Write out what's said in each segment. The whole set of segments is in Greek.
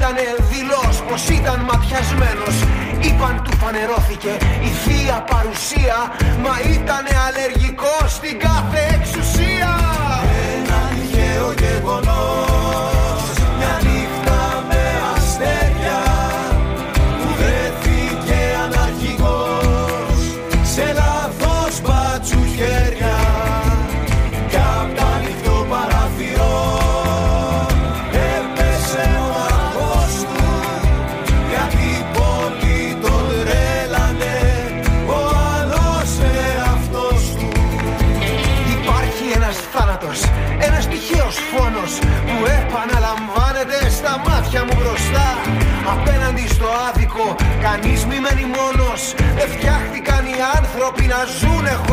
άνθρωπος ήταν δηλός πως ήταν ματιασμένος. Είπαν του φανερώθηκε η θεία παρουσία Μα ήταν αλλεργικός στην κάθε εξουσία Ένα τυχαίο γεγονός να ζουνε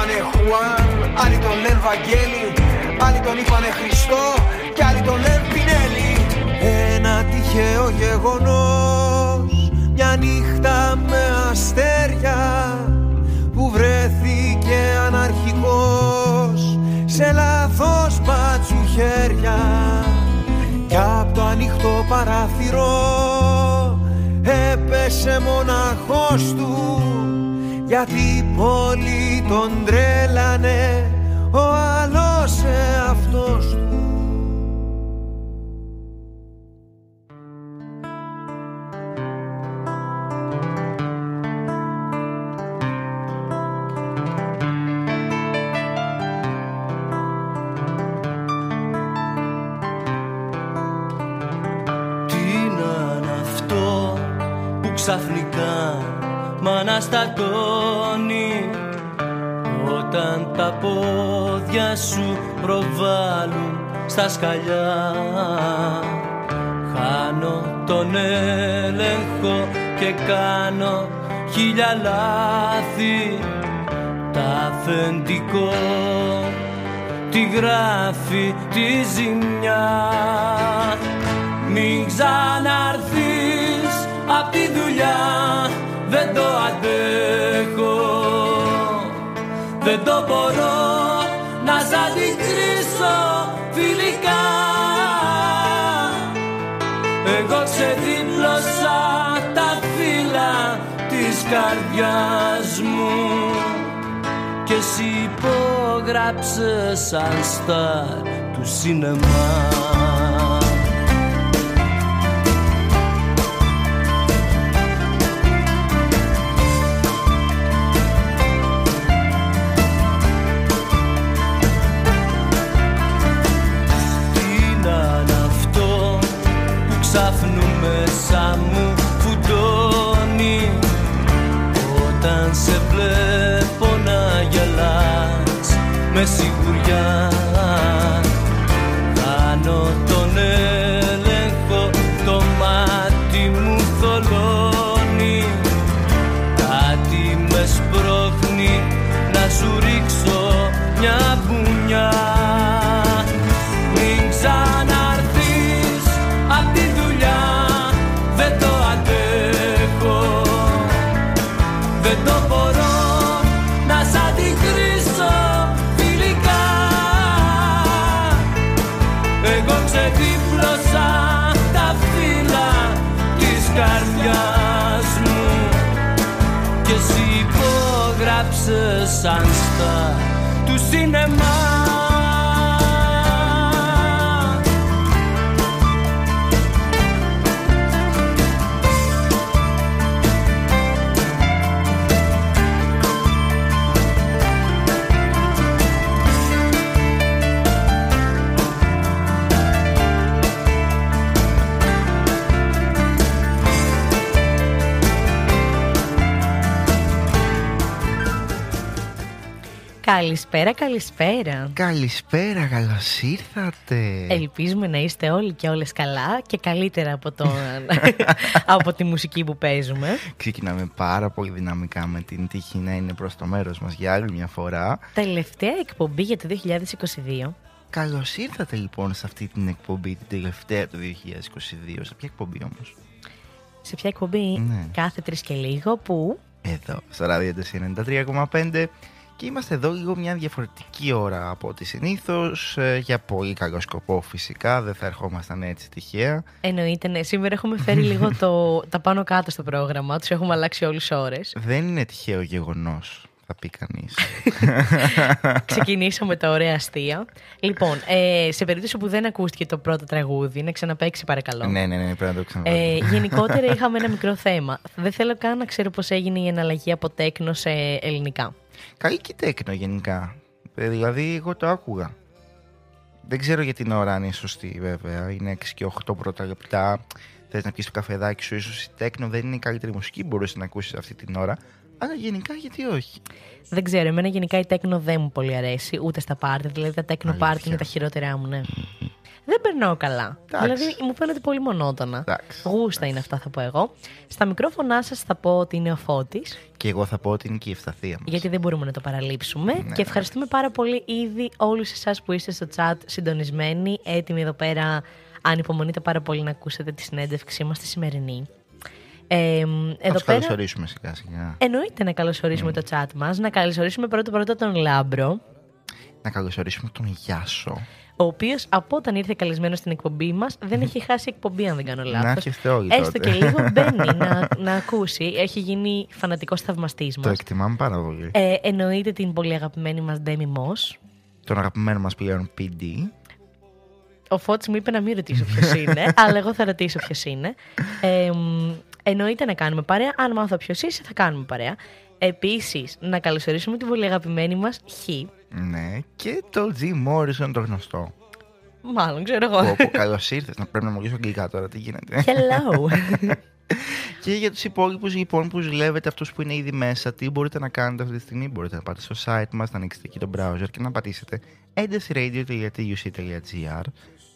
είπανε Χουάν, άλλοι τον λένε Βαγγέλη Άλλοι τον είπανε Χριστό και άλλοι τον λένε Πινέλη. Ένα τυχαίο γεγονός Μια νύχτα με αστέρια Που βρέθηκε αναρχικός Σε λάθος μπάτσου χέρια Κι απ' το ανοιχτό παράθυρο Έπεσε μοναχός του Γιατί πολλοί τον τρέλανε Ο άλλος εαυτός του μ' αναστατώνει Όταν τα πόδια σου προβάλλουν στα σκαλιά Χάνω τον έλεγχο και κάνω χίλια λάθη. Τα αφεντικό τη γράφει τη ζημιά. Μην ξαναρθείς απ' τη δουλειά Δεν το αντέχω. Δεν το μπορώ να σ' αντικρίσω φιλικά. Εγώ ξεδίπλωσα τα φύλλα της καρδιάς μου. Και εσύ υπόγραψες σαν στάρ του σινεμά με σιγουριά υπόγραψε σαν στα του Καλησπέρα, καλησπέρα. Καλησπέρα, καλώς ήρθατε. Ελπίζουμε να είστε όλοι και όλες καλά και καλύτερα από, τον... από τη μουσική που παίζουμε. Ξεκινάμε πάρα πολύ δυναμικά με την τύχη να είναι προς το μέρος μας για άλλη μια φορά. Τελευταία εκπομπή για το 2022. Καλώς ήρθατε λοιπόν σε αυτή την εκπομπή, την τελευταία του 2022. Σε ποια εκπομπή όμως; Σε ποια εκπομπή, ναι. κάθε τρεις και λίγο που; Εδώ, στο ράδιο 93,5 και είμαστε εδώ λίγο μια διαφορετική ώρα από ό,τι συνήθως. Ε, για πολύ καλό σκοπό φυσικά. Δεν θα ερχόμασταν έτσι τυχαία. Εννοείται, ναι. Σήμερα έχουμε φέρει λίγο το, τα πάνω κάτω στο πρόγραμμα. Τους έχουμε αλλάξει όλες τις ώρες. Δεν είναι τυχαίο γεγονός θα πει κανείς. Ξεκινήσαμε τα ωραία αστεία. Λοιπόν, ε, σε περίπτωση που δεν ακούστηκε το πρώτο τραγούδι, να ξαναπέξει παρακαλώ. Ναι, ναι, ναι, πρέπει να το ξαναπέξει. Ε, γενικότερα είχαμε ένα μικρό θέμα. Δεν θέλω καν να ξέρω πώς έγινε η εναλλαγή από τέκνο σε ελληνικά. Καλή και τέκνο γενικά. Ε, δηλαδή, εγώ το άκουγα. Δεν ξέρω για την ώρα αν είναι σωστή, βέβαια. Είναι 6 και 8 πρώτα λεπτά. Θες να πει το καφεδάκι σου, ίσως η τέκνο δεν είναι η καλύτερη μουσική που μπορούσε να ακούσεις αυτή την ώρα. Αλλά γενικά γιατί όχι; Δεν ξέρω, εμένα γενικά η τέκνο δεν μου πολύ αρέσει, ούτε στα πάρτι. Δηλαδή τα τέκνο πάρτι είναι τα χειρότερά μου, ναι. Δεν περνάω καλά. Δηλαδή μου φαίνεται πολύ μονότονα. Γούστα είναι αυτά, θα πω εγώ. Στα μικρόφωνά σας θα πω ότι είναι ο Φώτης. Και εγώ θα πω ότι είναι και η Ευσταθία μας. Γιατί δεν μπορούμε να το παραλείψουμε. Ναι, και ευχαριστούμε πάρα πολύ ήδη όλους εσάς που είστε στο chat συντονισμένοι, έτοιμοι εδώ πέρα. Ανυπομονείτε πάρα πολύ να ακούσετε τη συνέντευξή μας τη σημερινή. Ε, εδώ να καλωσορίσουμε σιγά σιγά. Εννοείται να καλωσορίσουμε mm. το chat μας. Να καλωσορίσουμε πρώτα πρώτα τον Λάμπρο. Να καλωσορίσουμε τον Γιάσο. Ο οποίος από όταν ήρθε καλεσμένος στην εκπομπή μας δεν έχει χάσει εκπομπή, αν δεν κάνω λάθος. Να Έστω και λίγο μπαίνει να, να ακούσει. Έχει γίνει φανατικός θαυμαστής μας. Το εκτιμάμε πάρα πολύ. Ε, εννοείται την πολύ αγαπημένη μας Ντέμι Μό. Τον αγαπημένο μας πλέον PD. Ο Φώτης μου είπε να μην ρωτήσω ποιος είναι, αλλά εγώ θα ρωτήσω ποιος είναι. Ε, εννοείται να κάνουμε παρέα. Αν μάθω ποιος είσαι, θα κάνουμε παρέα. Επίσης, να καλωσορίσουμε την πολύ αγαπημένη μας Χ. Ναι, και το G Morrison το γνωστό. Μάλλον, ξέρω εγώ. Όπου καλώς ήρθες. Να πρέπει να μιλήσω αγγλικά τώρα, τι γίνεται. Hello. και για τους υπόλοιπους λοιπόν που ζηλεύετε αυτούς που είναι ήδη μέσα, τι μπορείτε να κάνετε αυτή τη στιγμή; Μπορείτε να πάτε στο site μας, να ανοίξετε εκεί το browser και να πατήσετε edesradio.tuc.gr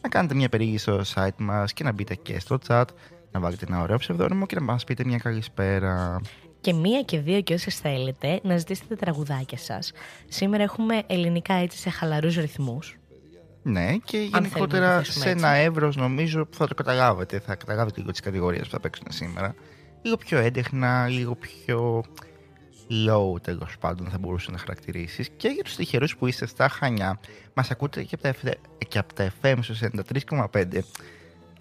να κάνετε μια περίγηση στο site μας και να μπείτε και στο chat να βάλετε ένα ωραίο ψευδόνυμο και να μας πείτε μια καλησπέρα. Και μία και δύο και όσες θέλετε να ζητήσετε τραγουδάκια σας. Σήμερα έχουμε ελληνικά έτσι σε χαλαρούς ρυθμούς. Ναι, και γενικότερα σε ένα εύρος νομίζω που θα το καταλάβετε. Θα καταλάβετε λίγο τις κατηγορίες που θα παίξουν σήμερα. Λίγο πιο έντεχνα, λίγο πιο low τέλος πάντων θα μπορούσε να χαρακτηρίσεις. Και για τους τυχερούς που είστε στα Χανιά, μας ακούτε και από τα, και από τα FM στους 93,5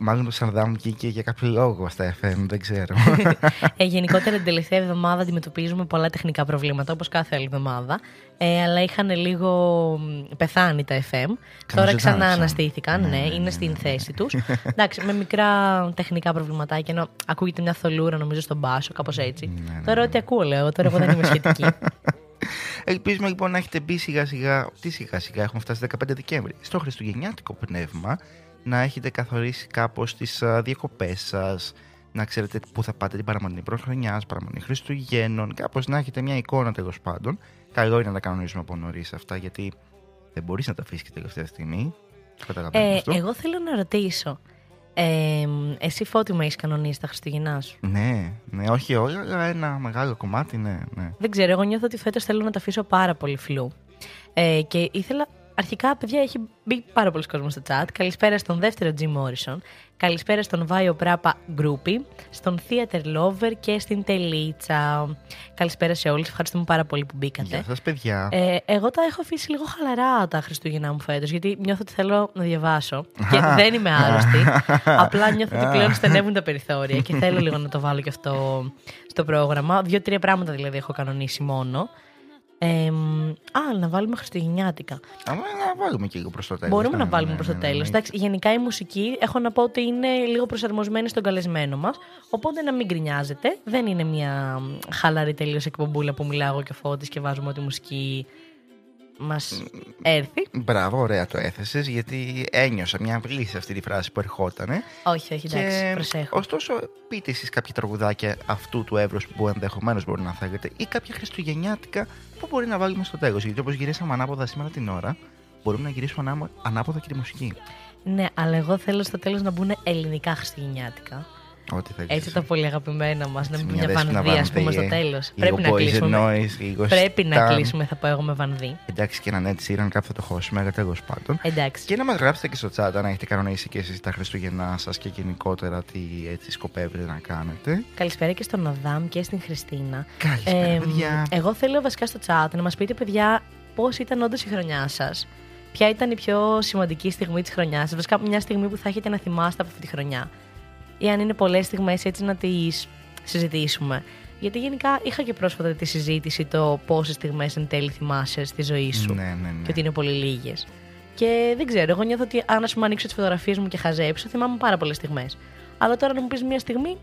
Μάλλον το Σαρδάμ βγήκε για κάποιο λόγο στα FM, δεν ξέρω. ε, γενικότερα την τελευταία εβδομάδα αντιμετωπίζουμε πολλά τεχνικά προβλήματα, όπως κάθε άλλη εβδομάδα. Ε, αλλά είχαν λίγο πεθάνει τα FM. Τώρα ξανά αναστήθηκαν, ναι, ναι, ναι, είναι στην θέση τους. Εντάξει, με μικρά τεχνικά προβληματάκια, ενώ ακούγεται μια θολούρα νομίζω στον μπάσο, κάπως έτσι. Τώρα ό,τι ακούω λέω, τώρα εγώ δεν είμαι σχετική. Ελπίζουμε λοιπόν να έχετε μπει σιγά σιγά, τι σιγά σιγά, έχουμε φτάσει 15 Δεκέμβρη, στο Χριστουγεννιάτικο πνεύμα να έχετε καθορίσει κάπως τις διακοπές σας, να ξέρετε πού θα πάτε την παραμονή πρωτοχρονιά, παραμονή Χριστουγέννων, κάπως να έχετε μια εικόνα τέλος πάντων. Καλό είναι να τα κανονίσουμε από νωρίς αυτά, γιατί δεν μπορείς να τα αφήσεις και τελευταία στιγμή. Ε, εγώ θέλω να ρωτήσω. Ε, εσύ φώτη με έχεις κανονίσει τα Χριστουγεννά σου; Ναι, ναι, όχι όλα, αλλά ένα μεγάλο κομμάτι, ναι, ναι. Δεν ξέρω, εγώ νιώθω ότι φέτος θέλω να τα αφήσω πάρα πολύ φλού. Ε, και ήθελα Αρχικά, παιδιά, έχει μπει πάρα πολλοί κόσμος στο chat. Καλησπέρα στον δεύτερο Jim Morrison. Καλησπέρα στον Βάιο Πράπα Γκρούπι. Στον Theater Lover και στην Τελίτσα. Καλησπέρα σε όλους. Ευχαριστούμε πάρα πολύ που μπήκατε. Γεια σας, παιδιά. Ε, εγώ τα έχω αφήσει λίγο χαλαρά τα Χριστούγεννα μου φέτος, γιατί νιώθω ότι θέλω να διαβάσω. και δεν είμαι άρρωστη. Απλά νιώθω ότι πλέον στενεύουν τα περιθώρια και θέλω λίγο να το βάλω και αυτό στο πρόγραμμα. Δύο-τρία πράγματα δηλαδή έχω κανονίσει μόνο. Ε, α, να βάλουμε Χριστουγεννιάτικα. Α, να βάλουμε και λίγο προς το τέλος. Μπορούμε να βάλουμε προς το τέλος. Γενικά η μουσική έχω να πω ότι είναι λίγο προσαρμοσμένη στον καλεσμένο μας. Οπότε να μην γκρινιάζετε. Δεν είναι μια χαλαρή τελείως εκπομπούλα που μιλάω και φώτη και βάζουμε ό,τι μουσική μας έρθει. Μπράβο, ωραία το έθεσες, γιατί ένιωσα μια αυλή σε αυτή τη φράση που ερχόταν. Όχι, όχι, εντάξει, προσέχω. Ωστόσο, πείτε εσείς κάποια τραγουδάκια αυτού του εύρους που ενδεχομένως μπορεί να θέλετε ή κάποια χριστουγεννιάτικα που μπορεί να βάλουμε στο τέλος. Γιατί όπως γυρίσαμε ανάποδα σήμερα την ώρα, μπορούμε να γυρίσουμε ανάποδα και τη μουσική. Ναι, αλλά εγώ θέλω στο τέλος να μπουν ελληνικά χριστουγεννιάτικα. Ό,τι Έτσι τα πολύ αγαπημένα μας. Να μην μια βανδύ, ας πούμε, στο τέλος. Πρέπει να κλείσουμε. Noise, Πρέπει να κλείσουμε, θα πω εγώ με βανδύ. Εντάξει, και έναν έτσι ήραν κάπου θα το χώσουμε, αλλά τέλος πάντων. Εντάξει. Και να μας γράψετε και στο chat αν έχετε κανονίσει και εσείς τα Χριστούγεννά σας και γενικότερα τι έτσι σκοπεύετε να κάνετε. Καλησπέρα και στον Αδάμ και στην Χριστίνα. Καλησπέρα, ε, παιδιά. Εγώ θέλω βασικά στο chat να μας πείτε, παιδιά, πώς ήταν όντως η χρονιά σας. Ποια ήταν η πιο σημαντική στιγμή της χρονιάς σας, βασικά μια στιγμή που θα έχετε να θυμάστε από αυτή τη χρονιά ή αν είναι πολλές στιγμές έτσι να τις συζητήσουμε. Γιατί γενικά είχα και πρόσφατα τη συζήτηση το πόσες στιγμές εν τέλει θυμάσαι στη ζωή σου. Ναι, ναι, ναι. Και ότι είναι πολύ λίγες. Και δεν ξέρω, εγώ νιώθω ότι αν ας πούμε ανοίξω τις φωτογραφίες μου και χαζέψω, θυμάμαι πάρα πολλές στιγμές. Αλλά τώρα να μου πεις μια στιγμή,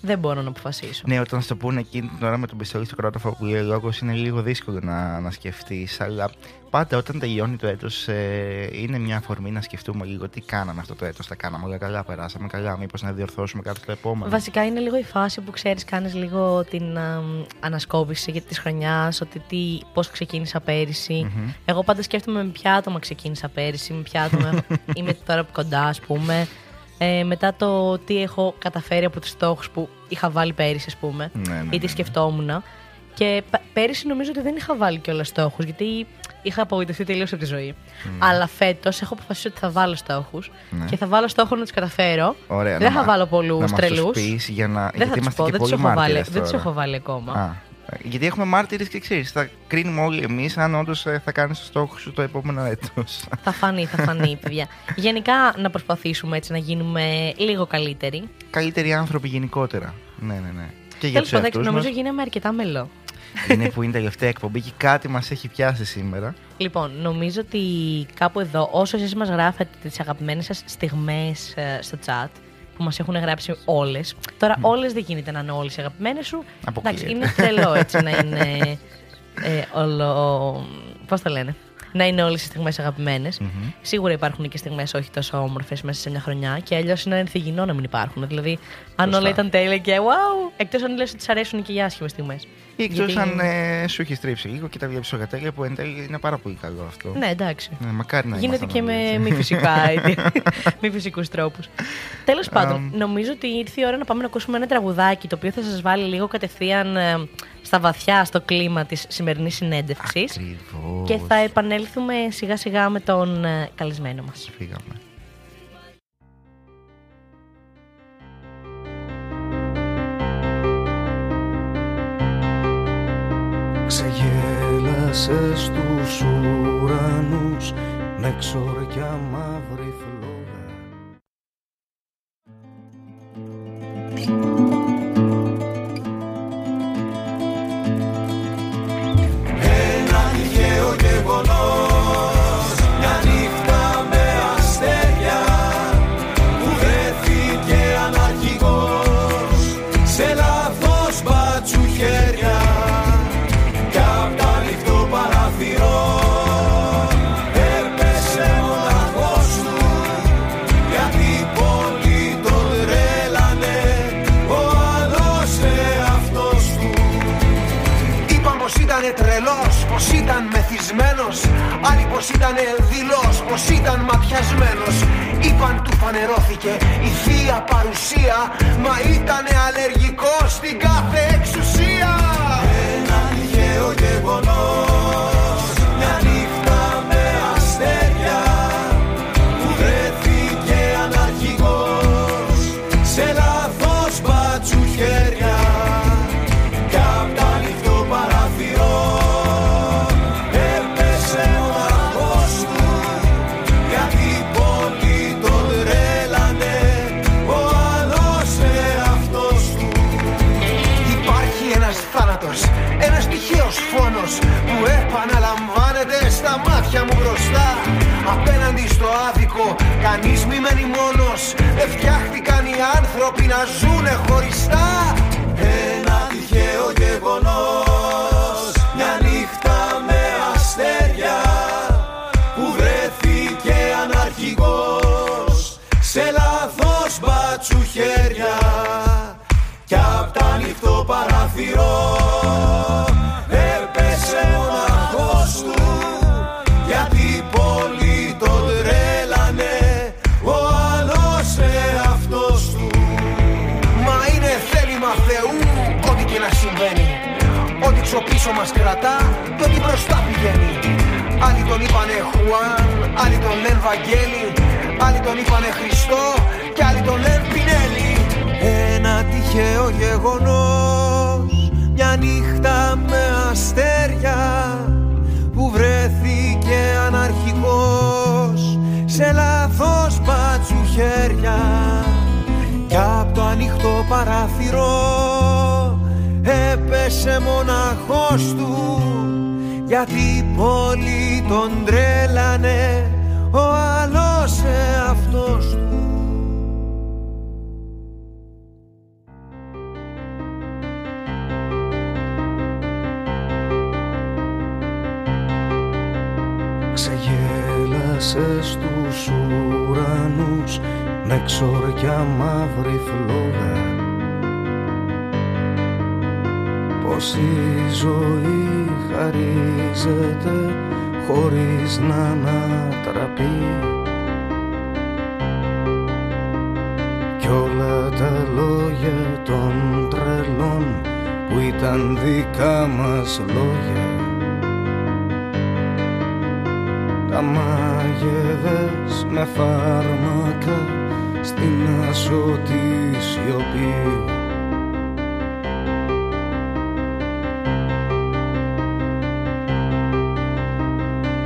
δεν μπορώ να αποφασίσω. Ναι, όταν στο πούνε εκείνη την ώρα με τον πιστόλι στο κρόταφο που λέει λόγο είναι λίγο δύσκολο να, να σκεφτείς. Αλλά πάντα όταν τελειώνει το έτος, ε, είναι μια αφορμή να σκεφτούμε λίγο τι κάναμε αυτό το έτος. Τα κάναμε όλα καλά, περάσαμε καλά. Μήπως να διορθώσουμε κάτι στο επόμενο. Βασικά είναι λίγο η φάση που ξέρεις, κάνεις λίγο την α, ανασκόπηση της χρονιάς, ότι πώς ξεκίνησα Εγώ πάντα σκέφτομαι με ποια άτομα ξεκίνησα πέρυσι, με ποια άτομα είμαι τώρα κοντά, ας πούμε. Ε, μετά το τι έχω καταφέρει από τους στόχους που είχα βάλει πέρυσι, ας πούμε, ναι, ναι, ή τι ναι, σκεφτόμουν. Και πέρυσι νομίζω ότι δεν είχα βάλει κιόλας στόχους, γιατί είχα απογοητευτεί τελείως από τη ζωή. Αλλά φέτος έχω αποφασίσει ότι θα βάλω στόχους και θα βάλω στόχο να τους καταφέρω. Ωραία, δεν θα βάλω πολλούς τρελούς. Δεν θα τους πω, δεν τους έχω βάλει ακόμα. Γιατί έχουμε μάρτυρες και ξέρεις, θα κρίνουμε όλοι εμείς αν όντως ε, θα κάνεις το στόχο σου το επόμενο έτος. Θα φανεί, θα φανεί, παιδιά. Γενικά να προσπαθήσουμε έτσι να γίνουμε λίγο καλύτεροι. Καλύτεροι άνθρωποι γενικότερα. Ναι, ναι, ναι. Και για Τέλος πάντων, νομίζω μας... γίναμε αρκετά μελό. Είναι που είναι τελευταία εκπομπή και κάτι μας έχει πιάσει σήμερα. Λοιπόν, νομίζω ότι κάπου εδώ, όσο εσείς μας γράφετε τις αγαπημένες σας στιγμές ε, στο chat, που μας έχουν γράψει όλες. Τώρα, mm. όλες δεν γίνεται να είναι όλες οι αγαπημένες σου. Εντάξει, είναι τρελό έτσι να είναι. Ε, όλο. Πώς το λένε. Να είναι όλες οι στιγμές Σίγουρα υπάρχουν και στιγμές όχι τόσο όμορφες μέσα σε μια χρονιά και αλλιώς είναι ενθυγινό να μην υπάρχουν. Δηλαδή, αν όλα ήταν τέλεια και wow, εκτός αν λες ότι σ' αρέσουν και οι άσχημες στιγμές. Ή εκτό Γιατί... αν ε, σου έχει στρίψει λίγο και τα βλέπει όλα τέλεια που εν τέλει είναι πάρα πολύ καλό αυτό. Ναι, εντάξει. Ναι, μακάρι να Γίνεται και με μη φυσικά, μη φυσικούς τρόπους. Τέλος πάντων, νομίζω ότι ήρθε η ώρα να πάμε να ακούσουμε ένα τραγουδάκι το οποίο θα σας βάλει λίγο κατευθείαν ε, στα βαθιά στο κλίμα της σημερινής συνέντευξης. Και θα επανέλθουμε σιγά σιγά με τον ε, καλεσμένο μας. Φύγαμε. Ξεγέλασε στους ουρανούς με ξόρια μαύρη φλόγα Ένα τυχαίο γεγονός Άλλοι πως ήταν δηλός, πως ήταν ματιασμένος. Είπαν του φανερώθηκε η θεία παρουσία Μα ήταν αλλεργικός άνθρωποι Ό,τι ξοπίσω μας κρατά Και ό,τι μπροστά πηγαίνει. Άλλοι τον είπανε Χουάν Άλλοι τον λένε Βαγγέλη Άλλοι τον είπανε Χριστό και άλλοι τον λένε Πινέλη. Ένα τυχαίο γεγονός Μια νύχτα με αστέρια Που βρέθηκε αναρχικός Σε λάθος μπάτσου χέρια Κι απ' το ανοιχτό παράθυρο Έπεσε μοναχός του Γιατί πολύ τον τρέλανε Ο άλλος εαυτός του. Ξεγέλασες στους ουρανούς με ξόρια μαύρη φλόγα Πως η ζωή χαρίζεται χωρίς να ανατραπεί. Κι όλα τα λόγια των τρελών που ήταν δικά μας λόγια. Τα μάγευες με φάρμακα στην ασωτή σιωπής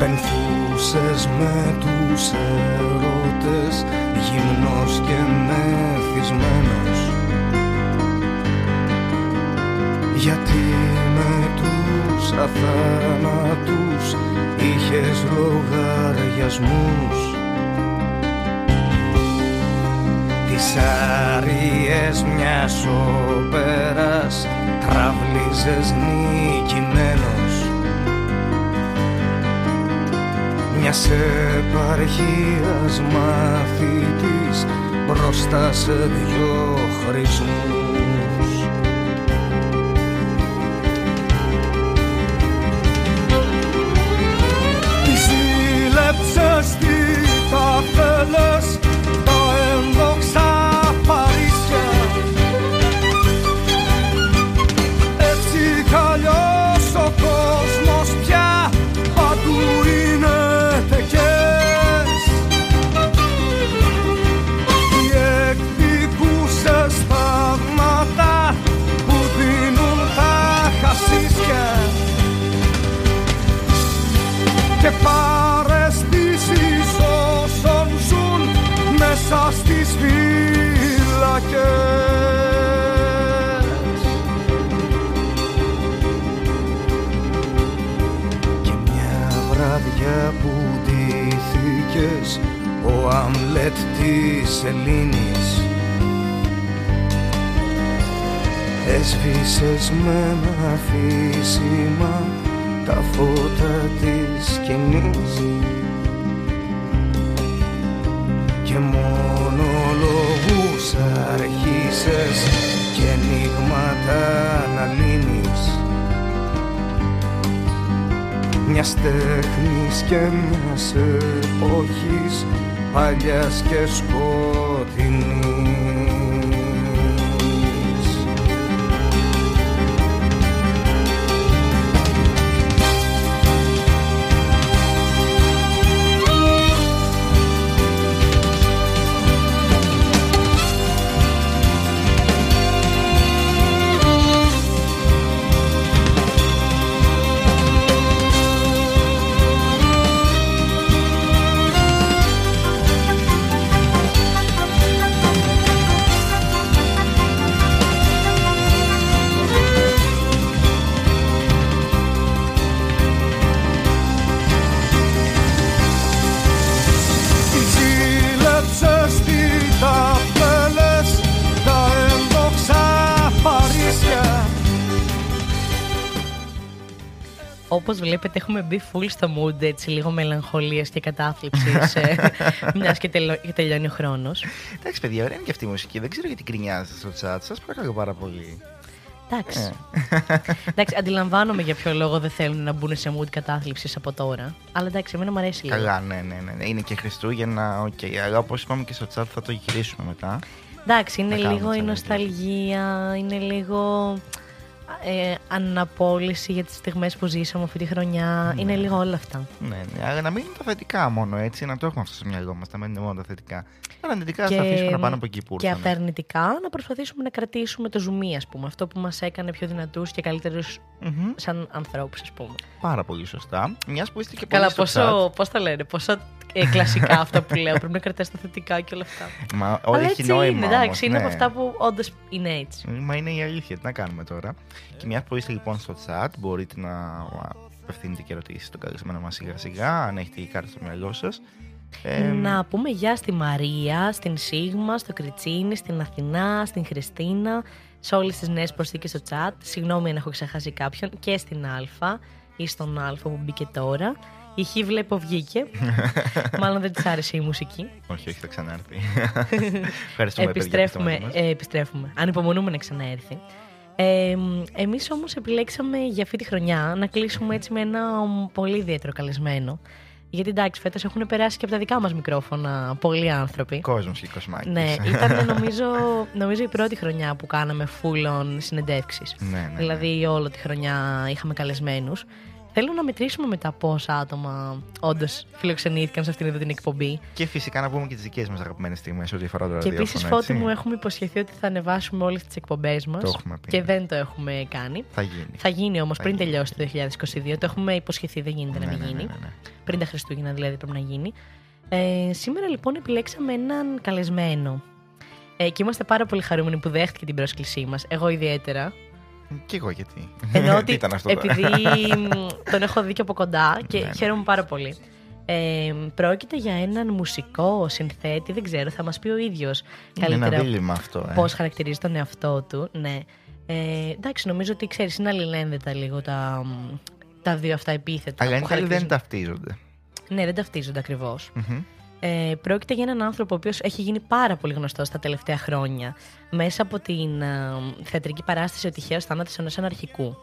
Πενθούσες με τους ερωτές γυμνός και μεθυσμένος. Γιατί με τους αθάνατους είχες λογαριασμούς; Τις άριες μιας όπερας τραβλίζες νικημένος Μιας επαρχίας μαθητής. Μπροστά σε δυο χρησμούς βλέπετε, έχουμε μπει full στο mood έτσι, λίγο μελαγχολίας και κατάθλιψης. Ε, Μιας και, τελειώνει ο χρόνος. Εντάξει, παιδιά, ωραία είναι και αυτή η μουσική. Δεν ξέρω γιατί γκρινιάζετε στο chat. Σας παρακαλώ πάρα πολύ. Εντάξει. Ε. εντάξει, αντιλαμβάνομαι για ποιο λόγο δεν θέλουν να μπουν σε mood κατάθλιψης από τώρα. Αλλά εντάξει, εμένα μου αρέσει λίγο. Καλά, ναι, ναι, ναι. Είναι και Χριστούγεννα, ok. Okay. Αλλά όπως είπαμε και στο chat θα το γυρίσουμε μετά. Εντάξει, είναι λίγο η νοσταλγία, είναι λίγο ε, αναπόλυση για τις στιγμές που ζήσαμε αυτή τη χρονιά. Ναι. Είναι λίγο όλα αυτά. Ναι, ναι, αλλά να μην είναι τα θετικά μόνο έτσι, να το έχουμε αυτό στο μυαλό μας, να μην είναι μόνο τα θετικά. Τα αρνητικά θα αφήσουμε να πάνω από εκεί που Και από τα αρνητικά να προσπαθήσουμε να κρατήσουμε το ζουμί, ας πούμε. Αυτό που μας έκανε πιο δυνατούς και καλύτερους mm-hmm. σαν ανθρώπους, ας πούμε. Πάρα πολύ σωστά. Μιας που είστε και πολύ Καλά, πόσο, πώς τα λένε, πόσο ε, κλασικά αυτά που λέω. Πρέπει να κρατάς τα θετικά και όλα αυτά. Μα όλα έχει νόημα. Είναι, εντάξει, είναι από ναι. αυτά που όντως είναι έτσι. Μα είναι η αλήθεια. Τι να κάνουμε τώρα. Και μια που είστε λοιπόν στο chat, μπορείτε να απευθύνετε και ερωτήσεις στον καλεσμένο μας σιγά σιγά, αν έχετε η κάρτα στο μυαλό σας. Ε, να πούμε γεια στη Μαρία, στην Σίγμα, στο Κριτσίνη, στην Αθηνά, στην Χριστίνα, σε όλες τις νέες προσθήκες στο chat. Συγγνώμη αν έχω ξεχάσει κάποιον και στην Α ή στον Α που μπήκε τώρα. Η Χ βλέπω βγήκε. Μάλλον δεν της άρεσε η μουσική. όχι, όχι, θα ξανάρθει. Ευχαριστούμε, επιστρέφουμε, ε, επιστρέφουμε. Ανυπομονούμε να ξαναέρθει. Ε, εμείς όμως επιλέξαμε για αυτή τη χρονιά να κλείσουμε έτσι με ένα πολύ ιδιαίτερο καλεσμένο. Γιατί εντάξει, φέτος έχουν περάσει και από τα δικά μας μικρόφωνα πολλοί άνθρωποι. Κόσμος και κοσμάκι. Ναι, ήταν νομίζω, νομίζω η πρώτη χρονιά που κάναμε full on συνεντεύξεις. Ναι, ναι, ναι. Δηλαδή, όλη τη χρονιά είχαμε καλεσμένους. Θέλω να μετρήσουμε μετά πόσα άτομα όντως φιλοξενήθηκαν σε αυτήν εδώ την εκπομπή. Και φυσικά να πούμε και τις δικές μας αγαπημένες στιγμές ό,τι αφορά το Και επίσης, Φώτη μου, έχουμε υποσχεθεί ότι θα ανεβάσουμε όλες τις εκπομπές μας. Το έχουμε πει. Και δεν το έχουμε κάνει. Θα γίνει. Θα γίνει όμως πριν γίνει. τελειώσει το 2022. Το έχουμε υποσχεθεί, δεν γίνεται ναι, να μην ναι, γίνει. Ναι, ναι, πριν τα Χριστούγεννα δηλαδή πρέπει να γίνει. Ε, σήμερα λοιπόν επιλέξαμε έναν καλεσμένο. Ε, και είμαστε πάρα πολύ χαρούμενοι που δέχτηκε την πρόσκλησή μας. Εγώ ιδιαίτερα. Και εγώ γιατί. Ενώ ότι επειδή τον έχω δει και από κοντά και ναι, ναι. χαίρομαι πάρα πολύ. Ε, πρόκειται για έναν μουσικό συνθέτη, δεν ξέρω, θα μας πει ο ίδιος καλύτερα ένα αυτό, ε. πώς χαρακτηρίζει τον εαυτό του. Ναι. Ε, εντάξει, νομίζω ότι ξέρεις, είναι αλληλένδετα λίγο τα, τα δύο αυτά επίθετα. Αλλά δεν ταυτίζονται. Ναι, δεν ταυτίζονται ε, πρόκειται για έναν άνθρωπο ο οποίος έχει γίνει πάρα πολύ γνωστός τα τελευταία χρόνια μέσα από την ε, θεατρική παράσταση «Ο τυχαίος θάνατος ενός αναρχικού»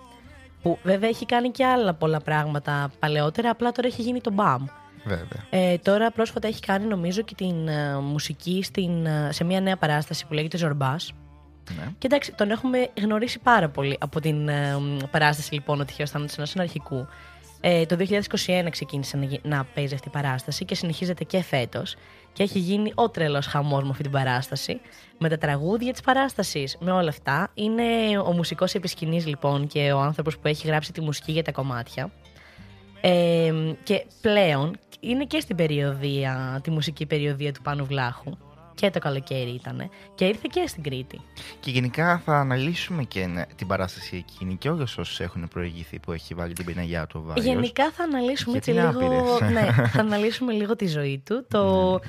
που βέβαια έχει κάνει και άλλα πολλά πράγματα παλαιότερα, απλά τώρα έχει γίνει το μπαμ. Βέβαια. Ε, τώρα πρόσφατα έχει κάνει νομίζω και την ε, μουσική στην, ε, σε μια νέα παράσταση που λέγεται Ζορμπάς. Ναι. Και εντάξει, τον έχουμε γνωρίσει πάρα πολύ από την παράσταση λοιπόν «Ο τυχαίος θάνατος ενός αναρχικού». Ε, το 2021 ξεκίνησε να, να παίζει αυτή η παράσταση και συνεχίζεται και φέτος. Και έχει γίνει ο τρελός χαμός με αυτή την παράσταση. Με τα τραγούδια της παράστασης, με όλα αυτά. Είναι ο μουσικός επισκηνής λοιπόν και ο άνθρωπος που έχει γράψει τη μουσική για τα κομμάτια. Ε, και πλέον είναι και στην περιοδία, τη μουσική περιοδία του Πάνου Βλάχου και το καλοκαίρι ήταν. Και ήρθε και στην Κρήτη. Και γενικά θα αναλύσουμε και την παράσταση εκείνη και όλου όσου έχουν προηγηθεί που έχει βάλει την πιναγιά του ο Γενικά θα αναλύσουμε έτσι λίγο. ναι, θα αναλύσουμε λίγο τη ζωή του. Το.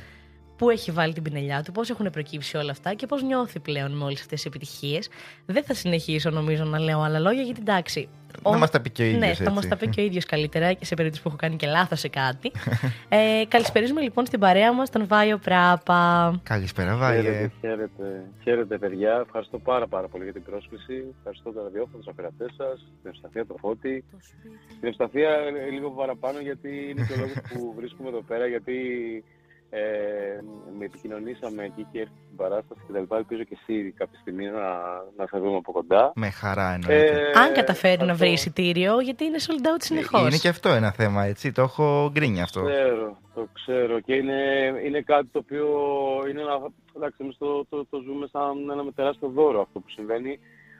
Ναι. Πού έχει βάλει την πινελιά του, πώς έχουν προκύψει όλα αυτά και πώς νιώθει πλέον με όλες αυτές τις επιτυχίες. Δεν θα συνεχίσω νομίζω να λέω άλλα λόγια γιατί εντάξει, να μας τα πει και ο ίδιος. Ναι, θα μας τα πει και ο ίδιος καλύτερα σε περίπτωση που έχω κάνει και λάθος σε κάτι. ε, καλησπέριζουμε λοιπόν στην παρέα μας τον Βάιο Πράπα. Καλησπέρα, Βάιο. Χαίρετε, χαίρετε, παιδιά. Ευχαριστώ πάρα, πάρα πολύ για την πρόσκληση. Ευχαριστώ τα ραδιόφωνο, τους ακροατέ σας, την Ευσταθία, το Φώτη. Την Ευσταθία λίγο παραπάνω γιατί είναι και ο λόγος που βρίσκουμε εδώ πέρα. Γιατί ε, με επικοινωνήσαμε εκεί και έρθει στην παράσταση και τα λοιπά. Ελπίζω και εσύ κάποια στιγμή να, να σε δούμε από κοντά. Με χαρά εννοείται. Ε, Αν καταφέρει αυτό... να βρει εισιτήριο, γιατί είναι sold out συνεχώς. Είναι και αυτό ένα θέμα, έτσι. Το έχω γκρίνει αυτό. Το ξέρω, το ξέρω. Και είναι, είναι κάτι το οποίο είναι ένα, εντάξει, εμείς το, το, το, ζούμε σαν ένα τεράστιο δώρο αυτό που συμβαίνει.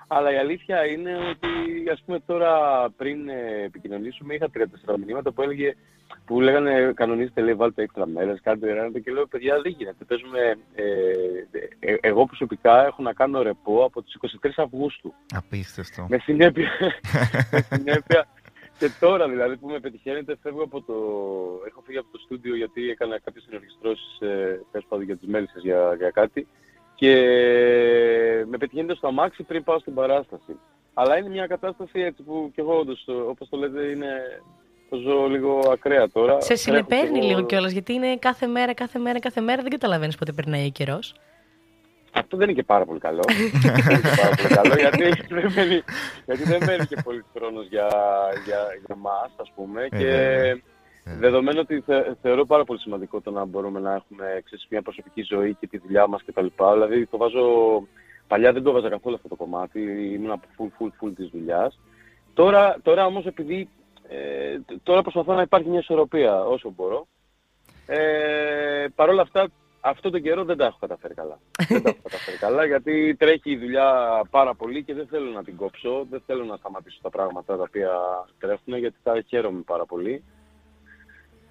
Αλλά η αλήθεια είναι ότι, ας πούμε, τώρα πριν ε, επικοινωνήσουμε, είχα τρία-τέσσερα μηνύματα που έλεγε που λέγανε κανονίστε λέει βάλτε έξτρα μέρες, κάντε ρένατε και λέω παιδιά δεν γίνεται. Παίζουμε, ε, ε, εγώ προσωπικά έχω να κάνω ρεπό από τις 23 Αυγούστου. Απίστευτο. Με συνέπεια, με συνέπεια και τώρα δηλαδή που με πετυχαίνετε φεύγω από το... Έχω φύγει από το στούντιο γιατί έκανα κάποιες ενορχιστρώσεις ε, για τις μέλισσες για, για κάτι και με πετυχαίνετε στο αμάξι πριν πάω στην παράσταση. Αλλά είναι μια κατάσταση έτσι που κι εγώ όντως, όπως το λέτε, είναι το ζω λίγο ακραία τώρα. Σε συνεπέρνει λίγο κιόλας, γιατί είναι κάθε μέρα, κάθε μέρα, κάθε μέρα. Δεν καταλαβαίνεις πότε περνάει ο καιρός. Αυτό δεν είναι και πάρα πολύ καλό. δεν είναι και πάρα πολύ καλό, γιατί δεν μένει, γιατί δεν μένει και πολύ χρόνος για, για, για εμά, ας πούμε. Ε, και ε. δεδομένου ότι θε, θεωρώ πάρα πολύ σημαντικό το να μπορούμε να έχουμε ξέρεις, μια προσωπική ζωή και τη δουλειά μας κτλ. Δηλαδή το βάζω. Παλιά δεν το βάζα καθόλου αυτό το κομμάτι, ήμουν από full, full, full της δουλειάς. Τώρα, τώρα όμως επειδή ε, τώρα προσπαθώ να υπάρχει μια ισορροπία όσο μπορώ. Ε, Παρ' όλα αυτά, αυτό τον καιρό δεν τα έχω καταφέρει καλά. δεν τα έχω καταφέρει καλά γιατί τρέχει η δουλειά πάρα πολύ και δεν θέλω να την κόψω. Δεν θέλω να σταματήσω τα πράγματα τα οποία τρέχουν γιατί τα χαίρομαι πάρα πολύ.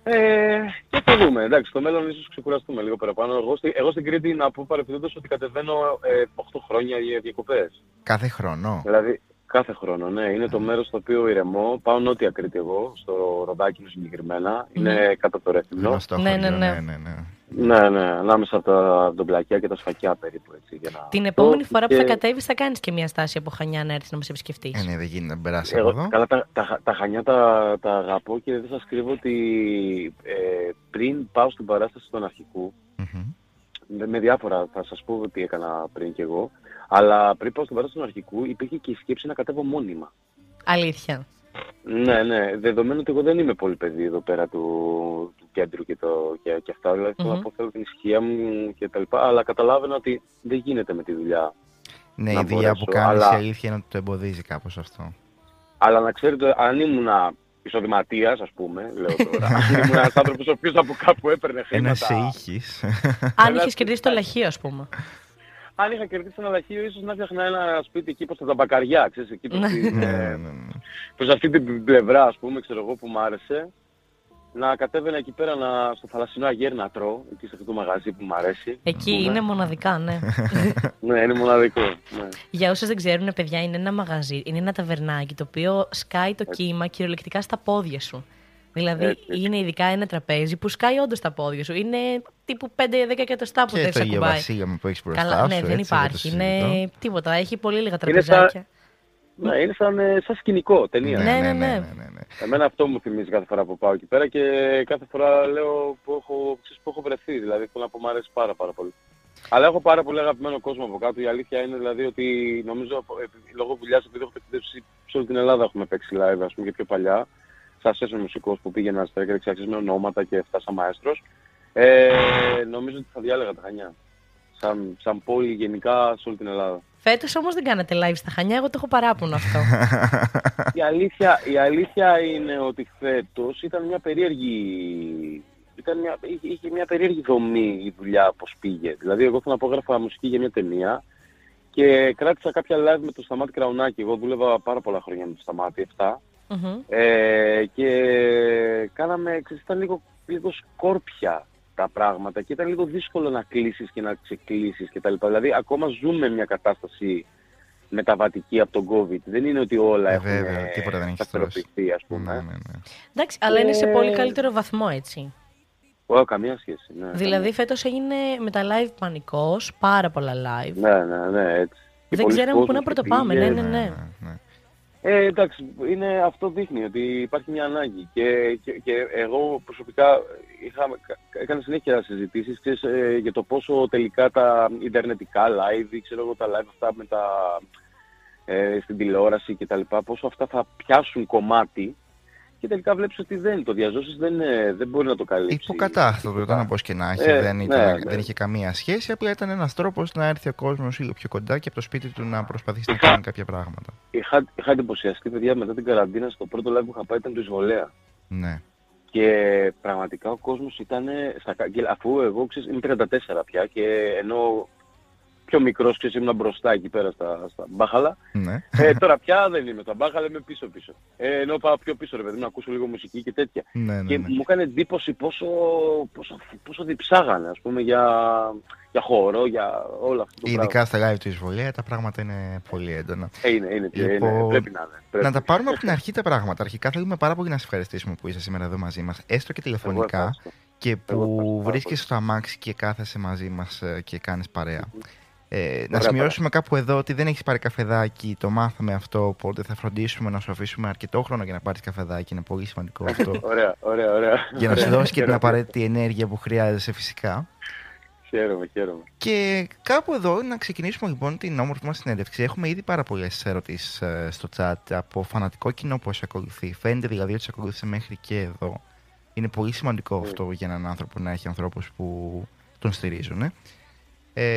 Ε, και θα δούμε. Εντάξει, στο μέλλον ίσως ξεκουραστούμε λίγο παραπάνω. Εγώ, στη, εγώ στην Κρήτη να πω παρεπιπτόντως ότι κατεβαίνω ε, 8 χρόνια για διακοπές. Κάθε χρόνο. Δηλαδή, Κάθε χρόνο, ναι. Είναι το μέρος στο οποίο ηρεμώ. Πάω νότια Κρήτη εγώ, στο Ροδάκι μου συγκεκριμένα. Είναι κάτω από το Ρέθυμνο. Ναι, ναι, ναι. ναι, ναι, ναι. Ναι, ναι, ανάμεσα από τα ντομπλακιά και τα σφακιά περίπου έτσι. Για να... Την επόμενη φορά που θα κατέβεις, θα κάνεις και μια στάση από Χανιά να έρθεις να μας επισκεφτείς. Ε, ναι, δεν γίνεται να περάσει Εγώ, εδώ. Καλά, τα, τα, τα Χανιά τα, τα αγαπώ και δεν σα κρύβω ότι ε, πριν πάω στην παράσταση των αρχικού, mm-hmm. με, με διάφορα, θα σας πω ότι έκανα πριν κι εγώ. Αλλά πριν πάω στην παράσταση του αρχικού, υπήρχε και η σκέψη να κατέβω μόνιμα. Αλήθεια. Ναι, ναι. Δεδομένου ότι εγώ δεν είμαι πολύ παιδί εδώ πέρα του, του κέντρου και, το, και, και αυτά. Δηλαδή, mm-hmm. θέλω να πω, θέλω την ησυχία μου και τα λοιπά. Αλλά καταλάβαινα ότι δεν γίνεται με τη δουλειά. Ναι, η δουλειά που κάνεις αλλά... η αλήθεια είναι ότι το εμποδίζει κάπως αυτό. Αλλά να ξέρετε, αν ήμουν εισοδηματία, ας πούμε, λέω τώρα. αν ήμουν ένας άνθρωπος ο οποίος από κάπου έπαιρνε χρήματα. Ένα σε Αν είχες κερδίσει το λαχείο, ας πούμε αν είχα κερδίσει ένα λαχείο, ίσως να φτιάχνα ένα σπίτι εκεί προς τα μπακαριά, ξέρεις, εκεί προς, ναι. την, ναι, ναι, προς αυτή την πλευρά, ας πούμε, ξέρω εγώ, που μου άρεσε. Να κατέβαινα εκεί πέρα να, στο θαλασσινό αγέρι να τρώω, εκεί σε αυτό το μαγαζί που μου αρέσει. Εκεί είναι μοναδικά, ναι. ναι, είναι μοναδικό. Ναι. Για όσους δεν ξέρουν, παιδιά, είναι ένα μαγαζί, είναι ένα ταβερνάκι το οποίο σκάει το κύμα κυριολεκτικά στα πόδια σου. Δηλαδή έτσι, είναι ειδικά ένα τραπέζι που σκάει όντως τα πόδια σου. Είναι τύπου 5-10 εκατοστά που δεν σε ακουμπάει. Βασίλεμα που έχεις μπροστά Καλά, ναι, δεν υπάρχει. Είναι τίποτα. Έχει πολύ λίγα τραπεζάκια. Ναι, είναι σαν, ε, σαν σκηνικό ταινία. Ναι, ναι, ναι, ναι, ναι. Εμένα αυτό μου θυμίζει κάθε φορά που πάω εκεί πέρα και κάθε φορά λέω που έχω, ξέρεις, που έχω βρεθεί. Δηλαδή θέλω να πω μου αρέσει πάρα, πάρα πολύ. Αλλά έχω πάρα πολύ αγαπημένο κόσμο από κάτω. Η αλήθεια είναι δηλαδή ότι νομίζω λόγω δουλειάς επειδή έχω ταξιδέψει σε όλη την Ελλάδα έχουμε παίξει live, ας πούμε και πιο παλιά σαν σέσσερ μουσικός που πήγαινα στα δεξιάξεις με ονόματα και φτάσα μαέστρος, ε, νομίζω ότι θα διάλεγα τα Χανιά. Σαν, σαν πόλη γενικά σε όλη την Ελλάδα. Φέτος όμως δεν κάνατε live στα Χανιά, εγώ το έχω παράπονο αυτό. η, αλήθεια, η αλήθεια είναι ότι φέτος ήταν μια περίεργη. Ήταν μια, είχε μια περίεργη δομή η δουλειά πώς πήγε. Δηλαδή, εγώ θέλω να απόγραφα μουσική για μια ταινία και κράτησα κάποια live με το Σταμάτη Κραουνάκη. Εγώ δούλευα πάρα πολλά χρόνια με το Σταμάτη, 7. Ε, και κάναμε, ξέρεις, ήταν λίγο, λίγο σκόρπια τα πράγματα και ήταν λίγο δύσκολο να κλείσεις και να ξεκλείσεις και τα λοιπά. Δηλαδή ακόμα ζούμε μια κατάσταση μεταβατική από τον COVID. Δεν είναι ότι όλα ε, έχουν σταθεροποιηθεί, ας πούμε. Ναι, ναι, ναι. Εντάξει, αλλά είναι σε πολύ καλύτερο βαθμό, έτσι. Ω, καμία σχέση. Ναι, δηλαδή φέτος έγινε με τα live πανικός, πάρα πολλά live. Ναι, ναι, ναι, έτσι. Δεν ξέραμε πού να πρωτοπάμε, ναι, ναι, ναι. Ναι, ναι. Ε, εντάξει, είναι, αυτό δείχνει ότι υπάρχει μια ανάγκη και, και, και εγώ προσωπικά είχα, έκανα συνέχεια συζητήσεις ξέρεις, ε, για το πόσο τελικά τα ιντερνετικά live, ξέρω εγώ τα live αυτά με τα, ε, στην τηλεόραση και τα λοιπά, πόσο αυτά θα πιάσουν κομμάτι και τελικά βλέπεις ότι δεν, το διαζώσεις δεν, δεν μπορεί να το καλύψεις. Υποκατάστατο ήταν όπω και να έχει. Ε, δεν, ήταν, ναι, δεν είχε καμία σχέση. Απλά ήταν ένας τρόπος να έρθει ο κόσμος λίγο πιο κοντά και από το σπίτι του να προσπαθήσει να κάνει κάποια πράγματα. Είχα, είχα εντυπωσιαστεί, παιδιά, μετά την καραντίνα στο πρώτο live που είχα πάει ήταν το Ισβολέα. Ναι. Και πραγματικά ο κόσμος ήταν. Στα, αφού εγώ ξέρεις, είμαι 34 πια και ενώ πιο μικρός και ήμουν μπροστά εκεί πέρα στα, στα μπάχαλα. Ναι. Ε, τώρα πια δεν είμαι στα μπάχαλα, είμαι πίσω-πίσω. Ε, ενώ πάω πιο πίσω, ρε παιδί, να ακούσω λίγο μουσική και τέτοια. Ναι, ναι, και ναι. μου έκανε εντύπωση πόσο, πόσο, πόσο διψάγανε, ας πούμε, για, για χώρο, για όλα αυτά. Ειδικά στα live του εισβολία τα πράγματα είναι πολύ έντονα. Ε, είναι, είναι, λοιπόν, είναι, πρέπει να είναι. Πρέπει. Να τα πάρουμε από την αρχή τα πράγματα. Αρχικά θέλουμε πάρα πολύ να σε ευχαριστήσουμε που είσαι σήμερα εδώ μαζί μας, έστω και τηλεφωνικά. Και που βρίσκεσαι στο αμάξι και κάθεσαι μαζί μας ε, και κάνεις παρέα. Ε, να σημειώσουμε κάπου εδώ ότι δεν έχεις πάρει καφεδάκι, το μάθαμε αυτό, οπότε θα φροντίσουμε να σου αφήσουμε αρκετό χρόνο για να πάρεις καφεδάκι. Είναι πολύ σημαντικό αυτό. ωραία, ωραία, ωραία. Για να σου δώσεις και την απαραίτητη ενέργεια που χρειάζεσαι φυσικά. Χαίρομαι, χαίρομαι. Και κάπου εδώ να ξεκινήσουμε λοιπόν την όμορφη μας συνέντευξη. Έχουμε ήδη πάρα πολλές ερωτήσεις ε, στο chat από φανατικό κοινό που σε ακολουθεί. Φαίνεται δηλαδή ότι σε ακολουθήσει μέχρι και εδώ. Είναι πολύ σημαντικό mm. αυτό για έναν άνθρωπο να έχει ανθρώπους που τον στηρίζουν. Ε,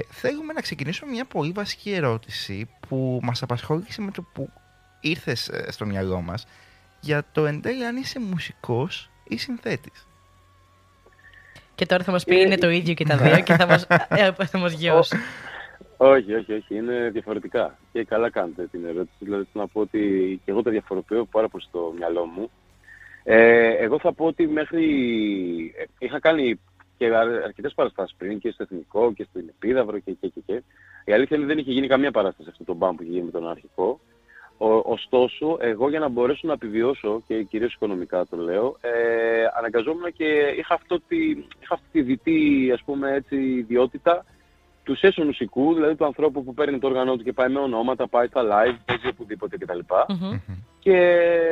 θέλουμε να ξεκινήσουμε μια πολύ βασική ερώτηση που μας απασχόλησε με το που ήρθες ε, στο μυαλό μας για το εν τέλει αν είσαι μουσικός ή συνθέτης. Και τώρα θα μας πει είναι το ίδιο και τα δύο και θα μας, ε, θα μας γιώσει. Όχι, όχι, όχι. Είναι διαφορετικά. Και καλά κάνετε την ερώτηση. Δηλαδή, να πω ότι και εγώ τα διαφοροποιώ πάρα πολύ στο μυαλό μου. Ε, εγώ θα πω ότι μέχρι... Είχα κάνει και αρκετές παραστάσεις πριν και στο Εθνικό και στην Επίδαυρο και, και, και, και. Η αλήθεια είναι ότι δεν είχε γίνει καμία παράσταση αυτό το μπαμ που είχε γίνει με τον αρχικό. Ο, ωστόσο, εγώ για να μπορέσω να επιβιώσω και κυρίως οικονομικά το λέω, ε, αναγκαζόμουν και είχα, αυτό τη, είχα αυτή τη δυτή ας πούμε, έτσι, ιδιότητα του session μουσικού, δηλαδή του ανθρώπου που παίρνει το όργανό του και πάει με ονόματα, πάει στα live, παίζει οπουδήποτε κτλ. Mm-hmm. Και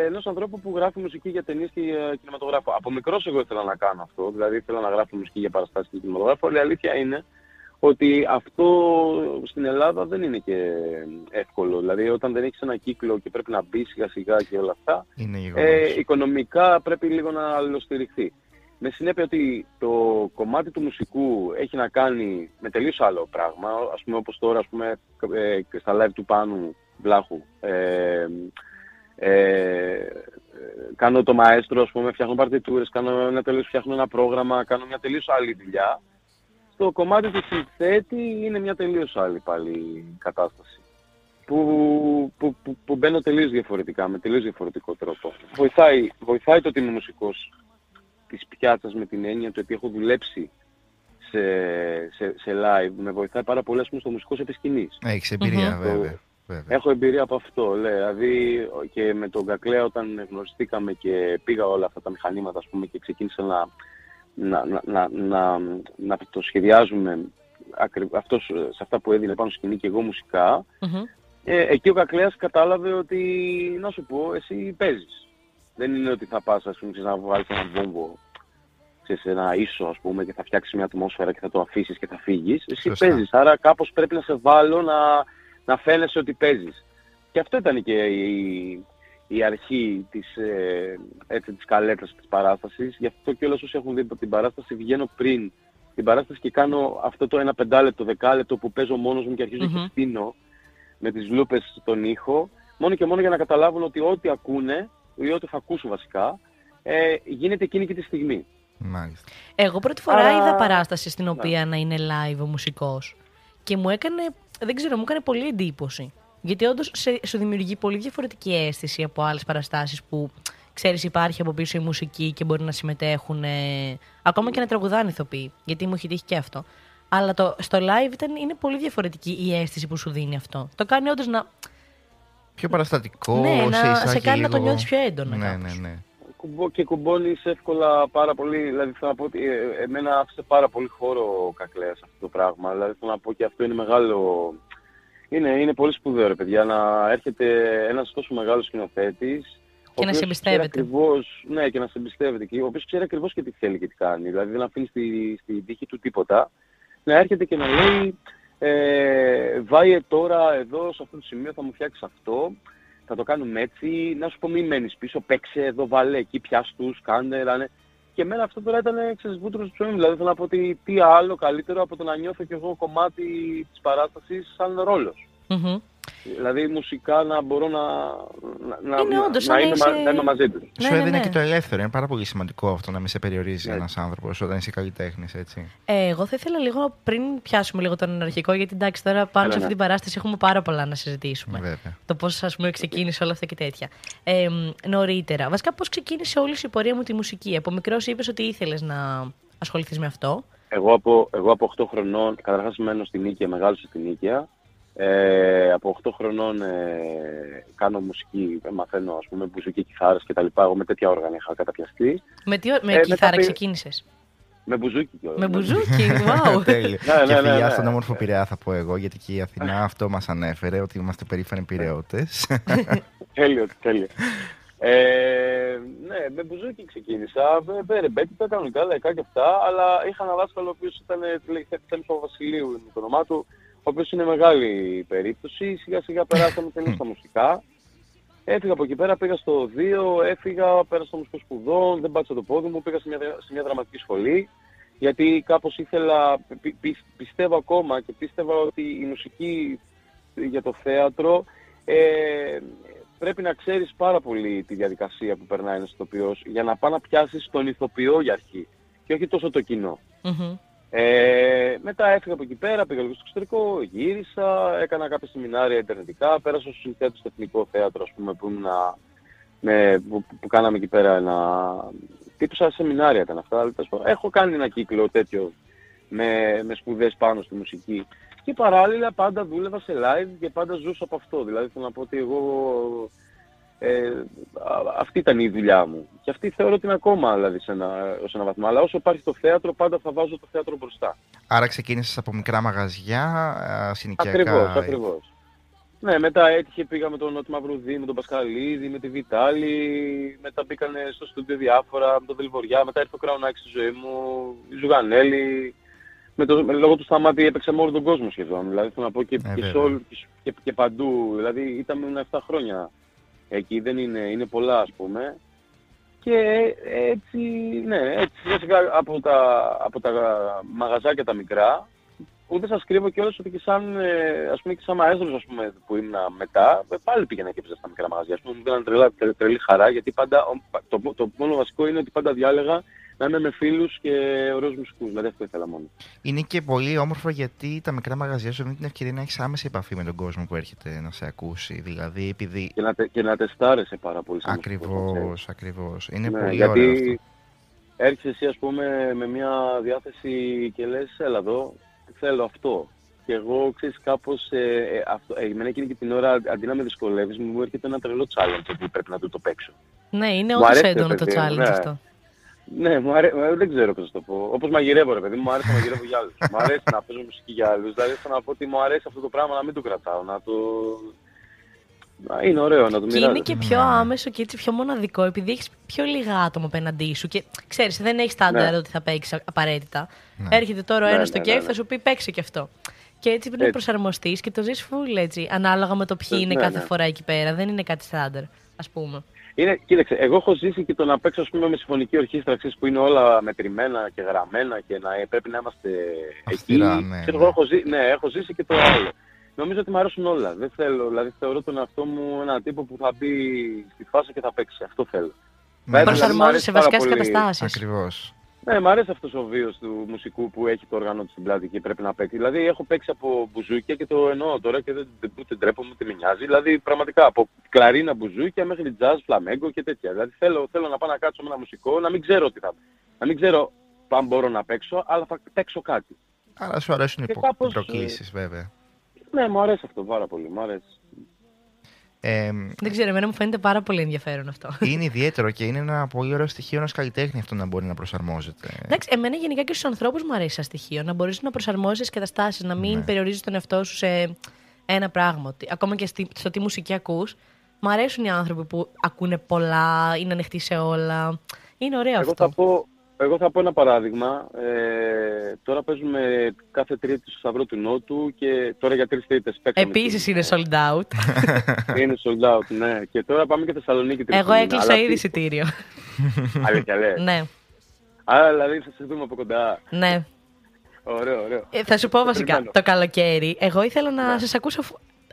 ενός ανθρώπου που γράφει μουσική για ταινίες και για κινηματογράφο. Από μικρός εγώ ήθελα να κάνω αυτό, δηλαδή ήθελα να γράφω μουσική για παραστάσεις και κινηματογράφο, αλλά η αλήθεια είναι ότι αυτό στην Ελλάδα δεν είναι και εύκολο. Δηλαδή, όταν δεν έχεις ένα κύκλο και πρέπει να μπεις σιγά σιγά και όλα αυτά, ε, οικονομικά πρέπει λίγο να αλληλοστηριχθεί. Με συνέπεια ότι το κομμάτι του μουσικού έχει να κάνει με τελείως άλλο πράγμα, ας πούμε όπως τώρα ας πούμε, ε, στα live του Πάνου Βλάχου. Ε, ε, κάνω το μαέστρο, ας πούμε, φτιάχνω παρτιτούρες, κάνω ένα τελείως, φτιάχνω ένα πρόγραμμα, κάνω μια τελείως άλλη δουλειά. Στο κομμάτι του συνθέτη είναι μια τελείως άλλη πάλι κατάσταση. Που, που, που, που μπαίνω τελείως διαφορετικά, με τελείως διαφορετικό τρόπο. Βοηθάει, βοηθάει το ότι είμαι μουσικός της πιάτσας με την έννοια του ότι έχω δουλέψει σε, σε, σε live. Με βοηθάει πάρα πολύ, ας πούμε, στο μουσικό σε σκηνής. Έχεις εμπειρία, βέβαια. Βέβαια. Έχω εμπειρία από αυτό, λέει. Δηλαδή και με τον Κακλέα όταν γνωριστήκαμε και πήγα όλα αυτά τα μηχανήματα ας πούμε, και ξεκίνησα να, να, να, να, να, το σχεδιάζουμε αυτός, σε αυτά που έδινε πάνω σκηνή και εγώ μουσικά, ε, εκεί ο Κακλέας κατάλαβε ότι, να σου πω, εσύ παίζεις. Δεν είναι ότι θα πας, ας πούμε, να βγάλεις ένα βόμβο σε ένα ίσο, ας πούμε, και θα φτιάξεις μια ατμόσφαιρα και θα το αφήσεις και θα φύγεις. Εσύ Σωστά. παίζεις, άρα κάπως πρέπει να σε βάλω να, να φαίνεσαι ότι παίζεις. Και αυτό ήταν και η, η αρχή της, ε, έτσι, της καλέτας της παράστασης. Γι' αυτό και όλες όσοι έχουν δει την παράσταση βγαίνω πριν την παράσταση και κάνω αυτό το ένα πεντάλεπτο, δεκάλεπτο που παίζω μόνος μου και αρχίζω mm-hmm. και στείνω με τις λούπες στον ήχο. Μόνο και μόνο για να καταλάβουν ότι ό,τι ακούνε ή ό,τι θα ακούσουν βασικά, ε, γίνεται εκείνη και τη στιγμή. Μάλιστα. Εγώ πρώτη φορά είδα παράσταση στην οποία να είναι live ο μουσικός και μου έκανε, δεν ξέρω, μου έκανε πολύ εντύπωση. Γιατί όντως σου δημιουργεί πολύ διαφορετική αίσθηση από άλλες παραστάσεις που ξέρεις υπάρχει από πίσω η μουσική και μπορεί να συμμετέχουν ε, ακόμα και να τραγουδάνε ηθοποιοί. Γιατί μου έχει τύχει και αυτό. Αλλά το, στο live ήταν, είναι πολύ διαφορετική η αίσθηση που σου δίνει αυτό. Το κάνει όντως να. Πιο παραστατικό, ναι, να, σε κάνει να το νιώθεις πιο έντονα. Ναι, ναι, ναι. Και κουμπώνεις εύκολα πάρα πολύ. Δηλαδή θέλω να πω ότι ε, εμένα άφησε πάρα πολύ χώρο ο Κακλέας αυτό το πράγμα. Δηλαδή θέλω να πω και αυτό είναι μεγάλο. Είναι, είναι πολύ σπουδαίο ρε παιδιά να έρχεται ένας τόσο μεγάλος σκηνοθέτης. Και να σε εμπιστεύεται. Ακριβώς, ναι, και να σε εμπιστεύεται. Και ο οποίος ξέρει ακριβώς και τι θέλει και τι κάνει. Δηλαδή δεν αφήνει στη, στη τύχη του τίποτα. Να έρχεται και να λέει ε, βάιε τώρα εδώ σε αυτό το σημείο θα μου φτιάξεις αυτό, θα το κάνουμε έτσι, να σου πω μην μένεις πίσω, παίξε εδώ, βάλε εκεί, πιάσ' τους, κάνε, ράνε. Και εμένα αυτό τώρα ήταν ξέρεις βούτρος του ψωμί, δηλαδή θέλω να πω ότι τι άλλο καλύτερο από το να νιώθω κι εγώ κομμάτι της παράστασης σαν ρόλος. Mm-hmm. Δηλαδή μουσικά να μπορώ να, να, είναι να, όντως, να, είμαι, είσαι... να είμαι μαζί τους. Ναι, Σου έδινε ναι, ναι. και το ελεύθερο. Είναι πάρα πολύ σημαντικό αυτό να μην σε περιορίζει ναι. ένας άνθρωπος όταν είσαι καλλιτέχνης, έτσι. Ε, εγώ θα ήθελα λίγο πριν πιάσουμε λίγο τον αρχικό, γιατί εντάξει τώρα πάνω σε αυτή την παράσταση έχουμε πάρα πολλά να συζητήσουμε. Βέβαια. Το πώς ας πούμε ξεκίνησε όλα αυτά και τέτοια. Ε, νωρίτερα, βασικά πώς ξεκίνησε όλη η πορεία μου τη μουσική. Από μικρός είπες ότι ήθελες να ασχοληθείς με αυτό. Εγώ από, εγώ από 8 χρονών, καταρχάς μένω στην Νίκαια, μεγάλωσα στην Νίκαια. Ε, από 8 χρονών ε, κάνω μουσική, μαθαίνω ας πούμε μουσική, κιθάρες και τα λοιπά. Εγώ με τέτοια όργανα είχα καταπιαστεί. Με, τι, με ε, κιθάρα ξεκίνησες; Με μπουζούκι κιόλα. Με μπουζούκι, wow. Τέλειο. ναι, ναι, και φιλιά στον όμορφο Πειραιά θα πω εγώ, γιατί και η Αθηνά αυτό μας ανέφερε, ότι είμαστε περήφανοι πειραιώτες. τέλειο, τέλειο. Ε, ναι, με μπουζούκι ξεκίνησα. Με ρεμπέτηκα κανονικά, λαϊκά και αυτά, αλλά είχα ένα δάσκαλο ο οποίος ήταν Τέλο Βασιλείου, είναι το όνομά του, ο οποίος είναι μεγάλη περίπτωση. Σιγά σιγά περάσαμε τελείω στα μουσικά. Έφυγα από εκεί πέρα, πήγα στο 2, έφυγα, πέρασα στο μουσικό σπουδών, δεν πάτησα το πόδι μου, πήγα σε μια, σε μια δραματική σχολή. Γιατί κάπως ήθελα, πι, πι, πιστεύω ακόμα και πίστευα ότι η μουσική για το θέατρο ε, πρέπει να ξέρεις πάρα πολύ τη διαδικασία που περνάει ένας ηθοποιός για να πάει να πιάσεις τον ηθοποιό για αρχή και όχι τόσο το κοινό. Ε, μετά έφυγα από εκεί πέρα, πήγα λίγο στο εξωτερικό, γύρισα, έκανα κάποια σεμινάρια ιντερνετικά, πέρασα στο συνθέτου στο Εθνικό Θέατρο, ας πούμε, που, με, που, που, κάναμε εκεί πέρα ένα... Τύπου σαν σεμινάρια ήταν αυτά. Έχω κάνει ένα κύκλο τέτοιο με, με σπουδές πάνω στη μουσική. Και παράλληλα πάντα δούλευα σε live και πάντα ζούσα από αυτό. Δηλαδή θέλω να πω ότι εγώ ε, αυτή ήταν η δουλειά μου. Και αυτή θεωρώ ότι είναι ακόμα δηλαδή, σε ένα, ως ένα βαθμό. Αλλά όσο υπάρχει το θέατρο, πάντα θα βάζω το θέατρο μπροστά. Άρα ξεκίνησες από μικρά μαγαζιά, συνοικιακά. Ακριβώς, ακριβώς. Ναι, μετά έτυχε, πήγα με τον Νότι Μαυρουδί, με τον Πασχαλίδη, με τη Βιτάλη, μετά μπήκανε στο στούντιο διάφορα, με τον Δελβοριά, μετά ήρθε ο Κραουνάκης στη ζωή μου, η Ζουγανέλη. Με το, με, λόγω του σταμάτη έπαιξα με όλο τον κόσμο σχεδόν. Δηλαδή θέλω να πω και, ε, και, και, και, παντού. Δηλαδή ήταν 7 χρόνια εκεί, δεν είναι, είναι πολλά ας πούμε. Και έτσι, ναι, έτσι από τα, από τα μαγαζάκια τα μικρά, που δεν σας κρύβω κιόλας ότι και σαν, ε, ας πούμε, και σαν μαέστρος ας πούμε, που ήμουν μετά, ε, πάλι πήγαινα και έπαιζα στα μικρά μαγαζιά. Ας πούμε, μου δίνανε τρελή, τρελή χαρά, γιατί πάντα, το, το, το μόνο βασικό είναι ότι πάντα διάλεγα να είμαι με φίλους και ωραίους μουσικούς. Δηλαδή αυτό ήθελα μόνο. Είναι και πολύ όμορφο γιατί τα μικρά μαγαζιά σου δίνουν την ευκαιρία να έχεις άμεση επαφή με τον κόσμο που έρχεται να σε ακούσει. Δηλαδή, επειδή... Και να, τε, και να τεστάρεσαι πάρα πολύ. Ακριβώς, ακριβώς. Είναι ναι, πολύ γιατί ωραίο αυτό. Έρχεσαι εσύ, ας πούμε, με μια διάθεση και λες, έλα εδώ, θέλω αυτό. Και εγώ, ξέρεις, κάπως. Ε, ε, αυτό, ε, εμένα εκείνη και την ώρα, αντί να με δυσκολεύεις, μου έρχεται ένα τρελό challenge που πρέπει να του το παίξω. Ναι, είναι όντως έντονο το challenge ναι. αυτό. Ναι, μου αρέ... δεν ξέρω πώς να το πω. Όπως μαγειρεύω, ρε παιδί μου, μου αρέσει να μαγειρεύω για άλλους. μου αρέσει να παίζω μουσική για άλλους. Δηλαδή, θέλω να πω ότι μου αρέσει αυτό το πράγμα να μην το κρατάω. Να το. Είναι ωραίο να το μοιράζω. Και είναι και πιο άμεσο και έτσι πιο μοναδικό, επειδή έχεις πιο λίγα άτομα απέναντί σου. Και ξέρεις, δεν έχεις στάνταρ ναι. ότι θα παίξεις απαραίτητα. Ναι. Έρχεται τώρα ο ναι, ένας στο ναι, κέφι, ναι, θα σου πει παίξει και αυτό. Και έτσι πρέπει να προσαρμοστείς και το ζεις full έτσι, ανάλογα με το ποιοι είναι κάθε φορά εκεί πέρα. Δεν είναι κάτι στάνταρ, ας πούμε. Είναι, κοίταξε, εγώ έχω ζήσει και το να παίξω ας πούμε, με συμφωνική ορχήστρα που είναι όλα μετρημένα και γραμμένα και να πρέπει να είμαστε Αυστηρά, εκεί. Ναι, Εγώ έχω, ζει, ναι, έχω ζήσει και το άλλο. Νομίζω ότι μου αρέσουν όλα. Δεν θέλω, δηλαδή θεωρώ τον εαυτό μου ένα τύπο που θα μπει στη φάση και θα παίξει. Αυτό θέλω. Ναι, προσαρμόζεσαι σε βασικέ καταστάσεις. Ακριβώς. Ναι, μου αρέσει αυτός ο βίος του μουσικού που έχει το όργανο του στην πλάτη και πρέπει να παίξει. Δηλαδή, έχω παίξει από μπουζούκια και το εννοώ τώρα και δεν ούτε ντρέπομαι ούτε με νοιάζει. Δηλαδή, πραγματικά από κλαρίνα μπουζούκια μέχρι jazz, φλαμέγκο και τέτοια. Δηλαδή, θέλω, θέλω να πάω να κάτσω με ένα μουσικό, να μην ξέρω τι θα. Να μην ξέρω αν μπορώ να παίξω, αλλά θα παίξω κάτι. Αλλά σου αρέσουν οι προκλήσεις, βέβαια. Ναι, μου αρέσει αυτό πάρα πολύ. Μου αρέσει. Ε, δεν ξέρω, εμένα μου φαίνεται πάρα πολύ ενδιαφέρον αυτό. Είναι ιδιαίτερο και είναι ένα πολύ ωραίο στοιχείο ενό καλλιτέχνης αυτό να μπορεί να προσαρμόζεται. Εντάξει, εμένα γενικά και στους ανθρώπους μου αρέσει ένα στοιχείο. Να μπορείς να προσαρμόζεις καταστάσει, να μην ναι. περιορίζεις τον εαυτό σου σε ένα πράγμα. Ακόμα και στο τι μουσική ακούς. Μ' αρέσουν οι άνθρωποι που ακούνε πολλά, είναι ανοιχτοί σε όλα. Είναι ωραίο Εγώ αυτό. Θα πω, εγώ θα πω ένα παράδειγμα. Ε, τώρα παίζουμε κάθε Τρίτη στο Σταυρό του Νότου και τώρα για τρεις Τρίτες παίξαμε. Επίσης είναι sold out. είναι sold out, ναι. Και τώρα πάμε και Θεσσαλονίκη. Εγώ έκλεισα ήδη εισιτήριο. Αλήθεια, λες. ναι. Άρα δηλαδή θα σε δούμε από κοντά. Ναι. Ωραίο, ωραίο. Ε, θα σου πω βασικά, το καλοκαίρι, εγώ ήθελα να ναι. σας ακούσω.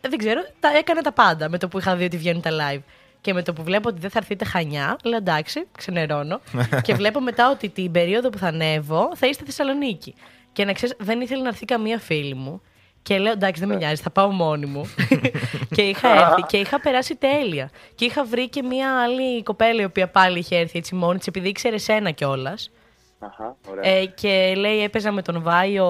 Δεν ξέρω, τα έκανα τα πάντα με το που είχα δει ότι βγαίνουν τα live. Και με το που βλέπω ότι δεν θα έρθετε χανιά, λέω εντάξει, ξενερώνω. και βλέπω μετά ότι την περίοδο που θα ανέβω θα είστε Θεσσαλονίκη. Και να ξέρεις, δεν ήθελε να έρθει καμία φίλη μου. Και λέω εντάξει, δεν με νοιάζει, θα πάω μόνη μου. και είχα έρθει και είχα περάσει τέλεια. Και είχα βρει και μία άλλη κοπέλα η οποία πάλι είχε έρθει έτσι μόνη της, επειδή ήξερε σένα κιόλας. Αχα, ε, και λέει έπαιζα με τον Βάιο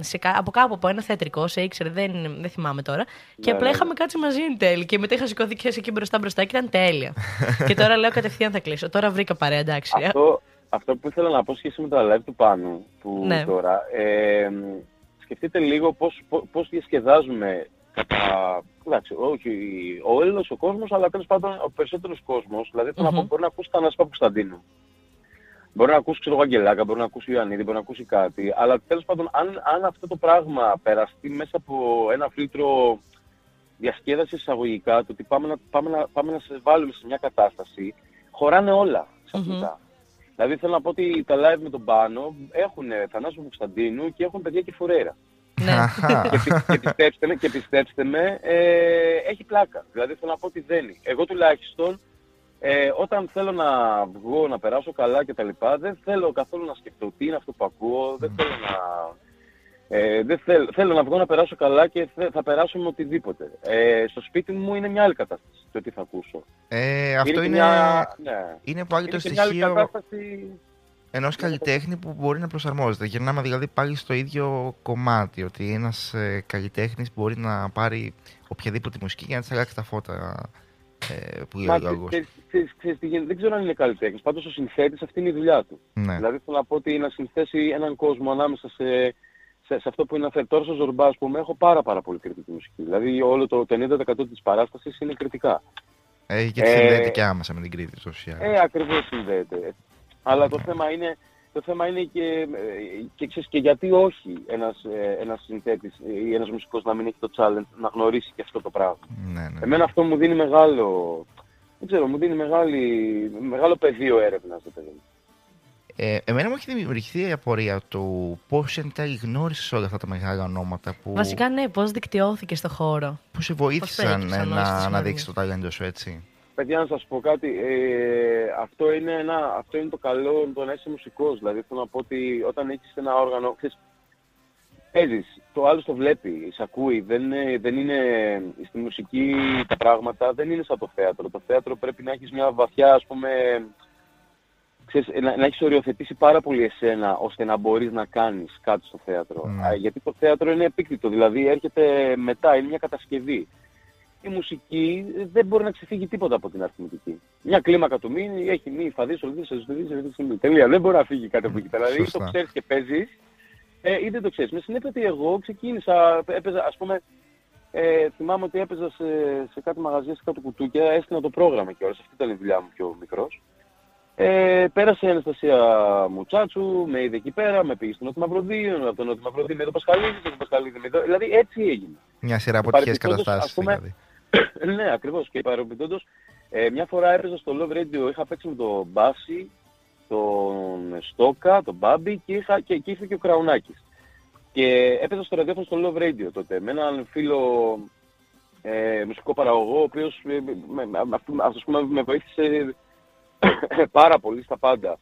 σε, από κάπου από ένα θεατρικό, σε ήξερε, δεν, δεν θυμάμαι τώρα. και ναι, απλά ναι, είχαμε ναι. κάτσει μαζί εν τέλει. Και μετά είχα σηκωθεί και εκεί μπροστά μπροστά και ήταν τέλεια. και τώρα λέω κατευθείαν θα κλείσω. Τώρα βρήκα παρέα, εντάξει. Αυτό, αυτό που ήθελα να πω σχέση με τα live του πάνω που ναι. τώρα, ε, σκεφτείτε λίγο πώς, πώς διασκεδάζουμε κατά, εντάξει, όχι ο Έλληνας ο κόσμος, αλλά τέλος πάντων ο περισσότερος κόσμος, δηλαδή mm-hmm. να μπορεί να ακούσει τα Ανασπά Κωνσταντίνου. Μπορεί να ακούσει ξέρω Αγγελάκα, μπορεί να ακούσει Ιωαννίδη, μπορεί να ακούσει κάτι. Αλλά τέλος πάντων, αν, αν αυτό το πράγμα περαστεί μέσα από ένα φίλτρο διασκέδασης εισαγωγικά, το ότι πάμε να, πάμε, να, πάμε να σε βάλουμε σε μια κατάσταση, χωράνε όλα ξαφνικά. Mm-hmm. Δηλαδή θέλω να πω ότι τα live με τον Πάνο έχουν Θανάσου Κωνσταντίνου και έχουν παιδιά και φορέρα. Ναι. και, πιστέψτε με, και πιστέψτε με ε, έχει πλάκα. Δηλαδή θέλω να πω ότι δένει. Εγώ τουλάχιστον ε, όταν θέλω να βγω, να περάσω καλά και τα λοιπά, δεν θέλω καθόλου να σκεφτώ τι είναι αυτό που ακούω, δεν θέλω να... Ε, δεν θέλω, θέλω να βγω να περάσω καλά και θα περάσω με οτιδήποτε. Ε, στο σπίτι μου είναι μια άλλη κατάσταση το τι θα ακούσω. Ε, αυτό είναι, μια, ναι. είναι πάλι είναι το στοιχείο κατάσταση... ενός καλλιτέχνη που μπορεί να προσαρμόζεται. Γυρνάμε δηλαδή πάλι στο ίδιο κομμάτι, ότι ένας ε, καλλιτέχνης μπορεί να πάρει οποιαδήποτε μουσική για να της αλλάξει τα φώτα ε, που λέει ο Δεν ξέρω αν είναι καλλιτέχνης, πάντως ο συνθέτης αυτή είναι η δουλειά του. Ναι. Δηλαδή θέλω να πω ότι να συνθέσει έναν κόσμο ανάμεσα σε, σε, σε αυτό που είναι αυτό. Τώρα στο Ζορμπά, που έχω πάρα, πάρα πολύ κριτική μουσική. Δηλαδή όλο το 50% της παράστασης είναι κριτικά. Ε, γιατί ε, συνδέεται και άμεσα με την Κρήτη, Ε, ακριβώς συνδέεται. Αλλά το θέμα είναι το θέμα είναι και, και, ξέρεις, και γιατί όχι ένας, ε, ένας συνθέτης ή ένας μουσικός να μην έχει το challenge να γνωρίσει και αυτό το πράγμα. Ναι, ναι. Εμένα αυτό μου δίνει μεγάλο, δεν ξέρω, μου δίνει μεγάλη, μεγάλο πεδίο έρευνας, παιδί. Ε, εμένα μου έχει δημιουργηθεί η απορία του πώς εν τέλει γνώρισες όλα αυτά τα μεγάλα ονόματα. Που... Βασικά, ναι, πώς δικτυώθηκε στο χώρο. Πώ σε βοήθησαν ε, να αναδείξει το ταλέντο σου έτσι. Παιδιά, να σας πω κάτι, ε, αυτό, είναι ένα, αυτό είναι το καλό το να είσαι μουσικός. Δηλαδή, θέλω να πω ότι όταν έχεις ένα όργανο, ξέρεις, παίζεις, το άλλο το βλέπει, σε ακούει. Δεν, δεν είναι, στη μουσική τα πράγματα δεν είναι σαν το θέατρο. Το θέατρο πρέπει να έχεις μια βαθιά, ας πούμε, ξέρεις, να, να έχεις οριοθετήσει πάρα πολύ εσένα, ώστε να μπορείς να κάνεις κάτι στο θέατρο. Mm. Γιατί το θέατρο είναι επίκτητο, δηλαδή έρχεται μετά, είναι μια κατασκευή η μουσική δεν μπορεί να ξεφύγει τίποτα από την αριθμητική. Μια κλίμακα του μήνυ έχει μη, φαδί, σολδί, σολδί, σολδί, Τελεία. Δεν μπορεί να φύγει κάτι από εκεί πέρα. Δηλαδή το ξέρεις και παίζεις, ε, ή δεν το ξέρεις. Με συνέπεια ότι εγώ ξεκίνησα, έπαιζα, ας πούμε, ε, θυμάμαι ότι έπαιζα σε, σε κάτι μαγαζιά, σε κάτι κουτούκια, έστεινα το πρόγραμμα και Αυτή ήταν η δουλειά μου πιο μικρός. Ε, πέρασε η Αναστασία Μουτσάτσου, με είδε εκεί πέρα, με πήγε στο Νότιο Μαυροδίο, από το Νότιο Μαυροδίο με το Πασχαλίδη, το Πασχαλίδη με το... Δηλαδή έτσι έγινε. Μια σειρά από τυχαίες καταστάσεις δηλαδή. ναι, ακριβώς. Και παρεμπιπτόντως, ε, μια φορά έπαιζα στο Love Radio, είχα παίξει με τον Μπάση, τον Στόκα, τον Μπάμπη και, είχα, και, και ήρθε και ο Κραουνάκης. Και έπαιζα στο ραδιόφωνο στο Love Radio τότε, με έναν φίλο ε, μουσικό παραγωγό, ο οποίος ε, αυτός που με βοήθησε πάρα πολύ στα πάντα.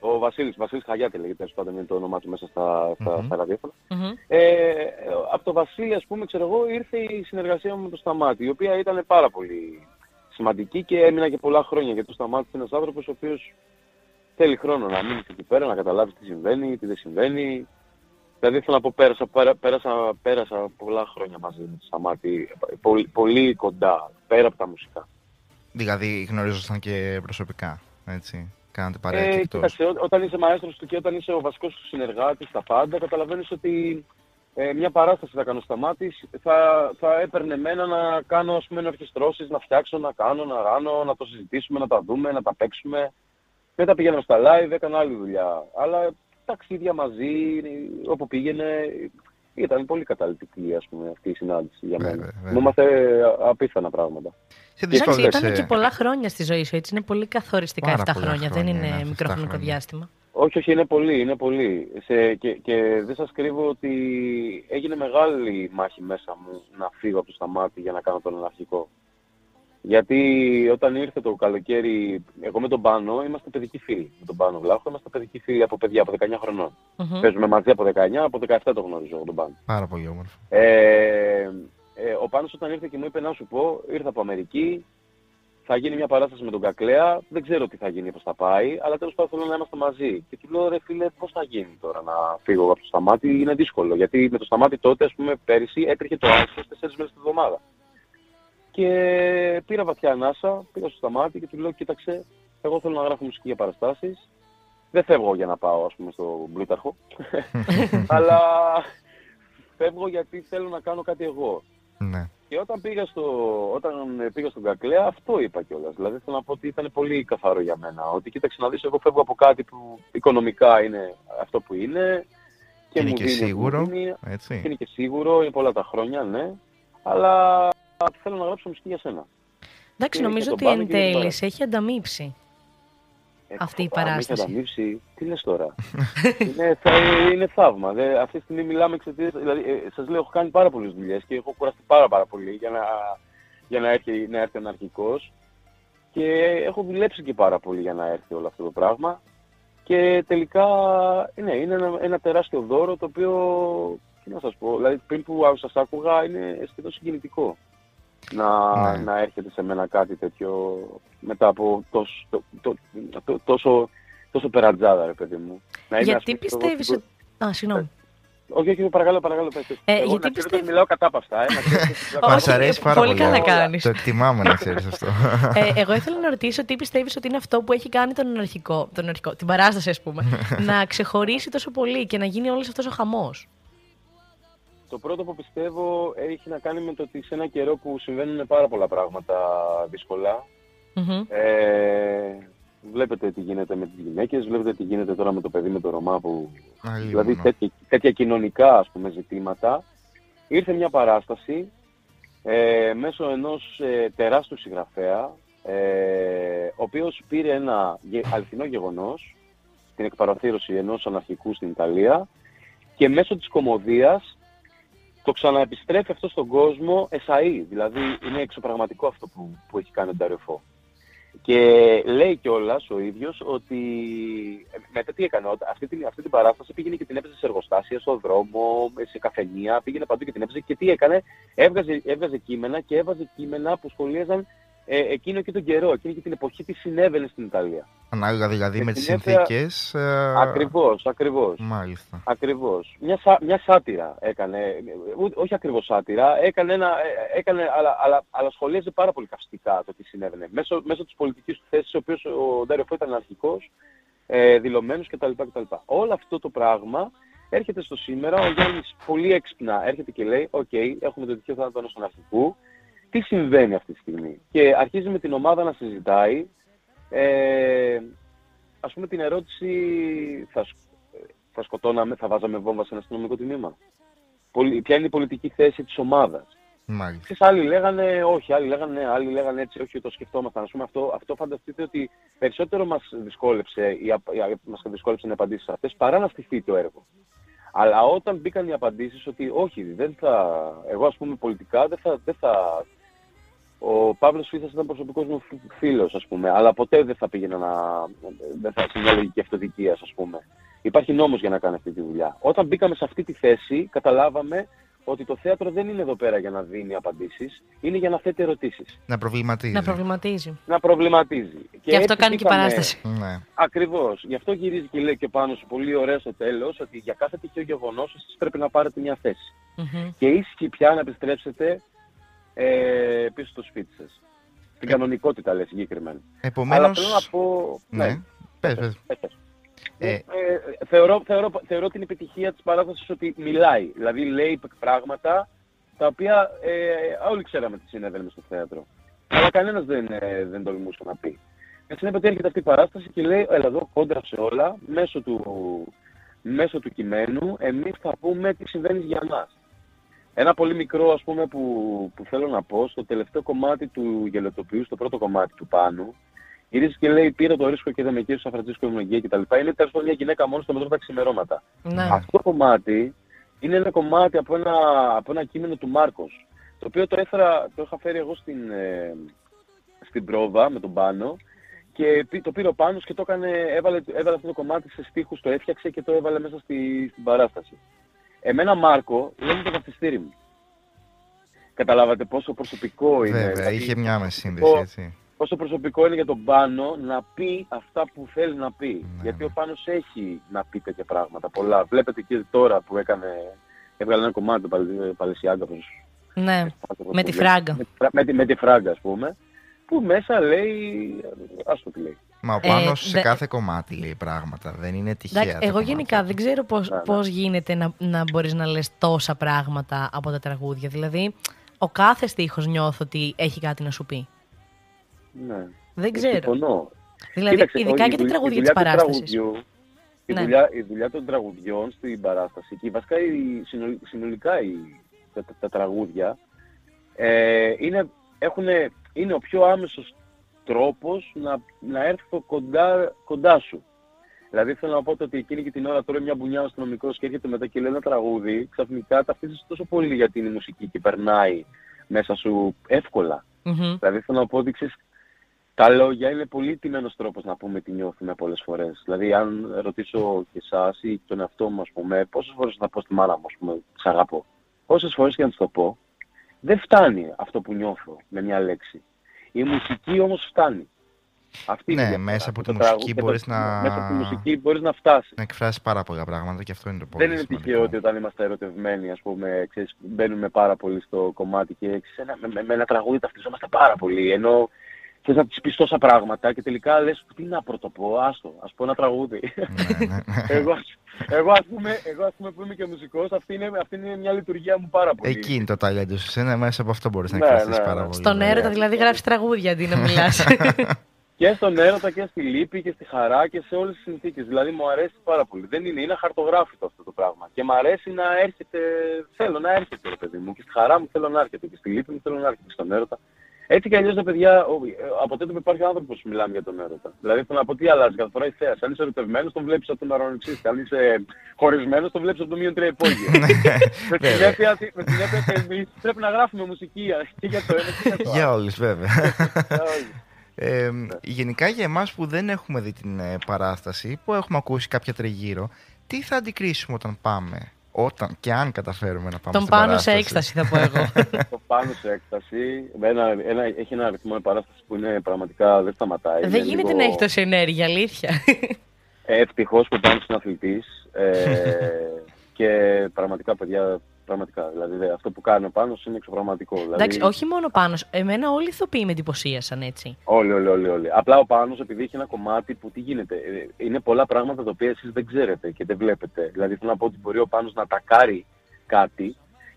Ο Βασίλης, Βασίλης Χαγιάτη λέγεται, τέλος πάντων είναι το όνομά του μέσα στα, στα, mm-hmm. στα ραδιόφωνα. Mm-hmm. Ε, από το Βασίλη, ας πούμε, ξέρω εγώ, ήρθε η συνεργασία μου με το Σταμάτη, η οποία ήταν πάρα πολύ σημαντική και έμεινα και πολλά χρόνια, γιατί το Σταμάτης είναι ένας άνθρωπος ο οποίος θέλει χρόνο να μείνει εκεί πέρα, να καταλάβει τι συμβαίνει, τι δεν συμβαίνει. Δηλαδή θέλω να πω, πέρασα, πέρασα, πέρασα πολλά χρόνια μαζί με το Σταμάτη, πολύ, πολύ κοντά, πέρα από τα μουσικά. Δηλαδή γνωρίζονταν και προσωπικά, έτσι. Κάνατε παρέα ε, κοίταξε, όταν είσαι μαέστρος του και όταν είσαι ο βασικός του συνεργάτης, τα πάντα, καταλαβαίνεις ότι ε, μια παράσταση θα κάνω στα μάτια, θα, θα έπαιρνε εμένα να κάνω ας πούμε ορχιστρώσεις, να φτιάξω, να κάνω, να ράνω, να το συζητήσουμε, να τα δούμε, να τα παίξουμε. Μετά πήγαινα στα live, έκανα άλλη δουλειά. Αλλά ταξίδια μαζί, όπου πήγαινε, ήταν πολύ καταλητική ας πούμε, αυτή η συνάντηση για μένα. Μου έμαθε απίθανα πράγματα. Εντάξει, ήταν και πολλά χρόνια στη ζωή σου, έτσι. Είναι πολύ καθοριστικά αυτά 7 χρόνια, δεν είναι μικρό χρονικό διάστημα. Όχι, όχι, είναι πολύ, είναι πολύ. Σε, και, και δεν σας κρύβω ότι έγινε μεγάλη μάχη μέσα μου να φύγω από το σταμάτη για να κάνω τον εναρχικό. Γιατί όταν ήρθε το καλοκαίρι, εγώ με τον Πάνο είμαστε παιδικοί φίλοι. Με τον Πάνο Βλάχο είμαστε παιδικοί φίλοι από παιδιά από 19 χρονών. Mm-hmm. Παίζουμε μαζί από 19, από 17 το γνωρίζω εγώ τον Πάνο. Πάρα πολύ όμορφο. Ε, ε, ο Πάνος όταν ήρθε και μου είπε να σου πω, ήρθα από Αμερική, θα γίνει μια παράσταση με τον Κακλέα, δεν ξέρω τι θα γίνει, πώς θα πάει, αλλά τέλος πάντων θέλω να είμαστε μαζί. Και του λέω, ρε φίλε, πώς θα γίνει τώρα να φύγω από το σταμάτη, είναι δύσκολο. Γιατί με το σταμάτη τότε, ας πούμε, πέρυσι έτρεχε το άσχος 4 μέρες τη εβδομάδα. Και πήρα βαθιά ανάσα, πήγα στο σταμάτη και του λέω, κοίταξε, εγώ θέλω να γράφω μουσική για παραστάσεις, Δεν φεύγω για να πάω, ας πούμε, στο Μπλούταρχο. Αλλά φεύγω γιατί θέλω να κάνω κάτι εγώ. Ναι. Και όταν πήγα, στο, όταν πήγα στον Κακλέα, αυτό είπα κιόλας. Δηλαδή θέλω να πω ότι ήταν πολύ καθαρό για μένα. Ότι κοίταξε να δεις, εγώ φεύγω από κάτι που οικονομικά είναι αυτό που είναι. Και, είναι και σίγουρο. έτσι. Και είναι και σίγουρο, είναι πολλά τα χρόνια, ναι. Αλλά θέλω να γράψω μουσική για σένα. Εντάξει, νομίζω ότι εν τέλει έχει ανταμείψει ε, αυτή η παράσταση. Έχει ανταμείψει, τι λες τώρα; είναι, είναι θαύμα. Δε, αυτή τη στιγμή μιλάμε εξαιτίας, δηλαδή ε, σας λέω έχω κάνει πάρα πολλές δουλειές και έχω κουραστεί πάρα πάρα πολύ για να, για να έρθει, να έρθει ένα αρχικός και έχω δουλέψει και πάρα πολύ για να έρθει όλο αυτό το πράγμα και τελικά ναι, είναι ένα, ένα τεράστιο δώρο το οποίο, τι να σας πω, δηλαδή πριν που σας άκουγα είναι σχεδόν συγκινητικό να, ναι. να έρχεται σε μένα κάτι τέτοιο μετά από τόσο, το, το, το, τόσο, τόσο περατζάδα, ρε παιδί μου. Να γιατί πιστεύεις ότι... Α, συγγνώμη. Όχι, όχι, παρακαλώ, παρακαλώ. Ε, Εγώ γιατί πιστεύω... ότι μιλάω κατάπαυστα. Ε, Μας αρέσει πάρα πολύ. Πολύ καλά κάνεις. Το εκτιμάμε να ξέρεις αυτό. ε, εγώ ήθελα να ρωτήσω τι πιστεύεις ότι είναι αυτό που έχει κάνει τον αρχικό, τον αρχικό την παράσταση ας πούμε, να ξεχωρίσει τόσο πολύ και να γίνει όλος αυτός ο χαμός. Το πρώτο που πιστεύω έχει να κάνει με το ότι σε ένα καιρό που συμβαίνουν πάρα πολλά πράγματα ε, βλέπετε τι γίνεται με τις γυναίκες, βλέπετε τι γίνεται τώρα με το παιδί με το Ρωμά, που, δηλαδή τέτοια, τέτοια, κοινωνικά ας πούμε, ζητήματα. Ήρθε μια παράσταση ε, μέσω ενός ε, τεράστιου συγγραφέα, ε, ο οποίος πήρε ένα αληθινό γεγονός, την εκπαραθήρωση ενός αναρχικού στην Ιταλία, και μέσω της κομμωδίας το ξαναεπιστρέφει αυτό στον κόσμο εσαΐ. Δηλαδή είναι εξωπραγματικό αυτό που, που έχει κάνει ο Νταρεφό. Και λέει κιόλας ο ίδιος ότι μετά τι έκανε, αυτή την, αυτή την παράσταση πήγαινε και την έπαιζε σε εργοστάσια, στον δρόμο, σε καφενεία, πήγαινε παντού και την έπαιζε. Και τι έκανε, έβγαζε, έβγαζε κείμενα και έβαζε κείμενα που σχολίαζαν ε, εκείνο και τον καιρό, εκείνη και την εποχή τι συνέβαινε στην Ιταλία. Ανάλογα δηλαδή με τις συνθήκες. Ε... Ακριβώς, ακριβώς. Μάλιστα. Ακριβώς. Μια, σα, μια σάτυρα έκανε, όχι ακριβώς σάτυρα, έκανε, ένα, ε, έκανε αλλά, αλλά, αλλά σχολίαζε πάρα πολύ καυστικά το τι συνέβαινε. Μέσω, μέσω της πολιτικής του θέσης, ο οποίος ο Ντάριο Φώ ήταν αναρχικός, ε, δηλωμένος κτλ, κτλ. Όλο αυτό το πράγμα έρχεται στο σήμερα, ο Γιάννης πολύ έξυπνα έρχεται και λέει, ok, okay, έχουμε το τυχαίο θάνατο ενός αναρχικού, τι συμβαίνει αυτή τη στιγμή. Και αρχίζει με την ομάδα να συζητάει. Ε, ας πούμε την ερώτηση, θα, θα σκοτώναμε, θα βάζαμε βόμβα σε ένα αστυνομικό τμήμα; Ποια είναι η πολιτική θέση της ομάδας; Μάλιστα. άλλοι λέγανε όχι, άλλοι λέγανε, άλλοι λέγανε έτσι, όχι, το σκεφτόμασταν. Ας πούμε, αυτό, αυτό φανταστείτε ότι περισσότερο μας δυσκόλεψε, η, μας δυσκόλεψαν οι απαντήσεις αυτές παρά να στηθεί το έργο. Αλλά όταν μπήκαν οι απαντήσεις ότι όχι, δεν θα, εγώ ας πούμε πολιτικά δεν θα, δεν θα ο Παύλος Φίθας ήταν προσωπικός μου φίλος, ας πούμε, αλλά ποτέ δεν θα πήγαινα να... δεν θα και αυτοδικίας, ας πούμε. Υπάρχει νόμος για να κάνει αυτή τη δουλειά. Όταν μπήκαμε σε αυτή τη θέση, καταλάβαμε ότι το θέατρο δεν είναι εδώ πέρα για να δίνει απαντήσεις, είναι για να θέτει ερωτήσεις. Να προβληματίζει. Να προβληματίζει. Να προβληματίζει. Και, αυτό κάνει και η παράσταση. Ναι. Ακριβώς. Γι' αυτό γυρίζει και λέει και πάνω σου πολύ ωραία στο τέλος, ότι για κάθε τυχαίο γεγονός εσείς πρέπει να πάρετε μια θέση. Mm-hmm. Και ίσχυει πια να επιστρέψετε ε, πίσω στο σπίτι σας. Την ε... κανονικότητα λέει συγκεκριμένα. Επομένως... Αλλά θέλω να πω... Ναι, ναι. πες, πες. Ε, ε, θεωρώ, θεωρώ, θεωρώ την επιτυχία της παράδοσης ότι μιλάει. Δηλαδή λέει πράγματα τα οποία ε, όλοι ξέραμε τι συνέβαινε στο θέατρο. Αλλά κανένας δεν, ε, δεν τολμούσε να πει. Και συνέβη ότι έρχεται αυτή η παράσταση και λέει, έλα εδώ κόντρα σε όλα, μέσω του, μέσω του κειμένου, εμείς θα πούμε τι συμβαίνει για μας. Ένα πολύ μικρό ας πούμε που, που θέλω να πω, στο τελευταίο κομμάτι του γελοτοποιού, στο πρώτο κομμάτι του πάνω, γυρίζει και λέει: Πήρα το ρίσκο και δεν με κύριο Σαν Φραντζίσκο ήμουν κτλ. Είναι τέλος πάντων μια γυναίκα μόνο στο μετρό τα ξημερώματα. Ναι. Αυτό το κομμάτι είναι ένα κομμάτι από ένα, από ένα κείμενο του Μάρκος. Το οποίο το, έφερα, το είχα φέρει εγώ στην, ε, στην πρόβα με τον πάνω και το πήρε ο Πάνος και το έκανε, έβαλε, έβαλε αυτό το κομμάτι σε στίχους, το έφτιαξε και το έβαλε μέσα στη, στην παράσταση. Εμένα Μάρκο είναι το καθιστήρι μου. Καταλάβατε πόσο προσωπικό είναι. Βέβαια, δηλαδή, είχε μια άμεση σύνδεση, έτσι. Πόσο προσωπικό είναι για τον Πάνο να πει αυτά που θέλει να πει. Ναι, Γιατί ναι. ο Πάνος έχει να πει τέτοια πράγματα πολλά. Βλέπετε και τώρα που έκανε, έβγαλε ένα κομμάτι του Παλαισιάγκα. Ναι, με τη φράγκα. Με, με, με, τη φράγκα, ας πούμε. Που μέσα λέει, ας το τι λέει. Μα ο πάνω ε, σε κάθε κομμάτι λέει πράγματα. Δεν είναι τυχαία. εγώ κομμάτια. γενικά δεν ξέρω πώ πώς γίνεται να, να μπορείς να λες τόσα πράγματα από τα τραγούδια. Δηλαδή, ο κάθε στίχος νιώθω ότι έχει κάτι να σου πει. Ναι. Δεν ξέρω. Συμφωνώ. Δηλαδή, Κοίταξε, ειδικά για την τραγούδια της παράστασης. Η, ναι. δουλειά, η δουλειά των τραγουδιών στην παράσταση και βασικά η, συνολικά η, τα, τα, τραγούδια ε, είναι, έχουν, είναι ο πιο άμεσος τρόπος να, να έρθω κοντά, κοντά σου. Δηλαδή θέλω να πω ότι εκείνη και την ώρα τώρα μια μπουνιά ο αστυνομικό και έρχεται μετά και λέει ένα τραγούδι, ξαφνικά ταυτίζεσαι τόσο πολύ γιατί είναι η μουσική και περνάει μέσα σου εύκολα. Mm-hmm. Δηλαδή θέλω να πω ότι ξέρεις, τα λόγια είναι πολύ τιμένος τρόπος να πούμε τι νιώθουμε πολλές φορές. Δηλαδή, αν ρωτήσω και εσάς ή τον εαυτό μου, ας πούμε, πόσες φορές θα πω στη μάνα μου, ας πούμε, σ' αγαπώ. Πόσες φορές και να της το πω, δεν φτάνει αυτό που νιώθω με μια λέξη. Η μουσική όμως φτάνει. Αυτή ναι, μέσα από τη μουσική μπορείς να. Μέσα από τη μουσική μπορείς να φτάσεις. Να εκφράσεις πάρα πολλά πράγματα και αυτό είναι το πολύ Δεν είναι τυχαίο ότι όταν είμαστε ερωτευμένοι, ας πούμε, ξέρεις, μπαίνουμε πάρα πολύ στο κομμάτι και ξέρεις, με, με, ένα τραγούδι ταυτιζόμαστε πάρα πολύ. Ενώ θες να της πεις τόσα πράγματα και τελικά λες τι να πρωτοπώ, άστο, ας πω ένα τραγούδι. Ναι, ναι, ναι. εγώ, εγώ, ας πούμε, εγώ ας πούμε που είμαι και μουσικός, αυτή είναι, αυτή είναι μια λειτουργία μου πάρα πολύ. Εκεί είναι το ταλέντο σου, είναι μέσα από αυτό μπορείς να εκφραστείς πάρα πολύ. Στον έρωτα δηλαδή γράφεις τραγούδια αντί να μιλάς. και στον έρωτα και στη λύπη και στη χαρά και σε όλες τις συνθήκες. Δηλαδή μου αρέσει πάρα πολύ. Δεν είναι, είναι χαρτογράφητο αυτό το πράγμα. Και μου αρέσει να έρχεται, θέλω να έρχεται ρε παιδί μου. Και στη χαρά μου θέλω να έρχεται. Και στη λύπη μου θέλω να έρχεται. Στον έρωτα. Έτσι κι αλλιώς τα παιδιά, ε, από τότε που υπάρχει άνθρωπος που μιλάμε για τον έρωτα. Δηλαδή θέλω να πω τι αλλάζει κάθε φορά η θέα. Αν είσαι ερωτευμένος, τον βλέπεις από τον αρρωνιξίστη. Αν είσαι χωρισμένος, τον βλέπεις από το μείον τρία υπόγειο. με την έννοια ότι εμείς πρέπει να γράφουμε μουσική και για το ένα και για το άλλο. Για όλους, βέβαια. Ε, γενικά για εμάς που δεν έχουμε δει την ε, παράσταση, που έχουμε ακούσει κάποια τριγύρω, τι θα αντικρίσουμε όταν πάμε όταν και αν καταφέρουμε να πάμε Τον πάνω σε έκσταση θα πω εγώ. το πάνω σε έκσταση. Ένα, ένα, έχει ένα αριθμό παράσταση που είναι πραγματικά δεν σταματάει. Δεν γίνεται λίγο... να έχει τόση ενέργεια, αλήθεια. Ε, Ευτυχώς που πάνω στην αθλητής. Ε, και πραγματικά, παιδιά, Πραγματικά. Δηλαδή αυτό που κάνει ο Πάνο είναι εξωπραγματικό. Δηλαδή... Εντάξει, όχι μόνο Πάνο. Εμένα όλοι οι ηθοποιοί με εντυπωσίασαν έτσι. Όλοι, όλοι, όλοι, όλοι. Απλά ο Πάνος επειδή έχει ένα κομμάτι που τι γίνεται. Ε, είναι πολλά πράγματα τα οποία εσείς δεν ξέρετε και δεν βλέπετε. Δηλαδή θέλω να πω ότι μπορεί ο Πάνος να τακάρει κάτι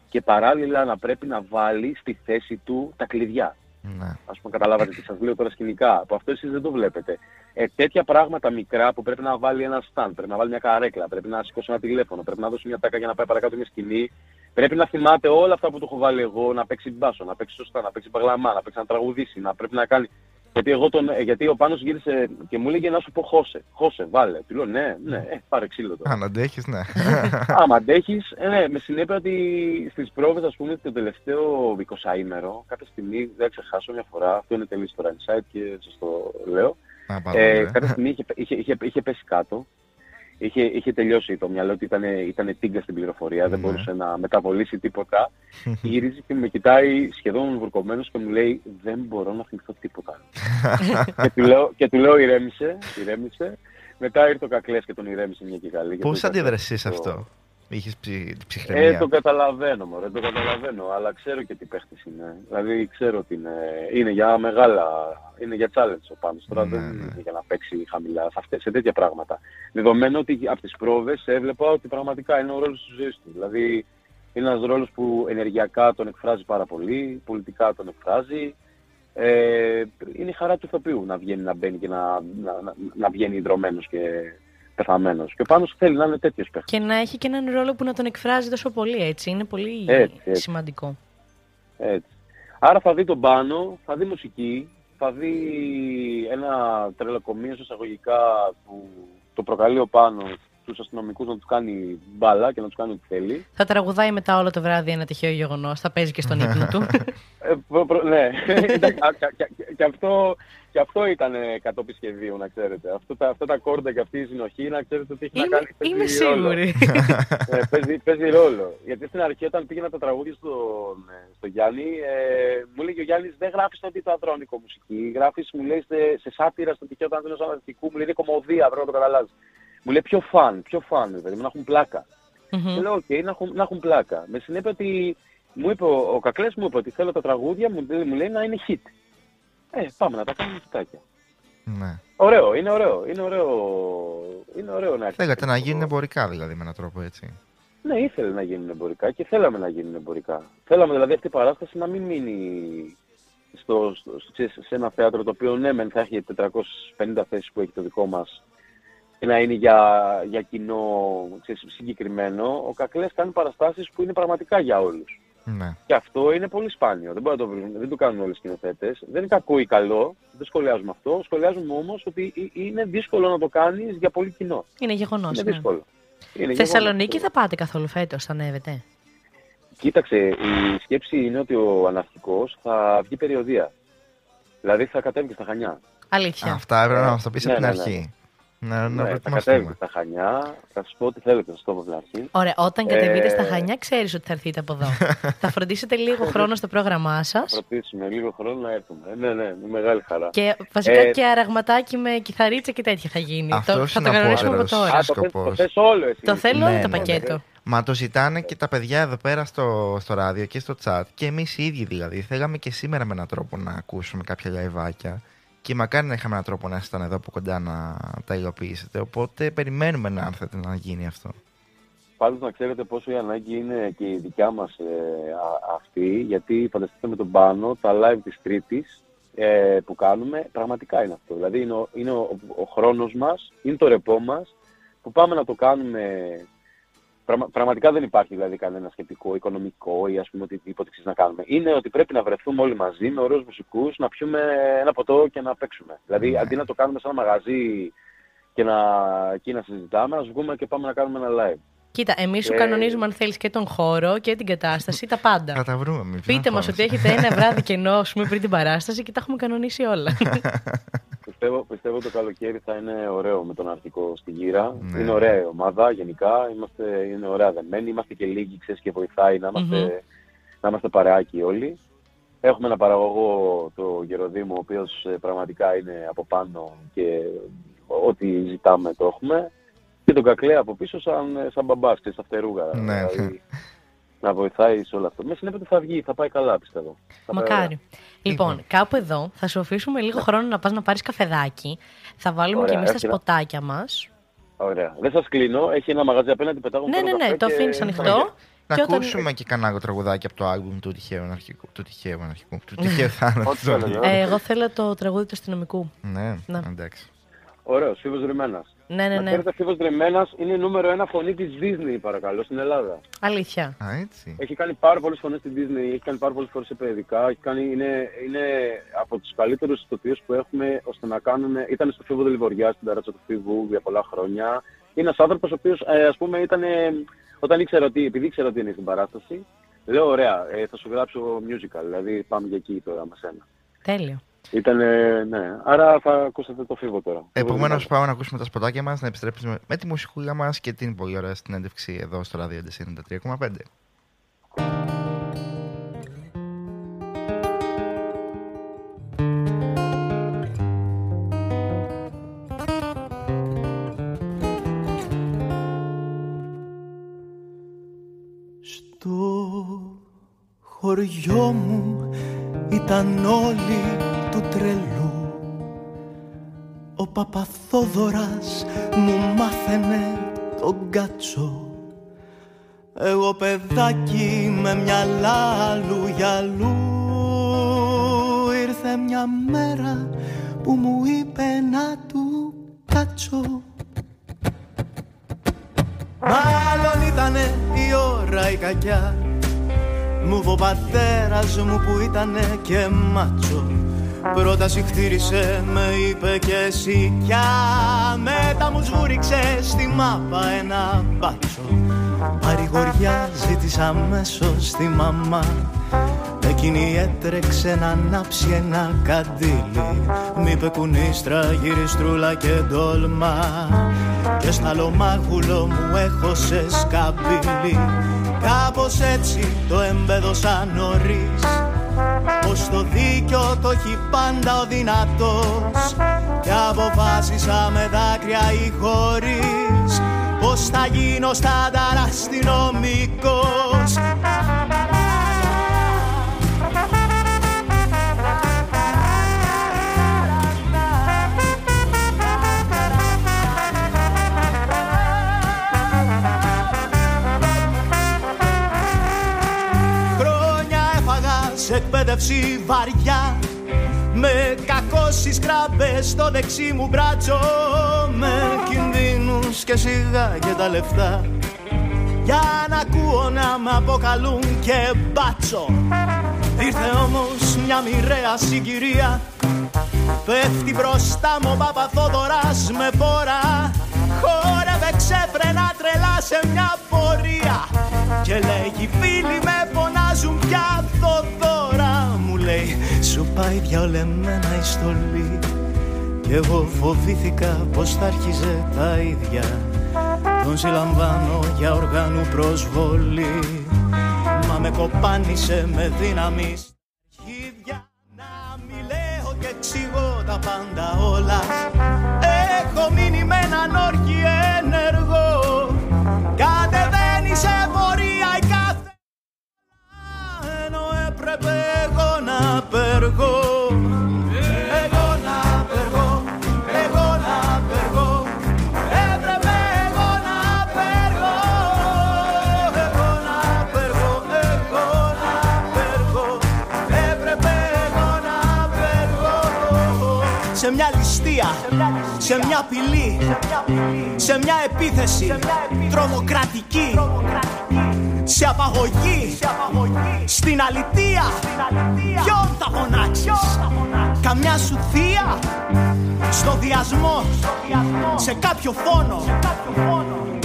και παράλληλα να πρέπει να βάλει στη θέση του τα κλειδιά. Ναι. Α πούμε, καταλάβατε τι σας λέω τώρα σκηνικά. Από αυτό εσείς δεν το βλέπετε. Ε, τέτοια πράγματα μικρά που πρέπει να βάλει ένα stand, πρέπει να βάλει μια καρέκλα, πρέπει να σηκώσει ένα τηλέφωνο, πρέπει να δώσει μια τάκα για να πάει παρακάτω μια σκηνή. Πρέπει να θυμάται όλα αυτά που του έχω βάλει εγώ, να παίξει μπάσο, να παίξει σωστά, να παίξει παγλαμά, να παίξει να τραγουδήσει, να πρέπει να κάνει. Γιατί, εγώ τον, ε, γιατί ο Πάνος γύρισε και μου έλεγε να σου πω χώσε, χώσε, βάλε. Του λέω ναι, ναι, ε, πάρε ξύλο τώρα. Αν αντέχεις, ναι. Άμα αντέχεις, ε, ναι, με συνέπεια ότι στις πρόβες, ας πούμε, το τελευταίο 20 ημέρο, κάποια στιγμή, δεν ξεχάσω μια φορά, αυτό είναι τελείως το insight και σας το λέω, ε, κάποια στιγμή είχε, είχε, είχε, είχε πέσει κάτω είχε, είχε τελειώσει το μυαλό του, ήταν, ήταν τίγκα στην πληροφορία, δεν ναι. μπορούσε να μεταβολήσει τίποτα. Γυρίζει και με κοιτάει σχεδόν βουρκωμένος και μου λέει δεν μπορώ να θυμηθώ τίποτα. και, του λέω, και του λέω ηρέμησε, ηρέμησε. Μετά ήρθε ο Κακλές και τον ηρέμησε μια και καλή. Πώς αντιδρασείς αυτό; Είχες ψυχραιμία. Ε, το καταλαβαίνω, μωρέ, το καταλαβαίνω, αλλά ξέρω και τι παίχτης είναι. Δηλαδή ξέρω ότι είναι, είναι για μεγάλα, είναι για challenge ο Πάνος. Τώρα ναι, δεν ναι. είναι για να παίξει χαμηλά σε, αυτές, σε τέτοια πράγματα. Δεδομένου ότι από τις πρόβες έβλεπα ότι πραγματικά είναι ο ρόλος της ζωής του. Δηλαδή είναι ένας ρόλος που ενεργειακά τον εκφράζει πάρα πολύ, πολιτικά τον εκφράζει. Ε, είναι η χαρά του ηθοποιού να βγαίνει, να μπαίνει και να, να, να, να βγαίνει δρομένος και πεθαμένος. Και ο Πάνος θέλει να είναι τέτοιος παίχτης. Και να έχει και έναν ρόλο που να τον εκφράζει τόσο πολύ έτσι. Είναι πολύ σημαντικό. Έτσι. Άρα θα δει τον Πάνο, θα δει μουσική, θα δει ένα τρελοκομείο εισαγωγικά που το προκαλεί ο Πάνος τους αστυνομικούς να τους κάνει μπάλα και να τους κάνει ό,τι θέλει. Θα τραγουδάει μετά όλο το βράδυ ένα τυχαίο γεγονός. Θα παίζει και στον ύπνο του. ε, προ, προ, ναι. και, αυτό, και αυτό ήταν κατόπι σχεδίου, να ξέρετε. Αυτό τα, αυτά τα κόρντα και αυτή η συνοχή, να ξέρετε ότι έχει είμαι, να κάνει. Είμαι σίγουρη. ε, παίζει, παίζει ρόλο. Γιατί στην αρχή, όταν πήγαινα τα τραγούδια στο, στο Γιάννη, ε, μου λέει ο Γιάννης δεν γράφεις στον τίτλο αντρώνικο μουσική. Γράφεις, μου λέει, σε, σε σάτυρα στον τυχαίο όταν δεν μου λέει είναι κομμωδία, πρέπει να το καταλάβεις. Μου λέει πιο φαν, πιο φαν, δηλαδή, να έχουν πλάκα. Mm-hmm. λέω, οκ, okay, να, έχουν, να έχουν πλάκα. Με συνέπεια ότι μου είπε, ο, ο Κακλές μου είπε ότι θέλω τα τραγούδια μου, μου λέει να είναι hit. Ε, πάμε να τα κάνουμε χιτάκια. Ναι. Ωραίο, είναι ωραίο. Είναι ωραίο, είναι ωραίο να Θέλετε να γίνουν εμπορικά δηλαδή με έναν τρόπο έτσι. Ναι, ήθελε να γίνουν εμπορικά και θέλαμε να γίνουν εμπορικά. Θέλαμε δηλαδή αυτή η παράσταση να μην μείνει στο, στο, σε ένα θέατρο το οποίο ναι, μεν θα έχει 450 θέσεις που έχει το δικό μας και να είναι για, για κοινό ξέρεις, συγκεκριμένο. Ο Κακλές κάνει παραστάσεις που είναι πραγματικά για όλους. Ναι. Και αυτό είναι πολύ σπάνιο. Δεν, μπορεί να το βρουν, δεν το κάνουν όλες οι σκηνοθέτες. Δεν είναι κακό ή καλό. Δεν σχολιάζουμε αυτό. Σχολιάζουμε όμως ότι είναι δύσκολο να το κάνεις για πολύ κοινό. Είναι γεγονός. Είναι ναι. δύσκολο. Είναι Θεσσαλονίκη θα πάτε καθόλου φέτος, θα ανέβετε; Κοίταξε, η σκέψη είναι ότι ο αναρχικός θα βγει περιοδία. Δηλαδή θα κατέβει και στα Χανιά. Αλήθεια. Αυτά έπρεπε να μας το πεις από την αρχή. Να, να ναι, θα κατέβετε στα Χανιά, θα σας πω ό,τι θέλετε, θα σα το πω αρχή. Ωραία, όταν κατεβείτε ε... στα Χανιά, ξέρεις ότι θα έρθετε από εδώ. θα φροντίσετε λίγο χρόνο στο πρόγραμμά σας. Θα φροντίσουμε λίγο χρόνο να έρθουμε. Ναι, ναι, με μεγάλη χαρά. Και βασικά ε... και αραγματάκι με κιθαρίτσα και τέτοια θα γίνει. Αυτό θα το κανονίσουμε από τώρα. Α, το, το, όλο εσύ. Το θέλω όλο ναι, το ναι, πακέτο. Μα το ζητάνε και τα παιδιά εδώ πέρα στο, στο ράδιο και στο chat και εμείς οι ίδιοι δηλαδή. Θέλαμε και σήμερα με έναν τρόπο να ακούσουμε κάποια λαϊβάκια. Και μακάρι να είχαμε έναν τρόπο να ήσασταν εδώ από κοντά να τα υλοποιήσετε. Οπότε περιμένουμε να έρθετε να γίνει αυτό. Πάντως να ξέρετε πόσο η ανάγκη είναι και η δικιά μας ε, αυτή, γιατί φανταστείτε με τον Πάνο τα live της Τρίτης ε, που κάνουμε, πραγματικά είναι αυτό. Δηλαδή είναι ο, είναι ο, ο χρόνος μας, είναι το ρεπό μας, που πάμε να το κάνουμε πραγματικά δεν υπάρχει δηλαδή κανένα σχετικό οικονομικό ή ας πούμε οτιδήποτε να κάνουμε. Είναι ότι πρέπει να βρεθούμε όλοι μαζί με ωραίους μουσικούς, να πιούμε ένα ποτό και να παίξουμε. Δηλαδή ναι. αντί να το κάνουμε σε ένα μαγαζί και να, εκεί να συζητάμε, να βγούμε και πάμε να κάνουμε ένα live. Κοίτα, εμείς σου κανονίζουμε αν θέλεις και τον χώρο και την κατάσταση, τα πάντα. Θα τα βρούμε. Πείτε μας ότι έχετε ένα βράδυ κενό πούμε, πριν την παράσταση και τα έχουμε κανονίσει όλα. πιστεύω, πιστεύω το καλοκαίρι θα είναι ωραίο με τον αρχικό στη γύρα. Ναι. Είναι ωραία η ομάδα γενικά. Είμαστε, είναι ωραία δεμένοι. Είμαστε και λίγοι, ξέρεις και βοηθάει να είμαστε, mm-hmm. να είμαστε παρεάκι όλοι. Έχουμε ένα παραγωγό, το Γεροδήμο, ο οποίος ε, πραγματικά είναι από πάνω και ό,τι ζητάμε το έχουμε. Και τον Κακλέα από πίσω σαν, ε, σαν μπαμπάς, σαν φτερούγα. Ναι. Δηλαδή, να βοηθάει σε όλο αυτό. Μες συνέπεια θα βγει, θα πάει καλά πιστεύω. Μακάρι. Λοιπόν, λοιπόν, κάπου εδώ θα σου αφήσουμε λίγο χρόνο να πας να πάρεις καφεδάκι. Θα βάλουμε Ωραία, και εμείς τα σποτάκια μας. Ωραία. Δεν σας κλείνω, έχει ένα μαγαζί απέναντι, πετάγω Ναι, ναι, ναι, το αφήνεις ανοιχτό. Να και ακούσουμε όταν... και κανένα τραγουδάκι από το άλμπουμ του τυχαίου αρχικού. Του τυχαίου αρχικού. Του τυχαίου θάνατο. Ε, εγώ θέλω το τραγούδι του αστυνομικού. Ναι, ναι. εντάξει. Ωραίος, Φίβος Ρημένας. Ναι, ναι, ναι. ξέρετε, Φίβος Ρημένας είναι νούμερο ένα φωνή της Disney, παρακαλώ, στην Ελλάδα. Αλήθεια. Α, έτσι. Έχει κάνει πάρα πολλές φωνές στην Disney, έχει κάνει πάρα πολλές φορές σε παιδικά. Έχει κάνει, είναι, είναι από τους καλύτερους ηθοποιού που έχουμε ώστε να κάνουν. Ήταν στο Φίβο Δελιβοριά, στην ταράτσα του Φίβου για πολλά χρόνια. Είναι ένας άνθρωπος ο οποίος, ε, ας πούμε, ήταν. Όταν ήξερα ότι, επειδή ήξερα ότι είναι στην παράσταση, λέω: Ωραία, ε, θα σου γράψω musical. Δηλαδή, πάμε για εκεί τώρα με σένα. Τέλειο. Ήταν, ναι. Άρα θα ακούσετε το φίβο τώρα. Επομένως, πάμε να ακούσουμε τα σποτάκια μας, να επιστρέψουμε με τη μουσικούλα μας και την πολύ ωραία συνέντευξη εδώ στο ράδιο 93,5. Στο χωριό μου ήταν όλοι του τρελού. Ο Παπαθόδωρας μου μάθαινε τον κάτσο. Εγώ παιδάκι με μια λάλου γυαλού Ήρθε μια μέρα που μου είπε να του κάτσω. Μάλλον ήτανε η ώρα η κακιά. Μου ο πατέρας μου που ήτανε και μάτσο Πρώτα συχτήρισε με είπε και σικιά Μετά μου σβούριξε στη μάπα ένα μπάτσο. Παρηγοριά ζήτησα αμέσως στη μαμά. Εκείνη έτρεξε να ανάψει ένα καντήλι. Μη είπε κουνίστρα γυριστρούλα και ντόλμα. Και στα λομάγουλο μου έχω σε σκαμπίλι. Κάπως έτσι το εμπέδωσα νωρίς Πως το δίκιο το έχει πάντα ο δυνατός. Και αποφάσισα με δάκρυα ή χωρίς Πως θα γίνω στάνταρ αστυνομικός εκπαίδευση βαριά με κακώσεις κράμπες στο δεξί μου μπράτσο Με κινδύνους και σιγά και τα λεφτά. Για να ακούω να με αποκαλούν και μπάτσο. Ήρθε όμως μια μοιραία συγκυρία. Πέφτει μπροστά μου ο Παπαθόδωρας με φόρα Χόρευε ξέφρενα τρελά σε μια πορεία. Και λέγει φίλοι με φωνάζουν πάει διαολεμένα η στολή Κι εγώ φοβήθηκα πως θα αρχίζε τα ίδια. Τον συλλαμβάνω για οργάνου προσβολή Μα με κοπάνισε με δύναμη. Χίδια να μη λέω και εξηγώ τα πάντα όλα. Έχω μείνει με έναν όρκι ενεργό Κατεβαίνει σε πορεία η κάθε Ενώ έπρεπε εγώ να περγώ Εγώ να περγώ, εγώ να περγώ Έπρεπε εγώ να περγώ Εγώ να περγώ, εγώ να περγώ Έπρεπε εγώ να περγώ Σε μια ληστεία, σε μια απειλή Σε μια επίθεση τρομοκρατική σε απαγωγή, στην αλητεία Ποιον θα φωνάξεις; Καμιά σου θεία. Στο διασμό Σε κάποιο φόνο.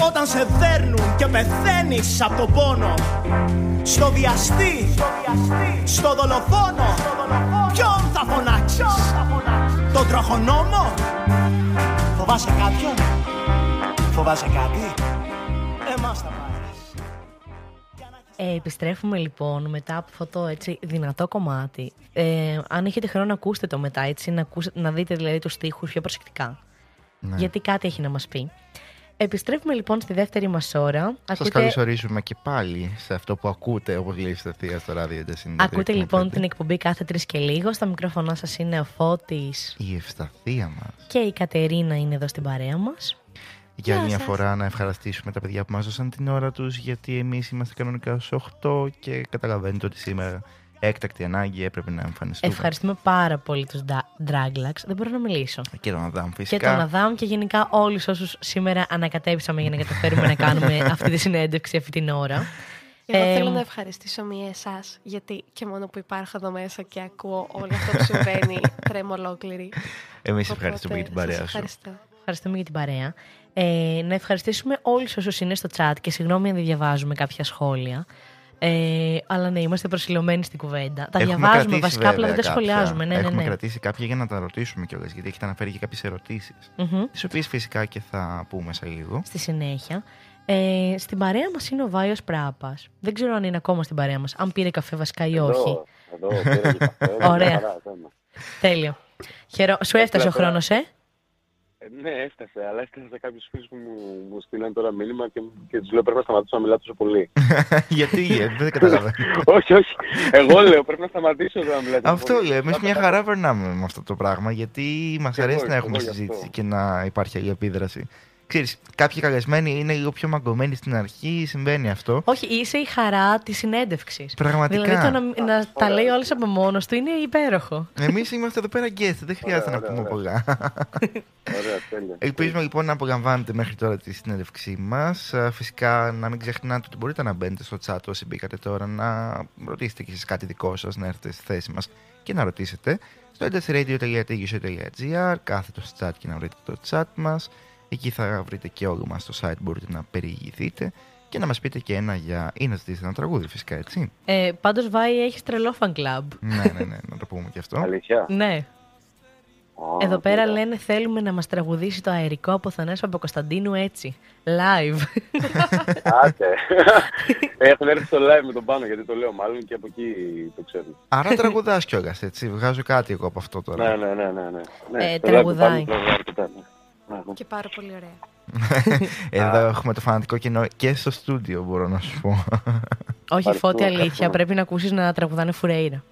Όταν σε δέρνουν και πεθαίνεις από τον πόνο. Στο βιαστή Στο δολοφόνο. Ποιον θα φωνάξεις; Τον τροχονόμο. Φοβάσαι κάποιον; Φοβάσαι κάτι; Εμάς θα πάρεις Ε, επιστρέφουμε λοιπόν μετά από αυτό το έτσι, δυνατό κομμάτι. Ε, αν έχετε χρόνο να ακούσετε το μετά, έτσι, να, ακούσετε, να δείτε δηλαδή τους στίχους πιο προσεκτικά. Ναι. Γιατί κάτι έχει να μας πει. Επιστρέφουμε λοιπόν στη δεύτερη μας ώρα. Σας καλωσορίζουμε και πάλι σε αυτό που ακούτε, όπως λέει η Θεία στο ράδιο Ακούτε λοιπόν την εκπομπή κάθε τρεις και λίγο. Στα μικρόφωνά σας είναι ο Φώτης. Η Ευσταθία μας. Και η Κατερίνα είναι εδώ στην παρέα μας. Για άλλη μια φορά να ευχαριστήσουμε τα παιδιά που μας δώσαν την ώρα τους γιατί εμείς είμαστε κανονικά στους 8 και καταλαβαίνετε ότι σήμερα έκτακτη ανάγκη έπρεπε να εμφανιστούμε. Ευχαριστούμε πάρα πολύ τους Draglax. Δεν μπορώ να μιλήσω. Και τον Αδάμ φυσικά. Και τον Αδάμ και γενικά όλους όσους σήμερα ανακατέψαμε για να καταφέρουμε να κάνουμε αυτή τη συνέντευξη αυτή την ώρα. Εγώ ε, θέλω να ευχαριστήσω μία εσάς, γιατί και μόνο που υπάρχω εδώ μέσα και ακούω όλο αυτό που συμβαίνει, τρέμω ολόκληρη. Εμείς ευχαριστούμε για την παρέα σου. Ευχαριστώ. Ευχαριστούμε για την παρέα. Ε, να ευχαριστήσουμε όλους όσους είναι στο chat και συγγνώμη αν δεν διαβάζουμε κάποια σχόλια. Ε, αλλά ναι, είμαστε προσιλωμένοι στην κουβέντα. Τα Έχουμε διαβάζουμε βασικά, απλά δεν τα σχολιάζουμε. Ναι, ναι, Έχουμε ναι. κρατήσει κάποια για να τα ρωτήσουμε κιόλας, γιατί έχετε αναφέρει και κάποιες ερωτήσεις. Μμμ. Τις οποίες φυσικά και θα πούμε σε λίγο. Στη συνέχεια. Ε, στην παρέα μας είναι ο Βάιος Πράπας. Δεν ξέρω αν είναι ακόμα στην παρέα μας. Αν πήρε καφέ βασικά ή όχι. Εδώ, εδώ, πήρα και καφέ, όλα Ωραία. μια χαρά, θέμα. Τέλειο. Χαιρό... Σου έφτασε ο Απλά χρόνος, ε; Ε, Ναι, έφτασε, αλλά έφτασε σε κάποιους φίλους που μου, μου στείλαν τώρα μήνυμα και, και τους λέω πρέπει να σταματήσω να μιλάω τόσο πολύ. γιατί, ε, δεν καταλαβαίνω. όχι, όχι. Εγώ λέω πρέπει να σταματήσω εδώ να μιλάω τόσο αυτό πολύ. λέω. Εμείς μια χαρά περνάμε με αυτό το πράγμα γιατί μας Και αρέσει εγώ, να και έχουμε εγώ γι' συζήτηση αυτό. και να υπάρχει άλλη επίδραση. Ξέρεις, κάποιοι καλεσμένοι είναι λίγο πιο μαγκωμένοι στην αρχή, συμβαίνει αυτό. Όχι, είσαι η χαρά της συνέντευξης. Πραγματικά. Δηλαδή το να, να τα λέει όλε από μόνος του είναι υπέροχο. Εμείς είμαστε εδώ πέρα guest, δεν χρειάζεται να Ωραία, πούμε ωραία. πολλά. Ωραία, τέλεια. Ελπίζουμε λοιπόν να απολαμβάνετε μέχρι τώρα τη συνέντευξή μας. Φυσικά να μην ξεχνάτε ότι μπορείτε να μπαίνετε στο chat όσοι μπήκατε τώρα να ρωτήσετε και εσείς κάτι δικό σας, να έρθετε στη θέση μας και να ρωτήσετε. Στο endlessradio.gr κάθετο στο chat και να βρείτε το chat μας. Εκεί θα βρείτε και όλο μας το site, μπορείτε να περιηγηθείτε και να μας πείτε και ένα για. ή να ζητήσετε ένα τραγούδι, φυσικά έτσι. Ε, Πάντως, Βάη, έχεις τρελό fan club. ναι, ναι, ναι, να το πούμε και αυτό. Αλήθεια; Ναι. Α, Εδώ πέρα κοίτα. λένε θέλουμε να μας τραγουδήσει το αερικό από Θανάση Παπακοσταντίνου έτσι. Live. Άτε. Έχουν έρθει στο live με τον πάνω γιατί το λέω μάλλον και από εκεί το ξέρουν. Άρα τραγουδάς κιόλας, έτσι. Βγάζω κάτι εγώ από αυτό τώρα. Ναι, ναι, ναι, ναι. ναι. ναι Ε, το live τραγουδάει. Του Πάνου τραγουδάει αρκετά, ναι. Ναι, ναι. Και πάρα πολύ ωραία. Εδώ έχουμε το φανατικό κοινό και στο στούντιο, μπορώ να σου πω. Όχι, Ευχαριστώ. φώτη αλήθεια. Πρέπει να ακούσεις να τραγουδάνε Φουρέιρα.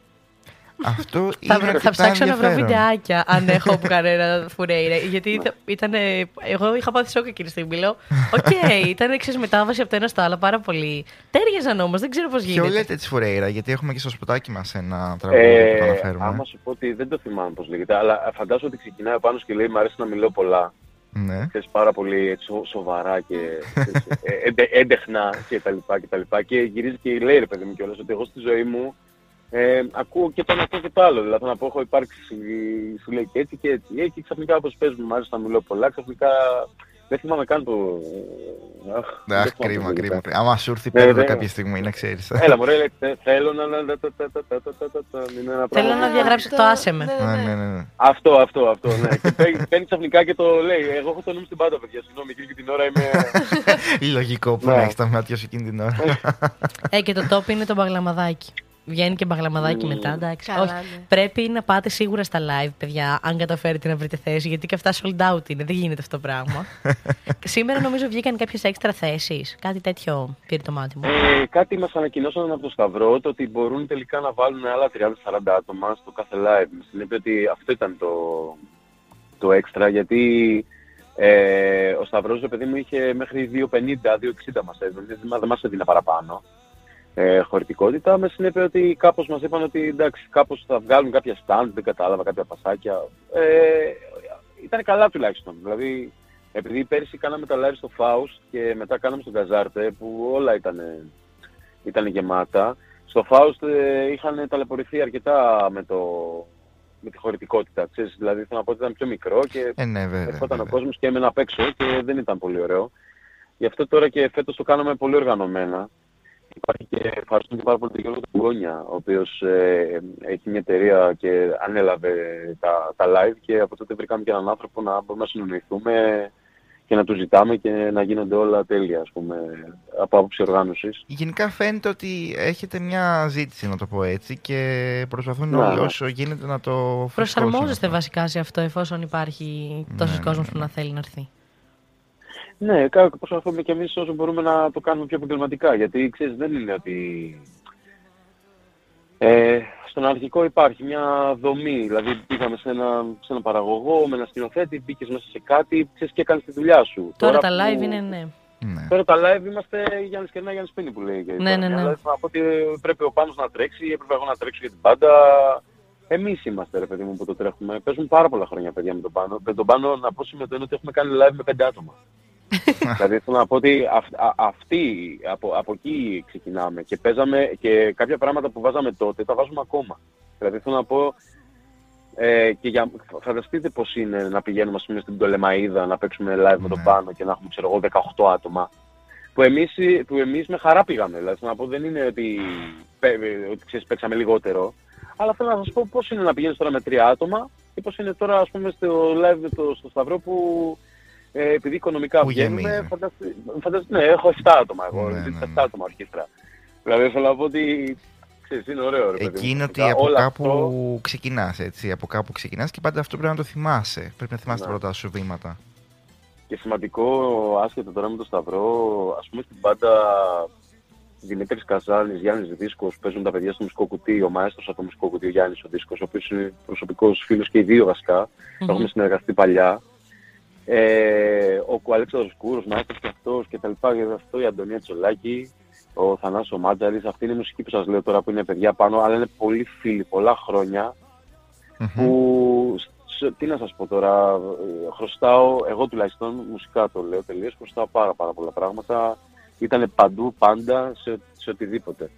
Αυτό θα, είναι θα ψάξω να βρω βιντεάκια αν έχω από κανένα Φουρέιρα. Γιατί ήταν. Εγώ είχα πάθει σοκ εκείνη τη στιγμή. Λέω, OK, okay, ήταν εξή μετάβαση από το ένα στο άλλο πάρα πολύ. Ταίριαζαν όμως, δεν ξέρω πώς γίνεται. Ποιο λέτε της Φουρέιρα, γιατί έχουμε και στο σποτάκι μας ένα τραγούδι ε, που το αναφέρουμε. Άμα σου πω ότι δεν το θυμάμαι πώς λέγεται, αλλά φαντάζομαι ότι ξεκινάει πάνω και λέει: Μ' αρέσει να μιλώ πολλά. Ναι. Ξέρεις, πάρα πολύ έτσι, σοβαρά και ε, έντεχνα και τα λοιπά και τα λοιπά και γυρίζει και λέει ρε παιδί μου κιόλας ότι εγώ στη ζωή μου ε, ακούω και το ένα και το άλλο. Δηλαδή να πω έχω υπάρξει σου λέει και έτσι και έτσι. Ε, και ξαφνικά όπως παίζουμε μου άρεσε να μιλώ πολλά, ξαφνικά δεν θυμάμαι καν το. Αχ, κρίμα, κρίμα. Άμα σου έρθει πέρα κάποια στιγμή, να ξέρει. Έλα, μωρέ, θέλω να. Θέλω να διαγράψει το άσε με. Ναι, ναι, ναι. Αυτό, αυτό, αυτό. Και παίρνει ξαφνικά και το λέει. Εγώ έχω το νου στην πάντα, παιδιά. Συγγνώμη, και την ώρα είμαι. Λογικό που να έχει τα μάτια σου εκείνη την ώρα. Ε, και το τόπι είναι το μπαγλαμαδάκι. Βγαίνει και μπαγλαμαδάκι mm. μετά, εντάξει. Καλά, ναι. Πρέπει να πάτε σίγουρα στα live, παιδιά, αν καταφέρετε να βρείτε θέση, γιατί και αυτά sold out είναι. Δεν γίνεται αυτό το πράγμα. Σήμερα νομίζω βγήκαν κάποιες έξτρα θέσεις. Κάτι τέτοιο πήρε το μάτι μου. Ε, κάτι μας ανακοινώσαν από το Σταυρό, το ότι μπορούν τελικά να βάλουν άλλα 30-40 άτομα στο κάθε live. Συνέβη ότι αυτό ήταν το, το έξτρα, γιατί ε, ο Σταυρός, το παιδί μου, είχε μέχρι 2,50-2,60 μας έδινε, δεν μας έδινε παραπάνω ε, χωρητικότητα, με συνέπεια ότι κάπως μας είπαν ότι εντάξει, κάπως θα βγάλουν κάποια stand, δεν κατάλαβα, κάποια πασάκια. Ε, ήταν καλά τουλάχιστον. Δηλαδή, επειδή πέρυσι κάναμε τα live στο Faust και μετά κάναμε στον Καζάρτε, που όλα ήταν, ήταν γεμάτα, στο Faust ε, είχαν ταλαιπωρηθεί αρκετά με, το, με τη χωρητικότητα. Ξέρεις, δηλαδή, θέλω να πω ότι ήταν πιο μικρό και ε, ναι, ερχόταν ο κόσμος και έμενα απ' έξω και δεν ήταν πολύ ωραίο. Γι' αυτό τώρα και φέτος το κάναμε πολύ οργανωμένα. Υπάρχει και ευχαριστούμε και πάρα πολύ τον Γιώργο Τουγκόνια, ο οποίος ε, έχει μια εταιρεία και ανέλαβε τα, τα live και από τότε βρήκαμε και έναν άνθρωπο να μπορούμε να συνοηθούμε και να του ζητάμε και να γίνονται όλα τέλεια, ας πούμε, από άποψη οργάνωσης. Γενικά φαίνεται ότι έχετε μια ζήτηση, να το πω έτσι, και προσπαθούν ναι, όλοι ναι. όσο γίνεται να το Προσαρμόζεστε βασικά σε αυτό, εφόσον υπάρχει τόσος ναι, ναι κόσμος ναι, που να θέλει να έρθει. Ναι, προσπαθούμε και εμείς όσο μπορούμε να το κάνουμε πιο επαγγελματικά, γιατί ξέρεις δεν είναι ότι... Ε, στον αρχικό υπάρχει μια δομή, δηλαδή πήγαμε σε ένα, σε ένα παραγωγό, με ένα σκηνοθέτη, μπήκες μέσα σε κάτι, ξέρεις και έκανες τη δουλειά σου. Τώρα, τα live είναι ναι. ναι. Τώρα τα live είμαστε Γιάννης Κερνά, Γιάννης Πίνη που λέει. Ναι, ναι, ναι. Δηλαδή θα πω ότι πρέπει ο Πάνος να τρέξει, έπρεπε εγώ να τρέξω για την πάντα. Εμείς είμαστε, ρε παιδί μου, που το τρέχουμε. Παίζουν πάρα πολλά χρόνια παιδιά με τον Πάνο. Με τον Πάνο να πω συμμετέχει ότι έχουμε κάνει live με πέντε άτομα δηλαδή θέλω να πω ότι αυτοί, από, από εκεί ξεκινάμε και παίζαμε και κάποια πράγματα που βάζαμε τότε τα βάζουμε ακόμα. Δηλαδή θέλω να πω ε, και για, φανταστείτε πώς είναι να πηγαίνουμε πούμε, στην Τολεμαίδα να παίξουμε live με τον ναι. πάνω και να έχουμε ξέρω εγώ 18 άτομα. Που εμείς, που εμείς με χαρά πήγαμε. Δηλαδή θέλω να πω δεν είναι ότι, ότι ξέρεις, παίξαμε λιγότερο. Αλλά θέλω να σας πω πώς είναι να πηγαίνεις τώρα με τρία άτομα και πώς είναι τώρα ας πούμε στο live το, στο Σταυρό που ε, επειδή οικονομικά Που βγαίνουμε, φανταστείτε, ναι, έχω 7 άτομα εγώ, ναι, ναι, 7 ναι. άτομα ορχήστρα. Δηλαδή θέλω να πω ότι ξέρεις, είναι ωραίο. Ρε, Εκεί είναι ότι από κάπου αυτό... ξεκινάς, έτσι, από κάπου ξεκινάς και πάντα αυτό πρέπει να το θυμάσαι. Πρέπει να θυμάσαι ναι. τα πρώτα σου βήματα. Και σημαντικό, άσχετο τώρα με το Σταυρό, ας πούμε στην πάντα Δημήτρης Καζάνη, Γιάννης Δίσκος, παίζουν τα παιδιά στο μουσικό κουτί. Ο Μαέστρος από το μουσικό κουτί, ο Γιάννης ο Δίσκος, ο οποίος είναι προσωπικός φίλος και οι δύο βασικά. Mm-hmm. Έχουμε συνεργαστεί παλιά. Ε, ο Αλέξανδρος Κούρος, Μάιστρος και αυτός και τα λοιπά, και αυτό η Αντωνία Τσολάκη, ο Θανάσος Μάτζαρης, αυτή είναι η μουσική που σας λέω τώρα που είναι παιδιά πάνω, αλλά είναι πολύ φίλοι, πολλά που, τι να σας πω τώρα, χρωστάω, εγώ τουλάχιστον μουσικά το λέω τελείως, χρωστάω πάρα πάρα πολλά πράγματα, ήταν παντού, πάντα, σε, σε οτιδήποτε.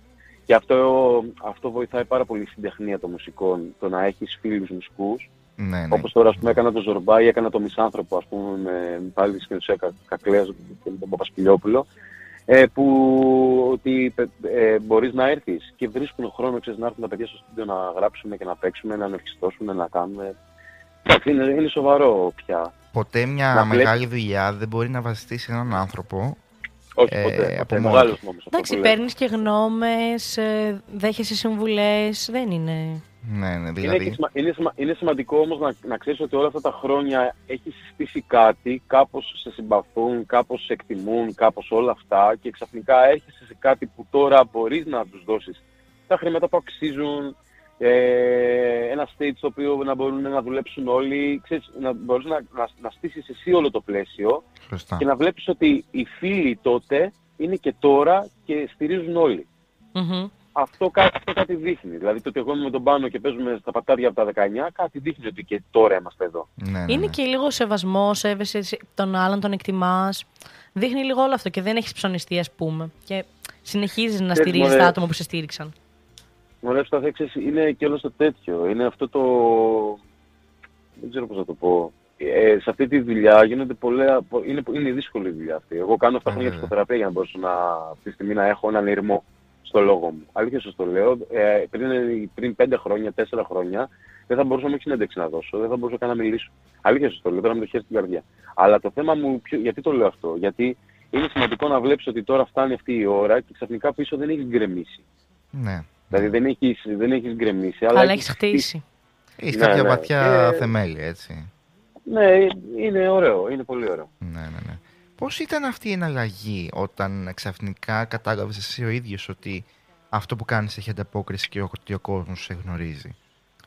Και αυτό, αυτό βοηθάει πάρα πολύ στην τεχνία των μουσικών, το να έχεις φίλους μουσικούς, ναι, ναι. Όπως τώρα, ας πούμε, έκανα το Ζορμπά ή έκανα το Μισάνθρωπο, ας πούμε, με πάλι της σκηνοθεσία Κακλέας και με τον Παπασπιλιόπουλο, ε, που ότι ε, μπορείς να έρθεις και βρίσκουν χρόνος, ξέρεις, να έρθουν τα παιδιά στο στούντιο να γράψουμε και να παίξουμε, να ανερχιστώσουμε, να κάνουμε. Είναι, είναι σοβαρό πια. Ποτέ μια να μεγάλη δουλειά δεν μπορεί να βασιστείς σε έναν άνθρωπο όχι, ε, ποτέ. ποτέ. Μεγάλος Εντάξει, παίρνεις και γνώμες, ε, δέχεσαι συμβουλές. Δεν είναι. Ναι, ναι, δηλαδή... είναι, είναι, είναι σημαντικό όμως να, να ξέρεις ότι όλα αυτά τα χρόνια έχει στήσει κάτι, κάπως σε συμπαθούν, κάπως σε εκτιμούν, κάπως όλα αυτά και ξαφνικά έρχεσαι σε κάτι που τώρα μπορείς να τους δώσεις τα χρήματα που αξίζουν ε, ένα stage στο οποίο να μπορούν να δουλέψουν όλοι, ξέρεις, να μπορείς να, να, να στήσεις εσύ όλο το πλαίσιο και να βλέπεις ότι οι φίλοι τότε είναι και τώρα και στηρίζουν Αυτό, αυτό κάτι δείχνει. Δηλαδή το ότι εγώ είμαι με τον πάνω και παίζουμε στα πατάρια από τα 19, κάτι δείχνει ότι και τώρα είμαστε εδώ. Ναι, ναι, είναι ναι. και λίγο σεβασμός, σέβεσαι τον άλλον, τον εκτιμάς. Δείχνει λίγο όλο αυτό και δεν έχεις ψωνιστεί, ας πούμε. Και συνεχίζεις να στηρίζεις τα άτομα που σε στήριξαν. Μωρέ, αυτό είναι και όλο το τέτοιο. Είναι αυτό το... Δεν ξέρω πώς να το πω. Ε, σε αυτή τη δουλειά γίνονται πολλά... Είναι, είναι δύσκολη η δουλειά αυτή. Εγώ κάνω 7 χρόνια ψυχοθεραπεία για να μπορέσω να, αυτή τη στιγμή να έχω έναν ήρμο στο λόγο μου. Αλήθεια σας το λέω. Ε, πριν, πριν 5 χρόνια, 4 χρόνια, δεν θα μπορούσα να μην συνέντευξη να δώσω. Δεν θα μπορούσα καν να μιλήσω. Αλήθεια σας το λέω. Τώρα με το χέρι στην καρδιά. Αλλά το θέμα μου, γιατί το λέω αυτό. Γιατί είναι σημαντικό να βλέπεις ότι τώρα φτάνει αυτή η ώρα και ξαφνικά πίσω δεν έχει γκρεμίσει. Ναι. Δηλαδή δεν έχεις, δεν έχεις γκρεμίσει. Αλλά, αλλά έχεις χτίσει. Έχεις ναι, κάποια ναι. βαθιά ε, θεμέλια, έτσι. Ναι, είναι ωραίο. Είναι πολύ ωραίο. Ναι, ναι, ναι. Πώς ήταν αυτή η εναλλαγή όταν ξαφνικά κατάλαβες εσύ ο ίδιος ότι αυτό που κάνεις έχει ανταπόκριση και ότι ο κόσμος σε γνωρίζει;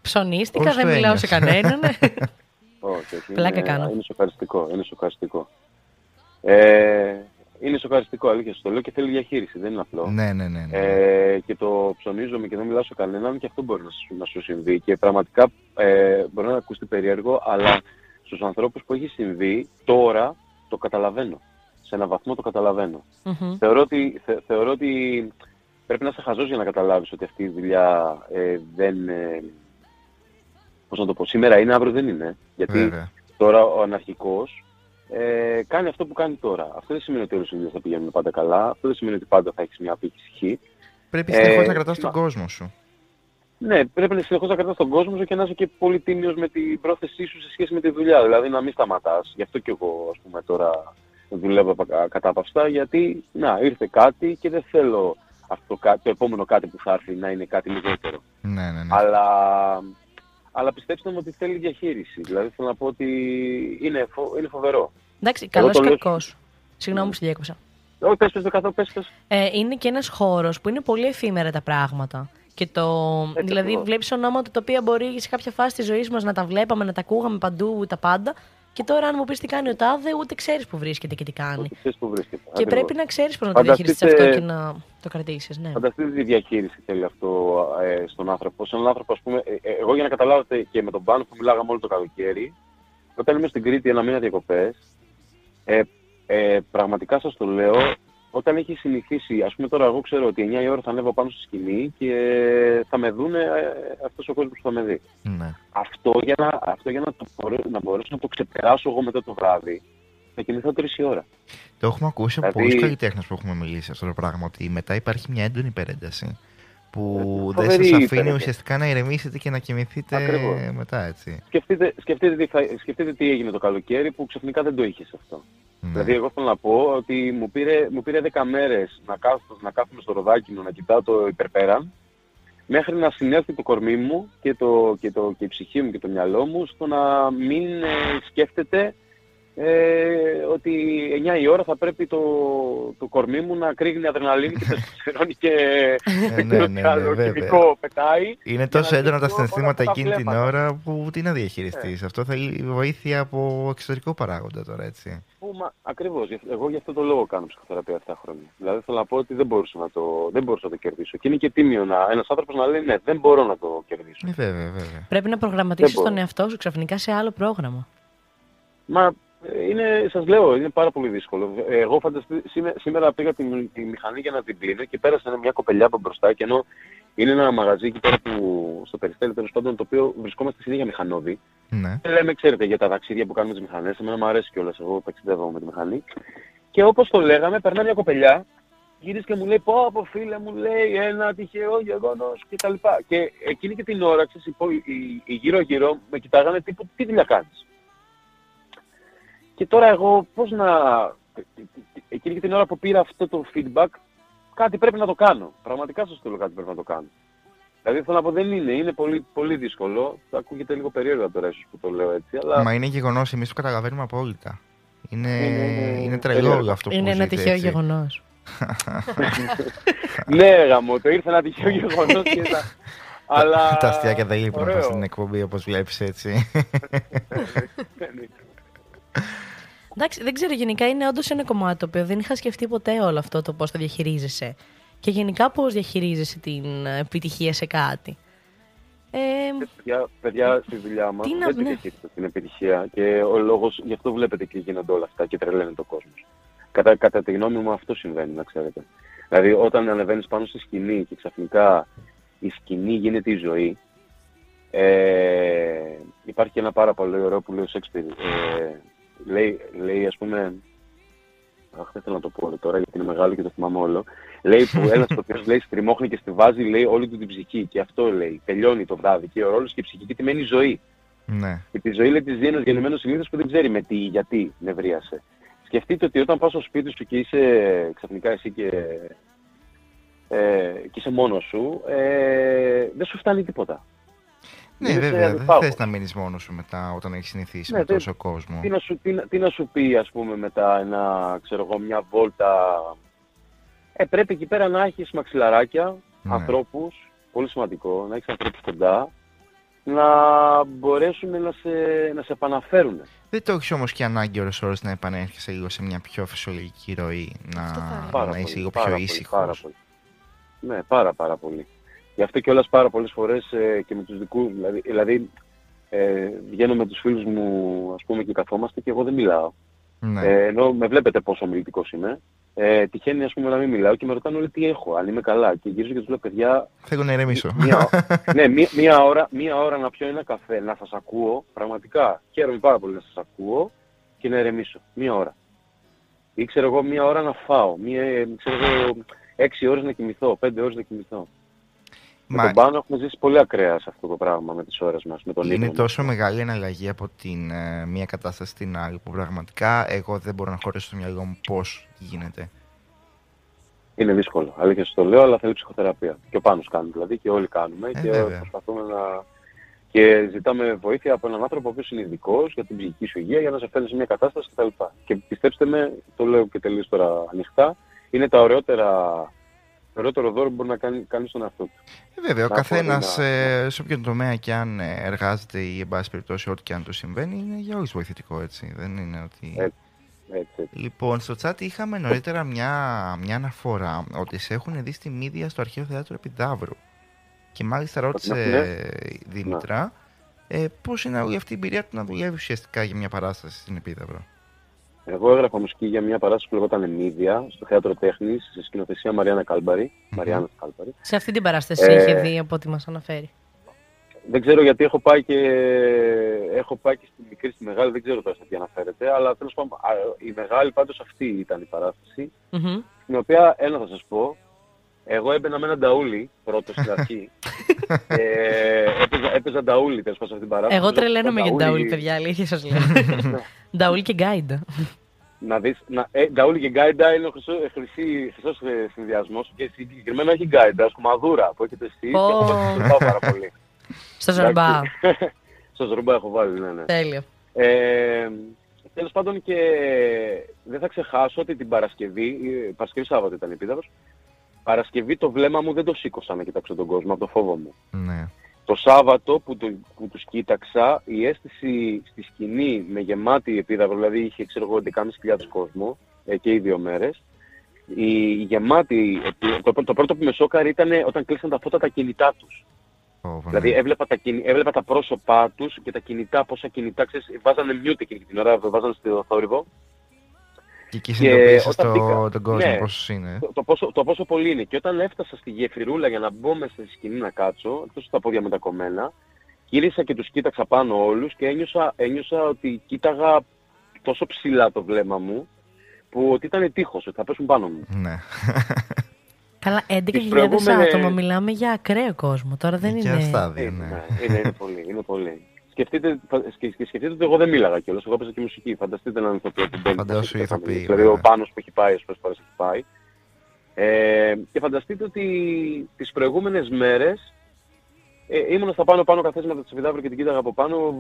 Ψωνίστηκα, δεν μιλάω σε κανέναν. όχι, όχι. Πλάκα κάνω. Είναι σοκαριστικό. Είναι σοκαριστικό. Ε, είναι σοκαριστικό, αλήθεια το λέω και θέλει διαχείριση, δεν είναι απλό. Ναι, ναι, ναι. ναι. Ε, και το ψωνίζομαι και δεν μιλάω σε κανέναν και αυτό μπορεί να σου, να σου συμβεί. Και πραγματικά ε, μπορεί να ακούσει περίεργο, αλλά στους ανθρώπους που έχει συμβεί τώρα το καταλαβαίνω. Σε έναν βαθμό το καταλαβαίνω. Mm-hmm. Θεωρώ, ότι, θε, θεωρώ ότι πρέπει να είσαι χαζός για να καταλάβεις ότι αυτή η δουλειά ε, δεν... Ε, πώς να το πω, σήμερα είναι, αύριο δεν είναι. Γιατί Βέβαια. τώρα ο αναρχικός ε, κάνει αυτό που κάνει τώρα. Αυτό δεν σημαίνει ότι όλες οι δουλειές θα πηγαίνουν πάντα καλά. Αυτό δεν σημαίνει ότι πάντα θα έχεις μια απήχηση Πρέπει συνεχώς ε, να κρατάς τον κόσμο σου. Ναι, πρέπει συνεχώς να κρατάς τον κόσμο σου και να είσαι και πολύ τίμιος με την πρόθεσή σου σε σχέση με τη δουλειά. Δηλαδή να μην σταματάς. Γι' αυτό και εγώ, ας πούμε, τώρα δουλεύω κατάπαυστα, γιατί να, ήρθε κάτι και δεν θέλω αυτό, το επόμενο κάτι που θα έρθει να είναι κάτι λιγότερο. Ναι, ναι, ναι. Αλλά αλλά πιστέψτε μου ότι θέλει διαχείριση. Δηλαδή θέλω να πω ότι είναι, φο... είναι φοβερό. Εντάξει, καλός ή κακός. Συγγνώμη που σε διέκοψα. Όχι, πες, πες, καθόλου, πες, πες. Ε, είναι και ένας χώρος που είναι πολύ εφήμερα τα πράγματα. Και το, Έτσι δηλαδή, βλέπεις ονόματα τα οποία μπορεί σε κάποια φάση της ζωής μας να τα βλέπαμε, να τα ακούγαμε παντού, τα πάντα. Και τώρα, αν μου πεις τι κάνει ο Τάδε, ούτε ξέρεις που βρίσκεται και τι κάνει. Ούτε που βρίσκεται. Και πρέπει να ξέρεις πώς να το διαχειριστείς αυτό και να το κρατήσεις. Ναι. Φανταστείτε τη διαχείριση θέλει αυτό ε, στον άνθρωπο. Σε έναν άνθρωπο, ας πούμε, ε, ε, εγώ για να καταλάβετε και με τον Πάνο που μιλάγαμε όλο το καλοκαίρι, όταν είμαι στην Κρήτη ένα μήνα διακοπές, ε, ε, πραγματικά σας το λέω, όταν έχει συνηθίσει, ας πούμε τώρα εγώ ξέρω ότι 9 η ώρα θα ανέβω πάνω στη σκηνή και θα με δούνε ε, αυτός ο κόσμος που θα με δει. Ναι. Αυτό για, να, αυτό για να, το μπορέσω, να μπορέσω να το ξεπεράσω εγώ μετά το βράδυ, θα κινηθώ τρεις η ώρα. Το έχουμε ακούσει από δηλαδή... πολλούς καλλιτέχνες που έχουμε μιλήσει αυτό το πράγμα, ότι μετά υπάρχει μια έντονη υπερένταση που ε, δεν σας αφήνει ουσιαστικά να ηρεμήσετε και να κοιμηθείτε μετά, έτσι. Σκεφτείτε, σκεφτείτε, τι σκεφτείτε τι έγινε το καλοκαίρι που ξαφνικά δεν το είχες αυτό. Ναι. Δηλαδή, εγώ θέλω να πω ότι μου πήρε, μου πήρε 10 μέρες να, να κάθομαι στο ροδάκινο, να κοιτάω το υπερπέραν, μέχρι να συνέλθει το κορμί μου και, το, και, το, και η ψυχή μου και το μυαλό μου στο να μην ε, σκέφτεται ε, ότι 9 η ώρα θα πρέπει το, το κορμί μου να κρύγνει αδρεναλίνη και τεστοστερόνη και ε, ναι, ναι, ναι, πετάει. Είναι τόσο έντονα τα συναισθήματα εκείνη την ώρα που τι να διαχειριστείς. Ναι. Αυτό θέλει βοήθεια από εξωτερικό παράγοντα τώρα, έτσι. Ακριβώς. Εγώ γι' αυτό το λόγο κάνω ψυχοθεραπεία αυτά τα χρόνια. Δηλαδή θέλω να πω ότι δεν μπορούσα να το, δεν μπορούσα να το κερδίσω. Και είναι και τίμιο να ένας άνθρωπος να λέει ναι, δεν μπορώ να το κερδίσω. Ε, βέβαια, βέβαια. Πρέπει να προγραμματίσεις τον εαυτό σου ξαφνικά σε άλλο πρόγραμμα. Μα είναι, σας λέω, είναι πάρα πολύ δύσκολο. Εγώ φανταστεί, σήμερα, πήγα τη, τη, μηχανή για να την πλύνω και πέρασε μια κοπελιά από μπροστά και ενώ είναι ένα μαγαζί εκεί πέρα που, στο περιστέλι τέλος πάντων το οποίο βρισκόμαστε στην ίδια μηχανόδη. Ναι. Λέμε, ξέρετε, για τα ταξίδια που κάνουμε τις μηχανές. Εμένα μου αρέσει κιόλας. Εγώ ταξιδεύω με τη μηχανή. Και όπως το λέγαμε, περνάει μια κοπελιά, γύρισε και μου λέει: Πω από φίλε, μου λέει ένα τυχαίο γεγονός κτλ. Και, και εκείνη και την ώρα, ξέρεις, οι γύρω-γύρω με κοιτάγανε τύπου τι δουλειά κάνεις; Και τώρα εγώ πώς να... Εκείνη και την ώρα που πήρα αυτό το feedback, κάτι πρέπει να το κάνω. Πραγματικά σας το λέω κάτι πρέπει να το κάνω. Δηλαδή θέλω να πω δεν είναι, είναι πολύ, πολύ δύσκολο. Θα ακούγεται λίγο περίεργα τώρα ίσως που το λέω έτσι. Αλλά... Μα είναι γεγονός, εμείς το καταλαβαίνουμε απόλυτα. Είναι, είναι, είναι, είναι τρελό αυτό που Είναι ένα τυχαίο γεγονός. ναι, γαμό, το ήρθε ένα τυχαίο γεγονός και Αλλά... Τα αστιάκια δεν λείπουν στην εκπομπή όπως βλέπεις έτσι. Εντάξει, δεν ξέρω, γενικά είναι όντως ένα κομμάτι το οποίο δεν είχα σκεφτεί ποτέ όλο αυτό το πώς το διαχειρίζεσαι. Και γενικά πώς διαχειρίζεσαι την επιτυχία σε κάτι. Ε, παιδιά, παιδιά στη δουλειά μας δεν τη ναι. την επιτυχία και ο λόγος γι' αυτό βλέπετε και γίνονται όλα αυτά και τρελαίνεται το κόσμος. Κατά, κατά τη γνώμη μου αυτό συμβαίνει, να ξέρετε. Δηλαδή όταν ανεβαίνεις πάνω στη σκηνή και ξαφνικά η σκηνή γίνεται η ζωή, ε, υπάρχει ένα πάρα πολύ ωραίο που λέει ο Σέξπιρ. Ε, λέει, λέει ας πούμε, Αχ, δεν θέλω να το πω τώρα γιατί είναι μεγάλο και το θυμάμαι όλο. Λέει που ένας οποίος λέει στριμώχνει και στη βάζει λέει όλη του την ψυχή. Και αυτό λέει. Τελειώνει το βράδυ και ο ρόλος και η ψυχή και τη μένει ζωή. Ναι. Και τη ζωή λέει της ζει ένας γεννημένος συνήθως που δεν ξέρει με τι, γιατί νευρίασε. Σκεφτείτε ότι όταν πας στο σπίτι σου και είσαι ξαφνικά εσύ και, ε, και είσαι μόνος σου, ε, δεν σου φτάνει τίποτα. Ναι, βέβαια. Δεν θες να μείνεις μόνος σου μετά όταν έχεις συνηθίσει ναι, με τόσο κόσμο. Τι να, σου, τι, τι να σου πει, ας πούμε, μετά ένα, ξέρω εγώ, μια βόλτα. Ε, πρέπει εκεί πέρα να έχεις μαξιλαράκια, ναι. ανθρώπους, πολύ σημαντικό, να έχεις ανθρώπους κοντά, να μπορέσουν να σε, να σε επαναφέρουν. Δεν το έχεις όμως και ανάγκη ώρε ώρες να επανέρχεσαι λίγο σε μια πιο φυσιολογική ροή, να, να είσαι λίγο πιο ήσυχος. Ναι, πάρα πάρα πολύ. Γι' αυτό και όλες πάρα πολλές φορές ε, και με τους δικούς, δηλαδή, δηλαδή ε, βγαίνω με τους φίλους μου ας πούμε και καθόμαστε και εγώ δεν μιλάω. Ναι. Ε, ενώ με βλέπετε πόσο ομιλητικός είμαι. Ε, τυχαίνει ας πούμε να μην μιλάω και με ρωτάνε όλοι τι έχω, αν είμαι καλά. Και γυρίζω και τους λέω παιδιά... Θέλω να ηρεμήσω. Μία, ναι, μία, μία, ώρα, μία ώρα να πιω ένα καφέ, να σας ακούω, πραγματικά. Χαίρομαι πάρα πολύ να σας ακούω και να ηρεμήσω. Μία ώρα. Ή ξέρω εγώ μία ώρα να φάω, μία, ξέρω εγώ, έξι ώρες να κοιμηθώ, πέντε ώρες να κοιμηθώ. Μα... Με τον πάνω έχουμε ζήσει πολύ ακραία σε αυτό το πράγμα με τις ώρες μας. Με τον είναι τόσο μεγάλη εναλλαγή από την ε, μία κατάσταση στην άλλη που πραγματικά εγώ δεν μπορώ να χωρίσω στο μυαλό μου πώς γίνεται. Είναι δύσκολο. Αλήθεια σου το λέω, αλλά θέλει ψυχοθεραπεία. Και ο Πάνος κάνει δηλαδή και όλοι κάνουμε ε, και βέβαια. προσπαθούμε να... Και ζητάμε βοήθεια από έναν άνθρωπο που είναι ειδικός για την ψυχική σου υγεία για να σε φέρνει σε μια κατάσταση κτλ. Και, και πιστέψτε με, το λέω και τελείως τώρα ανοιχτά, είναι τα ωραιότερα χειρότερο δώρο που μπορεί να κάνει, κάνει στον εαυτό του. Ε, βέβαια, ο καθένας να... ε, σε όποιον τομέα και αν ε, εργάζεται ή εν πάση περιπτώσει ό,τι και αν του συμβαίνει είναι για όλους βοηθητικό έτσι. Δεν είναι ότι. Έτσι. Έτσι, Λοιπόν, στο chat είχαμε νωρίτερα μια, μια αναφορά ότι σε έχουν δει στη Μίδια στο αρχαίο θέατρο Επιδαύρου. Και μάλιστα ρώτησε ναι. Δήμητρα ναι. ε, πώς είναι όλη αυτή η εμπειρία του να δουλεύει ουσιαστικά για μια παράσταση στην Επίδαυρο; Εγώ έγραφα μουσική για μια παράσταση που λεγόταν Μίδια στο θέατρο τέχνης, σε σκηνοθεσία Μαριάννα Κάλμπαρη. Mm-hmm. Μαριάννα Κάλμπαρη. Σε αυτή την παράσταση ε, είχε δει από ό,τι μας αναφέρει. Δεν ξέρω γιατί έχω πάει και, έχω πάει και στη μικρή, στη μεγάλη, δεν ξέρω τώρα σε τι αναφέρεται, αλλά τέλος πάντων η μεγάλη πάντως αυτή ήταν η παράσταση, mm-hmm. στην οποία ένα θα σας πω, εγώ έμπαινα με έναν νταούλι πρώτος στην αρχή. ε, έπαιζα, έπαιζα νταούλι τέλος πάντων αυτή την παράσταση. Εγώ τρελαίνομαι για νταούλι, παιδιά, αλήθεια σας λέω. Νταούλι και γκάιντα. Να δεις, να, ε, νταούλι και γκάιντα είναι ο χρυσός ε, συνδυασμός και συγκεκριμένα έχει γκάιντα, ασκομαντούρα που έχετε εσείς oh. και έχω πάρα πολύ. Στο Ζορμπά. Στο Ζορμπά έχω βάλει, ναι, ναι. Τέλειο. Ε, Τέλος πάντων και δεν θα ξεχάσω ότι την Παρασκευή, Παρασκευή Σάββατο ήταν Επίδαυρος, Παρασκευή το βλέμμα μου δεν το σήκωσα να κοιτάξω τον κόσμο από το φόβο μου. Ναι. Το Σάββατο που, το, που τους κοίταξα, η αίσθηση στη σκηνή με γεμάτη επίδαυρο, δηλαδή είχε ξέρω εγώ 11.500 κόσμο ε, και οι δύο μέρες, η γεμάτη, το, το πρώτο που με σόκαρε ήταν όταν κλείσαν τα φώτα τα κινητά τους. Oh, δηλαδή έβλεπα τα, έβλεπα τα πρόσωπά τους και τα κινητά, πόσα κινητά, ξέρεις, βάζανε mute εκείνη την ώρα, βάζανε στο θόρυβο και εκεί συνειδητοποίησες το, τον κόσμο ναι, πόσος είναι. Το, το, πόσο, το πόσο πολύ είναι. Και όταν έφτασα στη γεφυρούλα για να μπω μέσα στη σκηνή να κάτσω, εκτός τα πόδια μετακομμένα, γύρισα και τους κοίταξα πάνω όλους και ένιωσα, ένιωσα ότι κοίταγα τόσο ψηλά το βλέμμα μου, που ότι ήταν τείχος, ότι θα πέσουν πάνω μου. Ναι. Καλά, 11.000 άτομα μιλάμε για ακραίο κόσμο. Τώρα δεν είναι. Αστάδιο, ναι. ναι. Είναι, είναι, πολύ, είναι πολύ σκεφτείτε, σκεφτείτε ότι εγώ δεν μίλαγα κιόλας, εγώ έπαιζα και μουσική. Φανταστείτε έναν ηθοποιό που μπαίνει. Φαντάσου ηθοποιή. Δηλαδή ο Πάνος που έχει πάει, όσες φορές έχει πάει. Ε, και φανταστείτε ότι τις προηγούμενες μέρες ε, ήμουν στα πάνω πάνω καθέσματα της Βιδάβρου και την κοίταγα από πάνω.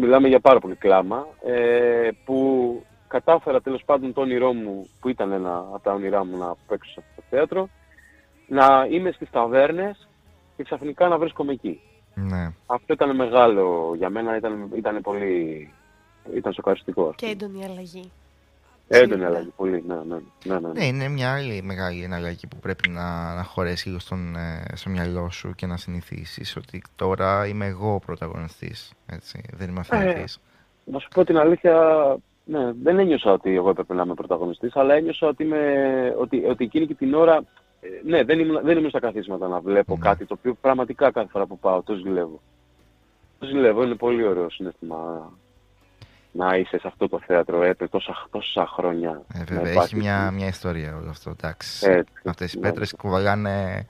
Μιλάμε για πάρα πολύ κλάμα. Ε, που κατάφερα τέλος πάντων το όνειρό μου, που ήταν ένα από τα όνειρά μου να παίξω σε αυτό το θέατρο, να είμαι στις ταβέρνες και ξαφνικά να βρίσκομαι εκεί. Ναι. Αυτό ήταν μεγάλο για μένα, ήταν, ήταν πολύ. ήταν σοκαριστικό. Και έντονη αλλαγή. Έντονη αλλαγή, πολύ. Ναι, ναι, ναι, ναι. ναι, είναι μια άλλη μεγάλη αλλαγή που πρέπει να, να χωρέσει λίγο στον, ε, στο μυαλό σου και να συνηθίσεις ότι τώρα είμαι εγώ ο πρωταγωνιστής, έτσι, δεν είμαι αφαιρετής. Ε, να σου πω την αλήθεια, ναι, δεν ένιωσα ότι εγώ έπρεπε να είμαι πρωταγωνιστής, αλλά ένιωσα ότι, είμαι, ότι, ότι εκείνη και την ώρα, ε, ναι, δεν ήμουν, δεν ήμουν στα καθίσματα να βλέπω ναι. κάτι το οποίο πραγματικά κάθε φορά που πάω το ζηλεύω. Το ζηλεύω, είναι πολύ ωραίο συνέστημα να είσαι σε αυτό το θέατρο έπρεπε τόσα, τόσα χρόνια. Ε, βέβαια, έχει μια, μια ιστορία όλο αυτό. Εντάξει. Αυτές οι ναι. πέτρες ναι. κουβαλάνε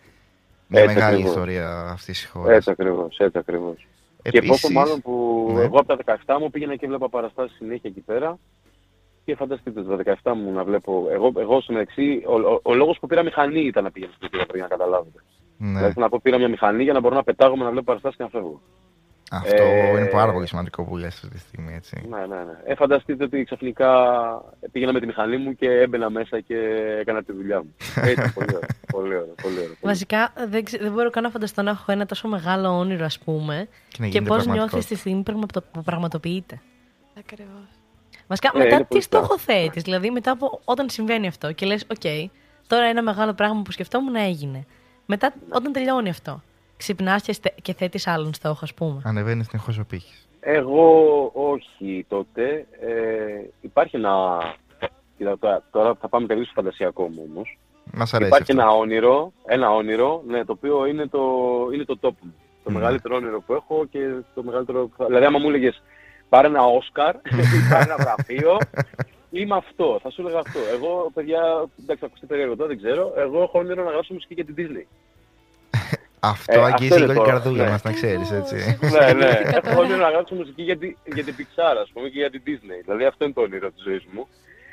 μια μεγάλη ιστορία αυτής της χώρας. Έτσι ακριβώς, έτσι ακριβώς. Επίσης, και πόσο μάλλον που ναι. εγώ από τα 17 μου πήγαινα και βλέπα παραστάσεις συνέχεια εκεί πέρα και φανταστείτε τα 17 μου να βλέπω. Εγώ, εγώ στο μεταξύ, ο, ο, ο, λόγος που πήρα μηχανή ήταν να πήγαινα στο για να καταλάβετε. Ναι. Δηλαδή να πω πήρα μια μηχανή για να μπορώ να πετάγομαι να βλέπω παραστάσεις και να φεύγω. Αυτό ε, είναι πάρα πολύ σημαντικό που λες αυτή τη στιγμή, έτσι. Ναι, ναι, ναι. Ε, φανταστείτε ότι ξαφνικά πήγαινα με τη μηχανή μου και έμπαινα μέσα και έκανα τη δουλειά μου. Έτσι, πολύ ωραίο, πολύ ωραίο, πολύ ωραίο. Βασικά, δεν, δεν μπορώ καν να φανταστώ να έχω ένα τόσο μεγάλο όνειρο, ας πούμε, και, και πώς νιώθεις τη στιγμή που πραγματοποιείται. Ακριβώς. Βασικά, ε, μετά τι στόχο θέτεις, δηλαδή μετά από όταν συμβαίνει αυτό και λες, OK, okay, τώρα ένα μεγάλο πράγμα που σκεφτόμουν έγινε. Μετά, όταν τελειώνει αυτό ξυπνάς και, και θέτεις άλλον στόχο, ας πούμε. Ανεβαίνεις συνεχώς ο πύχης. Εγώ όχι τότε. Ε, υπάρχει ένα. Κοίτα, τώρα θα πάμε τελείως στο φαντασιακό μου όμως. Μας αρέσει Υπάρχει ένα όνειρο, ένα όνειρο, ναι, το οποίο είναι το, είναι το top μου. Το mm. μεγαλύτερο όνειρο που έχω και το μεγαλύτερο... Δηλαδή, άμα μου έλεγες πάρε ένα Όσκαρ ή πάρε ένα γραφείο, είμαι αυτό, θα σου έλεγα αυτό. Εγώ, παιδιά, εντάξει, ακούστε περίεργο τώρα, δεν ξέρω. Εγώ έχω όνειρο να γράψω μουσική για την Disney. Αυτό ε, αγγίζει λίγο την καρδούλα ναι. μας, να ξέρεις, έτσι. ναι, ναι. Έχω όνειρο να γράψω μουσική για, τη, για την Pixar, ας πούμε, και για την Disney. Δηλαδή αυτό είναι το όνειρο της ζωής μου.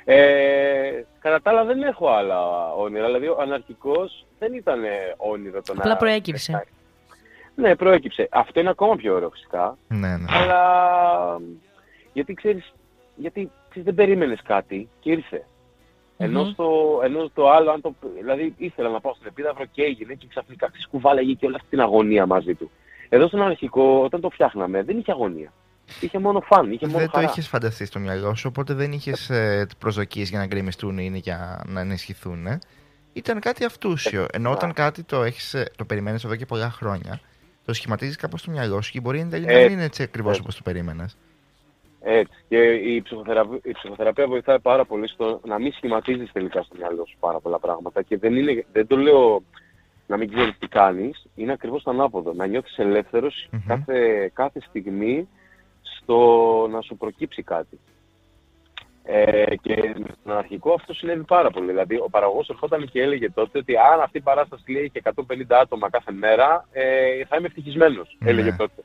Ε, κατά τα άλλα δεν έχω άλλα όνειρα. Δηλαδή ο αναρχικός δεν ήταν όνειρο το να... Απλά προέκυψε. Ναι, προέκυψε. Αυτό είναι ακόμα πιο ωραίο φυσικά. Ναι, ναι. Αλλά γιατί ξέρεις, γιατί ξέρεις, δεν περίμενες κάτι και ήρθε. Ενώ, στο, ενώ στο άλλο, αν το, δηλαδή ήθελα να πάω στην επίδαυρο και έγινε και ξαφνικά ξεσκουβάλαγε και όλη αυτή την αγωνία μαζί του. Εδώ στον αρχικό, όταν το φτιάχναμε, δεν είχε αγωνία. Είχε μόνο φαν, είχε μόνο Δεν χαρά. το είχες φανταστεί στο μυαλό σου, οπότε δεν είχες ε, προσδοκίες για να γκρεμιστούν ή για να ενισχυθούν. Ε; Ήταν κάτι αυτούσιο. Ενώ όταν κάτι το, έχεις, ε, το περιμένεις εδώ και πολλά χρόνια, το σχηματίζεις κάπως στο μυαλό σου και μπορεί να μην είναι έτσι ακριβώς όπως το περίμενες. Έτσι. Και η ψυχοθεραπεία, η ψυχοθεραπεία βοηθάει πάρα πολύ στο να μην σχηματίζεις τελικά στο μυαλό σου πάρα πολλά πράγματα. Και δεν, είναι, δεν το λέω να μην ξέρεις τι κάνεις, είναι ακριβώς το ανάποδο. Να νιώθεις κάθε, κάθε στιγμή στο να σου προκύψει κάτι. Ε, και στον αρχικό αυτό συνέβη πάρα πολύ. Δηλαδή, ο παραγωγός ερχόταν και έλεγε τότε ότι αν αυτή η παράσταση λέει και 150 άτομα κάθε μέρα, ε, θα είμαι ευτυχισμένος. Ναι. Έλεγε τότε.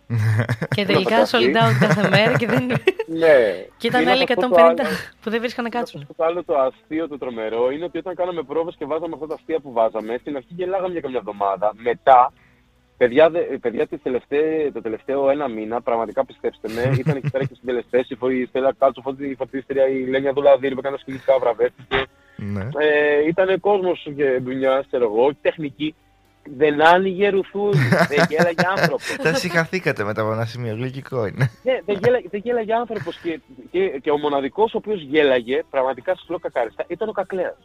και τελικά sold out κάθε μέρα και δεν. ναι. Και ήταν άλλοι 150 που δεν βρίσκαν να κάτσουν. Το άλλο το αστείο, το τρομερό, είναι ότι όταν κάναμε πρόβες και βάζαμε αυτά τα αστεία που βάζαμε, στην αρχή γελάγαμε για καμιά εβδομάδα. Μετά Παιδιά, παιδιά το, τελευταίο, το τελευταίο ένα μήνα, πραγματικά πιστέψτε με, ήταν εκεί πέρα και συντελεστέ. Η Στέλλα Κάτσο, η φωτίστρια, η Λένια Δουλαδίρη που έκανε σκηνικά, βραβεύτηκε. Ναι. Ε, ήταν κόσμος και δουλειά, ξέρω εγώ, τεχνική. Δεν άνοιγε ρουθούλη, δεν γέλαγε άνθρωπος. Τα συγχαθήκατε μετά από ένα σημείο, λογικό είναι. Ναι, δεν γέλαγε, δεν γέλαγε άνθρωπος και, και, και, ο μοναδικός ο οποίος γέλαγε, πραγματικά σου λέω κακάριστα, ήταν ο Κακλέας.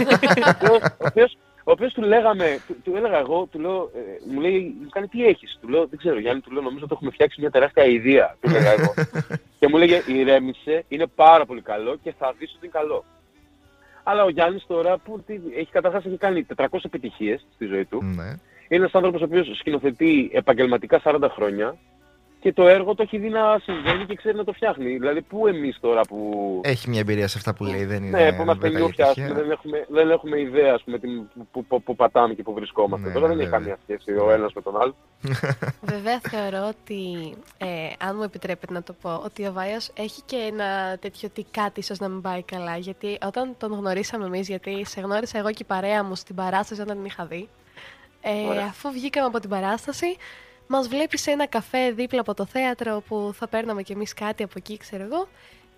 ο οποίος ο οποίος του λέγαμε, του, του, έλεγα εγώ, του λέω, ε, μου λέει, μου κάνει τι έχεις; Του λέω, δεν ξέρω, Γιάννη, του λέω, νομίζω ότι έχουμε φτιάξει μια τεράστια ιδέα. Του έλεγα εγώ. και μου λέγε, ηρέμησε, είναι πάρα πολύ καλό και θα δεις ότι είναι καλό. Αλλά ο Γιάννης τώρα που έχει καταρχά έχει κάνει 400 επιτυχίες στη ζωή του. Ναι. Είναι ένας άνθρωπος ο οποίος σκηνοθετεί επαγγελματικά 40 χρόνια και το έργο το έχει δει να συμβαίνει και ξέρει να το φτιάχνει. Δηλαδή, πού εμείς τώρα που. Έχει μια εμπειρία σε αυτά που λέει, δεν είναι. Ναι, που είμαστε λίγο πιάσουμε, δεν έχουμε, δεν έχουμε ιδέα ας πούμε, που, που, που, πατάμε και που βρισκόμαστε. Ναι, τώρα ναι, δεν έχει καμία σχέση ο ένας με τον άλλο. Βέβαια, θεωρώ ότι, ε, αν μου επιτρέπετε να το πω, ότι ο Βάιος έχει και ένα τέτοιο ότι κάτι ίσως να μην πάει καλά. Γιατί όταν τον γνωρίσαμε εμείς, γιατί σε γνώρισα εγώ και η παρέα μου στην παράσταση όταν την είχα δει. Ε, αφού βγήκαμε από την παράσταση, μας βλέπεις σε ένα καφέ δίπλα από το θέατρο που θα παίρναμε κι εμείς κάτι από εκεί, ξέρω εγώ.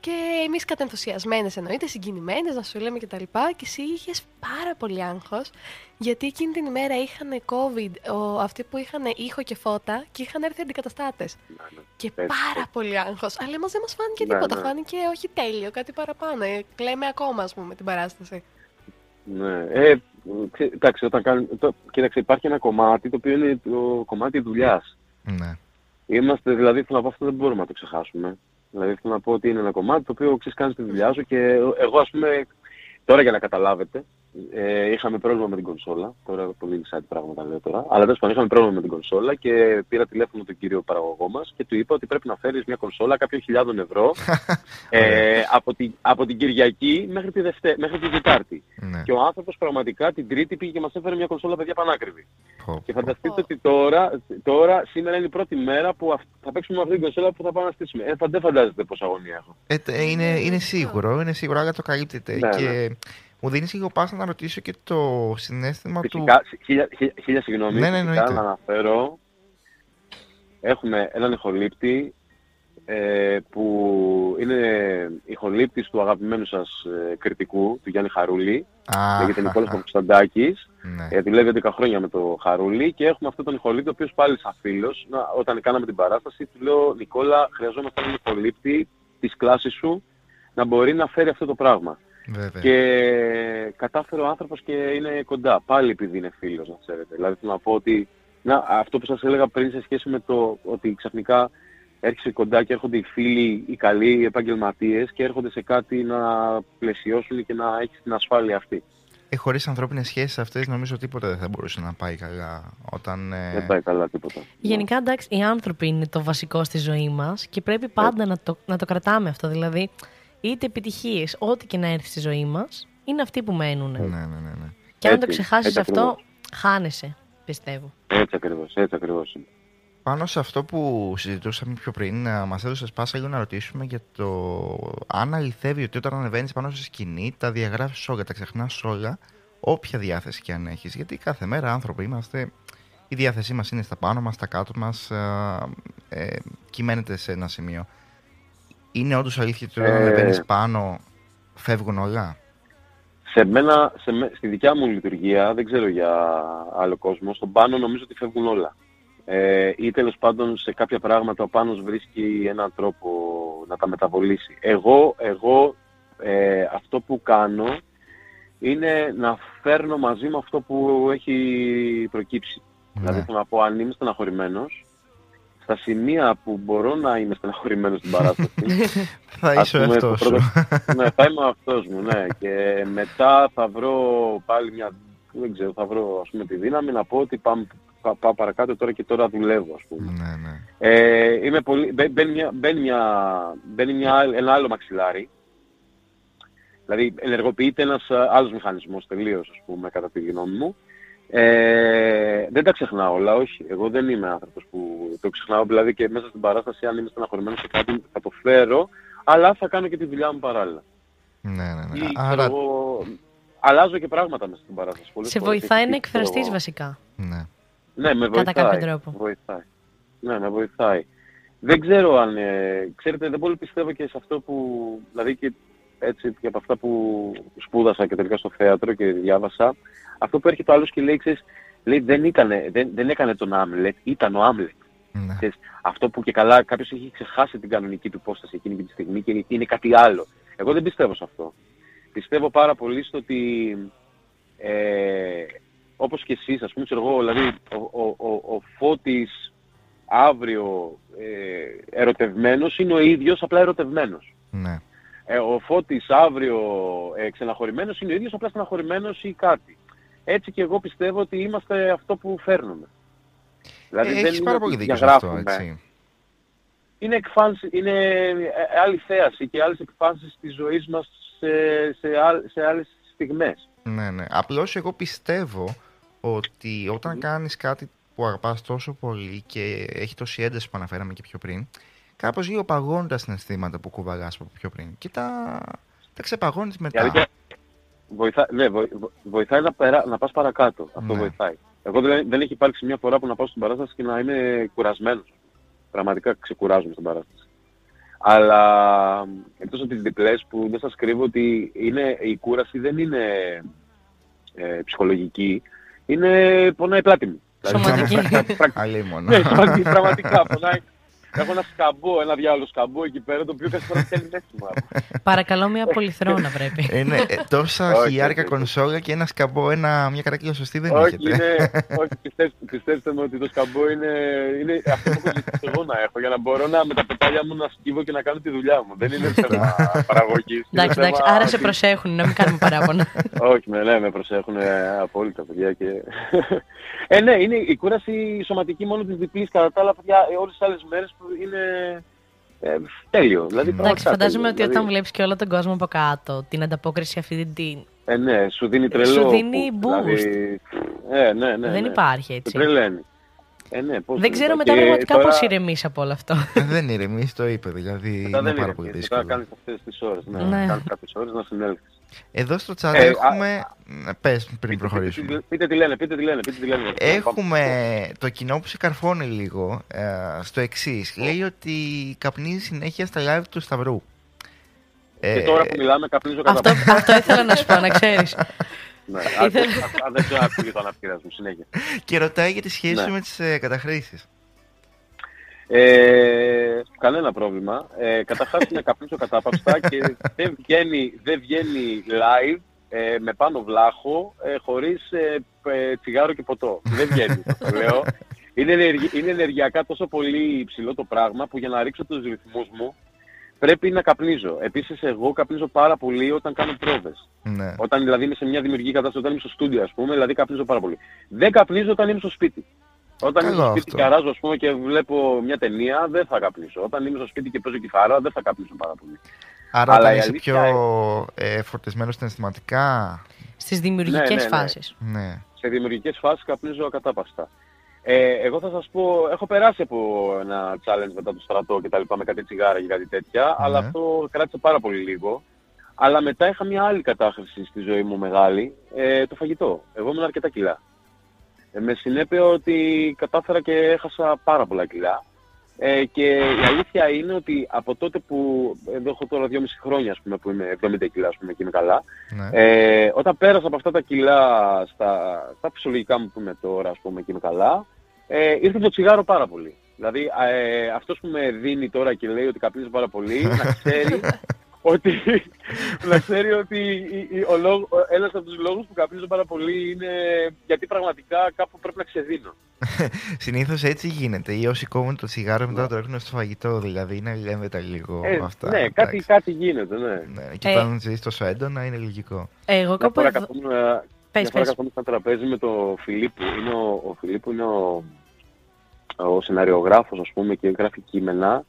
Και εμείς κατενθουσιασμένες εννοείται, συγκινημένες, να σου λέμε και τα λοιπά. Και εσύ είχες πάρα πολύ άγχος, γιατί εκείνη την ημέρα είχαν COVID, ο, αυτοί που είχαν ήχο και φώτα και είχαν έρθει αντικαταστάτες. Ναι, ναι. Και πάρα πολύ άγχος. Αλλά εμά δεν μας φάνηκε ναι, τίποτα. Ναι. Φάνηκε όχι τέλειο, κάτι παραπάνω. Ε, κλαίμε ακόμα, ας πούμε, την παράσταση. Ναι. Ε, εντάξει, όταν κάνει, το, κοίταξε, υπάρχει ένα κομμάτι το οποίο είναι το κομμάτι δουλειάς. Ναι. Είμαστε, δηλαδή, θέλω να πω, αυτό δεν μπορούμε να το ξεχάσουμε. Δηλαδή, θέλω να πω ότι είναι ένα κομμάτι το οποίο ξέρεις, κάνεις τη δουλειά σου και εγώ, ας πούμε, τώρα για να καταλάβετε, ε, είχαμε πρόβλημα με την κονσόλα. Τώρα πολύ inside πράγματα λέω τώρα. Αλλά τέλος πάντων είχαμε πρόβλημα με την κονσόλα και πήρα τηλέφωνο τον κύριο παραγωγό μας και του είπα ότι πρέπει να φέρεις μια κονσόλα κάποιων χιλιάδων ευρώ ε, από, την, από την Κυριακή μέχρι τη, Δευτέ, μέχρι τη Δετάρτη. Ναι. Και ο άνθρωπος πραγματικά την Τρίτη πήγε και μας έφερε μια κονσόλα παιδιά πανάκριβη. και φανταστείτε ότι τώρα, τώρα, σήμερα είναι η πρώτη μέρα που θα παίξουμε με αυτή την κονσόλα που θα πάμε να στήσουμε. Ε, δεν φαντάζεστε πόσα αγωνία έχω. Ε, είναι, είναι σίγουρο, είναι σίγουρο, αλλά το καλύπτεται. Ναι, και... Ναι. Μου δίνεις λίγο πάσα να ρωτήσω και το συνέστημα Φυσικά, του. Χίλια, χίλια, χίλια συγγνώμη. Ναι, ναι, ναι, να αναφέρω. Έχουμε έναν ηχολήπτη ε, που είναι ηχολήπτης του αγαπημένου σας ε, κριτικού, του Γιάννη Χαρούλη. Ah, λέγεται Νικόλας Παπουσταντάκης. Ναι. Ε, δουλεύει 10 χρόνια με το Χαρούλη και έχουμε αυτόν τον ηχολήπτη, ο οποίος πάλι σαν φίλος, να, όταν κάναμε την παράσταση, του λέω Νικόλα, χρειαζόμαστε έναν ηχολήπτη της κλάσης σου να μπορεί να φέρει αυτό το πράγμα. Βέβαια. Και κατάφερε ο άνθρωπος και είναι κοντά. Πάλι επειδή είναι φίλος, να ξέρετε. Δηλαδή θέλω να πω ότι να, αυτό που σας έλεγα πριν σε σχέση με το ότι ξαφνικά έρχεσαι κοντά και έρχονται οι φίλοι, οι καλοί, οι επαγγελματίες και έρχονται σε κάτι να πλαισιώσουν και να έχεις την ασφάλεια αυτή. Ε, Χωρίς ανθρώπινες σχέσεις αυτές, νομίζω τίποτα δεν θα μπορούσε να πάει καλά. Όταν, ε... Δεν πάει καλά τίποτα. Γενικά, εντάξει, οι άνθρωποι είναι το βασικό στη ζωή μας και πρέπει πάντα να, το, να το κρατάμε αυτό. Δηλαδή, είτε επιτυχίες, ό,τι και να έρθει στη ζωή μας, είναι αυτοί που μένουν. Ναι, ναι, ναι. ναι. Και αν το ξεχάσεις αυτό, χάνεσαι, πιστεύω. Έτσι ακριβώς, έτσι ακριβώς. Πάνω σε αυτό που συζητούσαμε πιο πριν, μας έδωσες πάσα λίγο να ρωτήσουμε για το αν αληθεύει ότι όταν ανεβαίνεις πάνω σε σκηνή, τα διαγράφεις όλα, τα ξεχνάς όλα, όποια διάθεση και αν έχεις. Γιατί κάθε μέρα άνθρωποι είμαστε, η διάθεσή μας είναι στα πάνω μας, στα κάτω μας, ε, ε, κυμαίνεται σε ένα σημείο. Είναι όντως αλήθεια ότι όταν ανεβαίνεις ε, πάνω φεύγουν όλα; Σε μένα, σε, στη δικιά μου λειτουργία, δεν ξέρω για άλλο κόσμο, στον πάνω νομίζω ότι φεύγουν όλα. Ε, ή τέλος πάντων σε κάποια πράγματα ο Πάνος βρίσκει έναν τρόπο να τα μεταβολήσει. Εγώ, εγώ ε, αυτό που κάνω είναι να φέρνω μαζί με αυτό που έχει προκύψει. Ναι. Δηλαδή, θέλω να πω, αν είμαι στεναχωρημένος, στα σημεία που μπορώ να είμαι στεναχωρημένος στην παράσταση. θα είσαι ο εαυτό σου. ναι, θα είμαι ο εαυτό μου, ναι. Και μετά θα βρω πάλι μια. Δεν ξέρω, θα βρω ας πούμε, τη δύναμη να πω ότι πάμε, πάω παρακάτω τώρα και τώρα δουλεύω, ας πούμε. Ναι, ναι. Ε, είμαι πολύ, μπαίνει, μια, μπαίνει, μια, μπαίνει μια, ένα άλλο μαξιλάρι. Δηλαδή ενεργοποιείται ένας άλλος μηχανισμός τελείως, ας πούμε, κατά τη γνώμη μου. Ε, δεν τα ξεχνάω όλα, όχι. Εγώ δεν είμαι άνθρωπος που το ξεχνάω. Δηλαδή και μέσα στην παράσταση, αν είμαι στεναχωρημένος σε κάτι, θα το φέρω, αλλά θα κάνω και τη δουλειά μου παράλληλα. Ναι, ναι, ναι. Ή, Άρα... εγώ, αλλάζω και πράγματα μέσα στην παράσταση. σε βοηθάει να εκφραστείς βασικά. Ναι. Ναι, με βοηθάει. Κατά κάποιο τρόπο. Βοηθάει. Ναι, με βοηθάει. Δεν ξέρω αν... Ε, ξέρετε, δεν πολύ πιστεύω και σε αυτό που... Δηλαδή και έτσι και από αυτά που σπούδασα και τελικά στο θέατρο και διάβασα, αυτό που έρχεται ο άλλος και λέει, ξέρεις, λέει δεν, ήτανε, δεν, δεν έκανε τον Άμλετ, ήταν ο Άμλετ. Ναι. αυτό που και καλά κάποιος έχει ξεχάσει την κανονική του υπόσταση εκείνη τη στιγμή και είναι κάτι άλλο. Εγώ δεν πιστεύω σε αυτό. Πιστεύω πάρα πολύ στο ότι ε, όπως και εσείς, ας πούμε, ξέρω εγώ, δηλαδή ο, ο, ο, ο Φώτης αύριο ε, ερωτευμένος είναι ο ίδιος απλά ερωτευμένος. Ναι. Ε, ο Φώτης αύριο ε, ξεναχωρημένος είναι ο ίδιος απλά στεναχωρημένος ή κάτι. Έτσι και εγώ πιστεύω ότι είμαστε αυτό που φέρνουμε. Δηλαδή ε, δεν είναι πάρα πολύ δίκιο αυτό, έτσι. Είναι, εκφάνση, είναι ε, άλλη θέαση και άλλες εκφάνσεις της ζωής μας σε, σε, σε άλλες στιγμές. Ναι, ναι. Απλώς εγώ πιστεύω ότι όταν mm. κάνεις κάτι που αγαπάς τόσο πολύ και έχει τόση ένταση που αναφέραμε και πιο πριν, κάπως λίγο παγώνει τα συναισθήματα που κουβαλάς από πιο πριν και τα, τα ξεπαγώνεις μετά. Βοηθά, ναι, βοηθάει να, περά, να πας παρακάτω. Αυτό ναι. βοηθάει. Εγώ δεν, δεν έχει υπάρξει μια φορά που να πάω στην παράσταση και να είμαι κουρασμένος. Πραγματικά ξεκουράζομαι στην παράσταση. Αλλά εκτός από τις διπλές που δεν σας κρύβω ότι είναι, η κούραση δεν είναι ε, ψυχολογική, είναι πονάει πλάτη μου. Σωματική. ναι, πραγματικά πονάει Έχω ένα σκαμπό, ένα διάλογο σκαμπό εκεί πέρα, το οποίο κάθε φορά θέλει μέσα μου. Παρακαλώ, μια πολυθρόνα πρέπει. Είναι ε, τόσα χιλιάρικα κονσόλα και ένα σκαμπό, ένα, μια καρακίλα σωστή δεν όχι, έχετε. Είναι, όχι, πιστέψτε, πιστέψτε με ότι το σκαμπό είναι, είναι αυτό που έχω εγώ να έχω για να μπορώ να με τα πετάλια μου να σκύβω και να κάνω τη δουλειά μου. Δεν είναι θέμα παραγωγής. Εντάξει, εντάξει, άρα σε προσέχουν, να μην κάνουμε παράπονα. όχι, με, ναι, με προσέχουν απόλυτα παιδιά. Και... ε, ναι, είναι η κούραση σωματική μόνο της διπλής κατά τα άλλα, παιδιά, όλες τις άλλες μέρες είναι ε, τέλειο. Δηλαδή, Εντάξει, φαντάζομαι ότι δηλαδή... όταν βλέπεις και όλο τον κόσμο από κάτω, την ανταπόκριση αυτή την. Ε, ναι, σου δίνει τρελό. Σου δίνει boost. Δηλαδή, ε, ναι, ναι, Δεν ναι. υπάρχει έτσι. Τρελαίνει. Ε, ναι, πώς δεν ξέρω μετά πραγματικά τώρα... πώς ηρεμείς από όλο αυτό. δεν ηρεμείς, το είπε. Δηλαδή μετά είναι πάρα πολύ δύσκολο. Μετά κάνεις αυτές τις ώρες. Ναι, ναι. κάνεις κάποιες ώρες να συνέλθεις. Εδώ στο chat ε, έχουμε. Α... Πες πριν πείτε, προχωρήσουμε. Πείτε, πείτε, τι λένε, πείτε τι λένε. Πείτε τι λένε. Έχουμε το κοινό που σε καρφώνει λίγο ε, στο εξής. Λέει ότι καπνίζει συνέχεια στα live του Σταυρού. Και τώρα που μιλάμε, καπνίζω κατά αυτό, αυτό ήθελα να σου πω, να ξέρεις. Ναι, αν δεν ξέρω ακούγεται το αναπτυράς μου συνέχεια. Και ρωτάει για τη σχέση ναι. με τις ε, καταχρήσεις. Ε, κανένα πρόβλημα. Ε, Καταρχάς είναι καπνίσω κατάπαυστα και δεν βγαίνει, δεν βγαίνει live ε, με πάνω βλάχο ε, χωρίς ε, ε, τσιγάρο και ποτό. δεν βγαίνει, το λέω. Είναι, ενεργει, είναι ενεργειακά τόσο πολύ υψηλό το πράγμα που για να ρίξω τους ρυθμούς μου πρέπει να καπνίζω. Επίσης, εγώ καπνίζω πάρα πολύ όταν κάνω πρόβες. Ναι. Όταν δηλαδή είμαι σε μια δημιουργική κατάσταση, όταν είμαι στο στούντιο, ας πούμε, δηλαδή καπνίζω πάρα πολύ. Δεν καπνίζω όταν είμαι στο σπίτι. Όταν είμαι στο σπίτι αυτό. και αράζω ας πούμε, και βλέπω μια ταινία, δεν θα καπνίσω. Όταν είμαι στο σπίτι και παίζω κιθάρα, δεν θα καπνίσω πάρα πολύ. Άρα Αλλά όταν είσαι πιο ε, φορτισμένος συναισθηματικά; Στις δημιουργικές ναι, ναι, ναι. φάσεις. Ναι. Σε δημιουργικές φάσεις καπνίζω ακατάπαστα. Ε, εγώ θα σας πω, έχω περάσει από ένα challenge μετά το στρατό και τα λοιπά με κάτι τσιγάρα και κάτι τέτοια, ναι. αλλά αυτό κράτησε πάρα πολύ λίγο. Αλλά μετά είχα μια άλλη κατάχρηση στη ζωή μου μεγάλη, ε, το φαγητό. Εγώ ήμουν αρκετά κιλά. Ε, με συνέπεια ότι κατάφερα και έχασα πάρα πολλά κιλά. Ε, και η αλήθεια είναι ότι από τότε που, εδώ έχω τώρα 2,5 χρόνια ας πούμε, που είμαι 70 κιλά ας πούμε, και είμαι καλά, ναι. ε, όταν πέρασα από αυτά τα κιλά στα, στα φυσιολογικά μου που είμαι τώρα ας πούμε, και είμαι καλά, ε, ήρθε το τσιγάρο πάρα πολύ. Δηλαδή ε, αυτός που με δίνει τώρα και λέει ότι καπνίζει πάρα πολύ, να ξέρει ότι, να ξέρει ότι ο λόγο, ένας από τους λόγους που καπνίζω πάρα πολύ είναι γιατί πραγματικά κάπου πρέπει να ξεδίνω. Συνήθως έτσι γίνεται. Ή όσοι κόβουν το τσιγάρο μετά το ρίχνουν στο φαγητό, δηλαδή είναι λέμε λίγο ε, αυτά. Ναι, κάτι, κάτι γίνεται, ναι. ναι και ε, όταν ζει τόσο έντονα είναι λογικό. Εγώ κάπου. Μια φορά καθόμουν στα τραπέζι με τον Φιλίππου. Είναι ο, ο Φιλίππου είναι ο, ο σεναριογράφος, ας πούμε, και γράφει κείμενα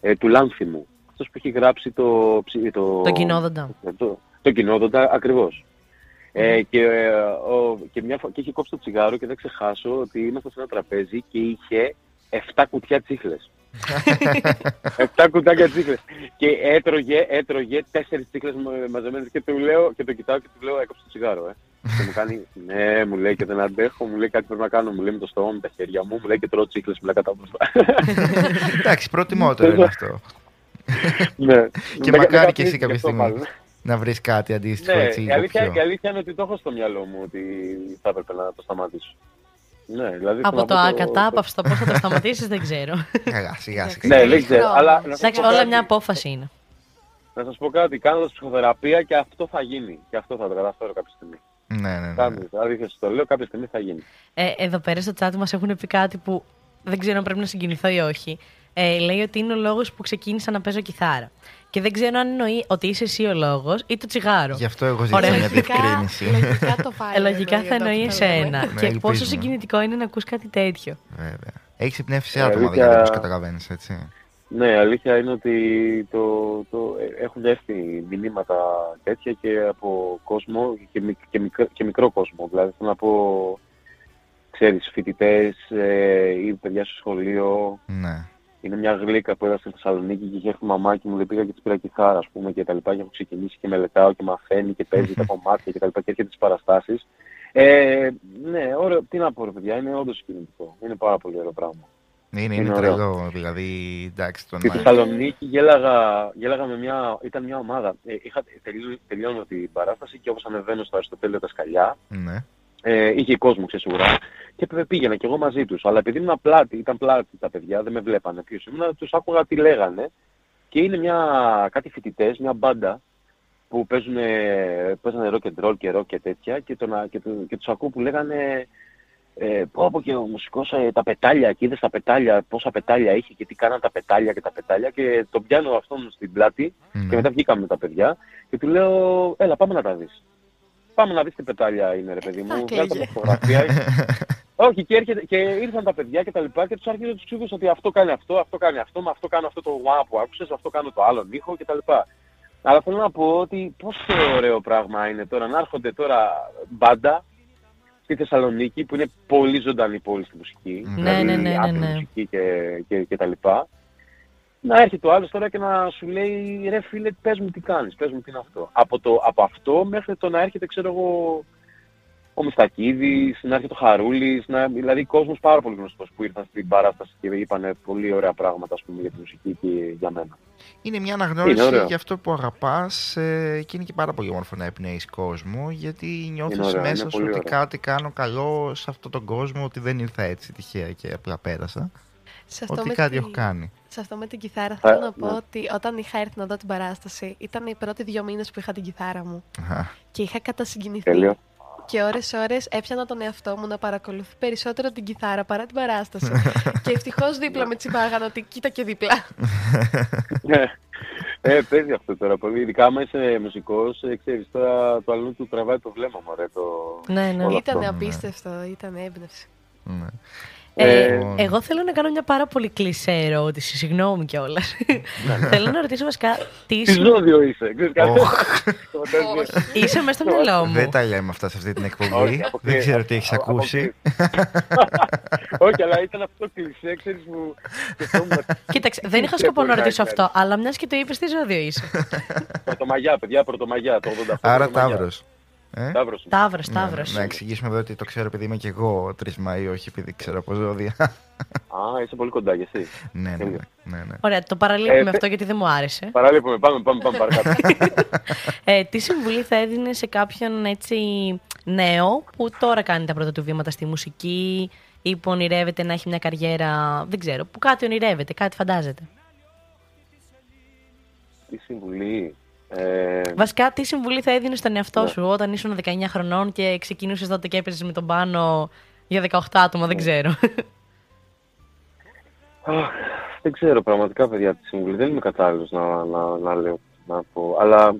ε, του Λάνθιμου. Αυτός που έχει γράψει το... Το, το κοινόδοντα. Το, το κοινόδοντα, ακριβώς. Ε, και, ε, ο, και, μια, και είχε κόψει το τσιγάρο και δεν ξεχάσω ότι ήμασταν σε ένα τραπέζι και είχε 7 κουτιά τσίχλες. 7 κουτάκια τσίχλες. Και έτρωγε, έτρωγε 4 τσίχλες μαζεμένες και, του λέω, και το κοιτάω και του λέω έκοψε το τσιγάρο. Ε. και μου κάνει, ναι, μου λέει και δεν αντέχω, μου λέει κάτι πρέπει να κάνω, μου λέει με το στόμα, με τα χέρια μου, μου λέει και τρώω τσίχλες, μου λέει κατά Εντάξει, προτιμότερο είναι αυτό. Ναι. Και μακάρι και εσύ κάποια στιγμή να βρεις κάτι αντίστοιχο ναι, έτσι. Η αλήθεια, η αλήθεια είναι ότι το έχω στο μυαλό μου ότι θα έπρεπε να το σταματήσω. Ναι, δηλαδή από το ακατάπαυστο πώς θα το σταματήσεις δεν ξέρω. Καλά, σιγά σιγά. Ναι, δεν ξέρω. Αλλά, Εντάξει, όλα μια απόφαση είναι. Να σας πω κάτι, κάνοντα ψυχοθεραπεία και αυτό θα γίνει. Και αυτό θα το καταφέρω κάποια στιγμή. Ναι, ναι, ναι. Αλήθεια το λέω, κάποια στιγμή θα γίνει. Ε, εδώ πέρα στο chat μας έχουν πει κάτι που δεν ξέρω αν πρέπει να συγκινηθώ ή όχι. Ε, λέει ότι είναι ο λόγος που ξεκίνησα να παίζω κιθάρα. Και δεν ξέρω αν εννοεί ότι είσαι εσύ ο λόγος ή το τσιγάρο. Γι' αυτό εγώ ζήτησα μια διευκρίνηση. Λογικά το ε, Λογικά θα εννοεί εσένα. Ναι, και πόσο συγκινητικό είναι να ακούς κάτι τέτοιο. Βέβαια. Έχεις πνεύσει άτομα δηλαδή, όπως καταλαβαίνεις, έτσι. Ναι, αλήθεια είναι ότι το, το, έχουν έρθει μηνύματα τέτοια και από κόσμο και, και, μικρό, και μικρό κόσμο. Δηλαδή, θέλω να πω, ξέρεις, φοιτητές ε, ή παιδιά στο σχολείο. Ναι είναι μια γλύκα που έδωσε στη Θεσσαλονίκη και είχε έρθει μαμάκι μου, λέει πήγα και της πήρα κιθάρα, ας πούμε, και τα λοιπά, και έχω ξεκινήσει και μελετάω και μαθαίνει και παίζει τα κομμάτια και τα λοιπά και έρχεται τις παραστάσεις. Ε, ναι, ωραίο, τι να πω ρε παιδιά, είναι όντως συγκινητικό. Είναι πάρα πολύ ωραίο πράγμα. Ναι, είναι, είναι, είναι τρελό, δηλαδή, εντάξει. Τον... Στη Θεσσαλονίκη γέλαγα, γέλαγα με μια, ήταν μια ομάδα. Ε, είχα, τελειώνω την παράσταση και όπως ανεβαίνω στο Αριστοτέλειο τα σκαλιά, ναι. Ε, είχε κόσμο ξεσουρά και πήγαινα και εγώ μαζί τους. Αλλά επειδή ήμουν πλάτη, ήταν πλάτη τα παιδιά, δεν με βλέπανε ποιος ήμουν, τους άκουγα τι λέγανε και είναι μια, κάτι φοιτητές, μια μπάντα που παίζουν, παίζανε rock and roll και rock και τέτοια και, τον, και, και τους ακούω που λέγανε ε, πω από και ο μουσικός ε, τα πετάλια και είδες τα πετάλια, πόσα πετάλια είχε και τι κάναν τα πετάλια και τα πετάλια και τον πιάνω αυτόν στην πλάτη mm. και μετά βγήκαμε με τα παιδιά και του λέω έλα πάμε να τα δεις. Πάμε να δεις τι πετάλια είναι ρε παιδί μου, βγάλε τα φωτογραφία. Όχι, και, έρχεται, και ήρθαν τα παιδιά και τα λοιπά και τους άρχισε τους ξύδους ότι αυτό κάνει αυτό, αυτό κάνει αυτό, με αυτό κάνω αυτό το wow που άκουσες, αυτό κάνω το άλλο ήχο και τα λοιπά. Αλλά θέλω να πω ότι πόσο ωραίο πράγμα είναι τώρα να έρχονται τώρα μπάντα στη Θεσσαλονίκη που είναι πολύ ζωντανή πόλη στη μουσική. Ναι, δηλαδή, ναι, ναι, ναι, ναι. μουσική και, και, και τα λοιπά. Να έρχεται το άλλος τώρα και να σου λέει ρε φίλε πες μου τι κάνεις, πες μου τι είναι αυτό. Από, το, από αυτό μέχρι το να έρχεται ξέρω εγώ ο Μιστακίδης, να έρχεται ο Χαρούλης, να, δηλαδή κόσμος πάρα πολύ γνωστός που ήρθαν στην παράσταση και είπαν πολύ ωραία πράγματα ας πούμε, για τη μουσική και για μένα. Είναι μια αναγνώριση για αυτό που αγαπάς ε, και είναι και πάρα πολύ όμορφο να εμπνέεις κόσμο γιατί νιώθεις μέσα σου ότι κάτι κάνω καλό σε αυτόν τον κόσμο, ότι δεν ήρθα έτσι τυχαία και απλά πέρασα. Σε αυτό ότι κάτι τη... έχω κάνει. Σε αυτό με την κιθάρα θέλω να πω ναι. ότι όταν είχα έρθει να δω την παράσταση ήταν οι πρώτοι δύο μήνες που είχα την κιθάρα μου και είχα κατασυγκινηθεί και ώρες ώρες έπιανα τον εαυτό μου να παρακολουθεί περισσότερο την κιθάρα παρά την παράσταση. και ευτυχώς δίπλα με τσιμπάγανα ότι κοίτα και δίπλα. Ναι. ε, παίζει αυτό τώρα πολύ. Ειδικά άμα είσαι μουσικός, ε, ξέρεις, τώρα το αλλού του τραβάει το βλέμμα μου, ρε, το... Ναι, ναι. Ήταν απίστευτο, ήταν έμπνευση. Ναι. Ε, ε, εγώ θέλω να κάνω μια πάρα πολύ κλεισέ ερώτηση, συγγνώμη κιόλας. Ναι, ναι. θέλω να ρωτήσω βασικά. Τι ζώδιο είσαι, Είσαι μέσα στο μυαλό μου. Δεν τα λέμε αυτά σε αυτή την εκπομπή. Δεν ξέρω τι έχεις ακούσει. Όχι, αλλά ήταν αυτό το κλεισέ, ξέρεις μου. Κοίταξε, δεν είχα σκοπό να ρωτήσω αυτό, αλλά μιας και το είπες, τι ζώδιο είσαι. Πρωτομαγιά, παιδιά, πρωτομαγιά. Άρα Ταύρος. Ε; Ταύρος. Ταύρος, Ταύρος. Ναι, να εξηγήσουμε εδώ ότι το ξέρω επειδή είμαι και εγώ 3 Μαΐου, όχι επειδή ξέρω από ζώδια. Α, είσαι πολύ κοντά και εσύ. ναι, ναι, ναι, ναι, ναι. Ωραία, το παραλείπουμε ε, αυτό γιατί δεν μου άρεσε. Παραλείπουμε, πάμε, πάμε, πάμε παρακάτω. ε, τι συμβουλή θα έδινε σε κάποιον έτσι νέο που τώρα κάνει τα πρώτα του βήματα στη μουσική ή που ονειρεύεται να έχει μια καριέρα, δεν ξέρω, που κάτι ονειρεύεται, κάτι φαντάζεται; Τι συμβουλή; Ε... Βασικά, τι συμβουλή θα έδινες στον εαυτό ναι. σου όταν ήσουν 19 χρονών και ξεκινούσες τότε και έπαιζες με τον πάνω για 18 άτομα, δεν ναι. ξέρω. δεν ξέρω πραγματικά, παιδιά, τη συμβουλή. Δεν είμαι κατάλληλος να, να, να, λέω, να πω. Αλλά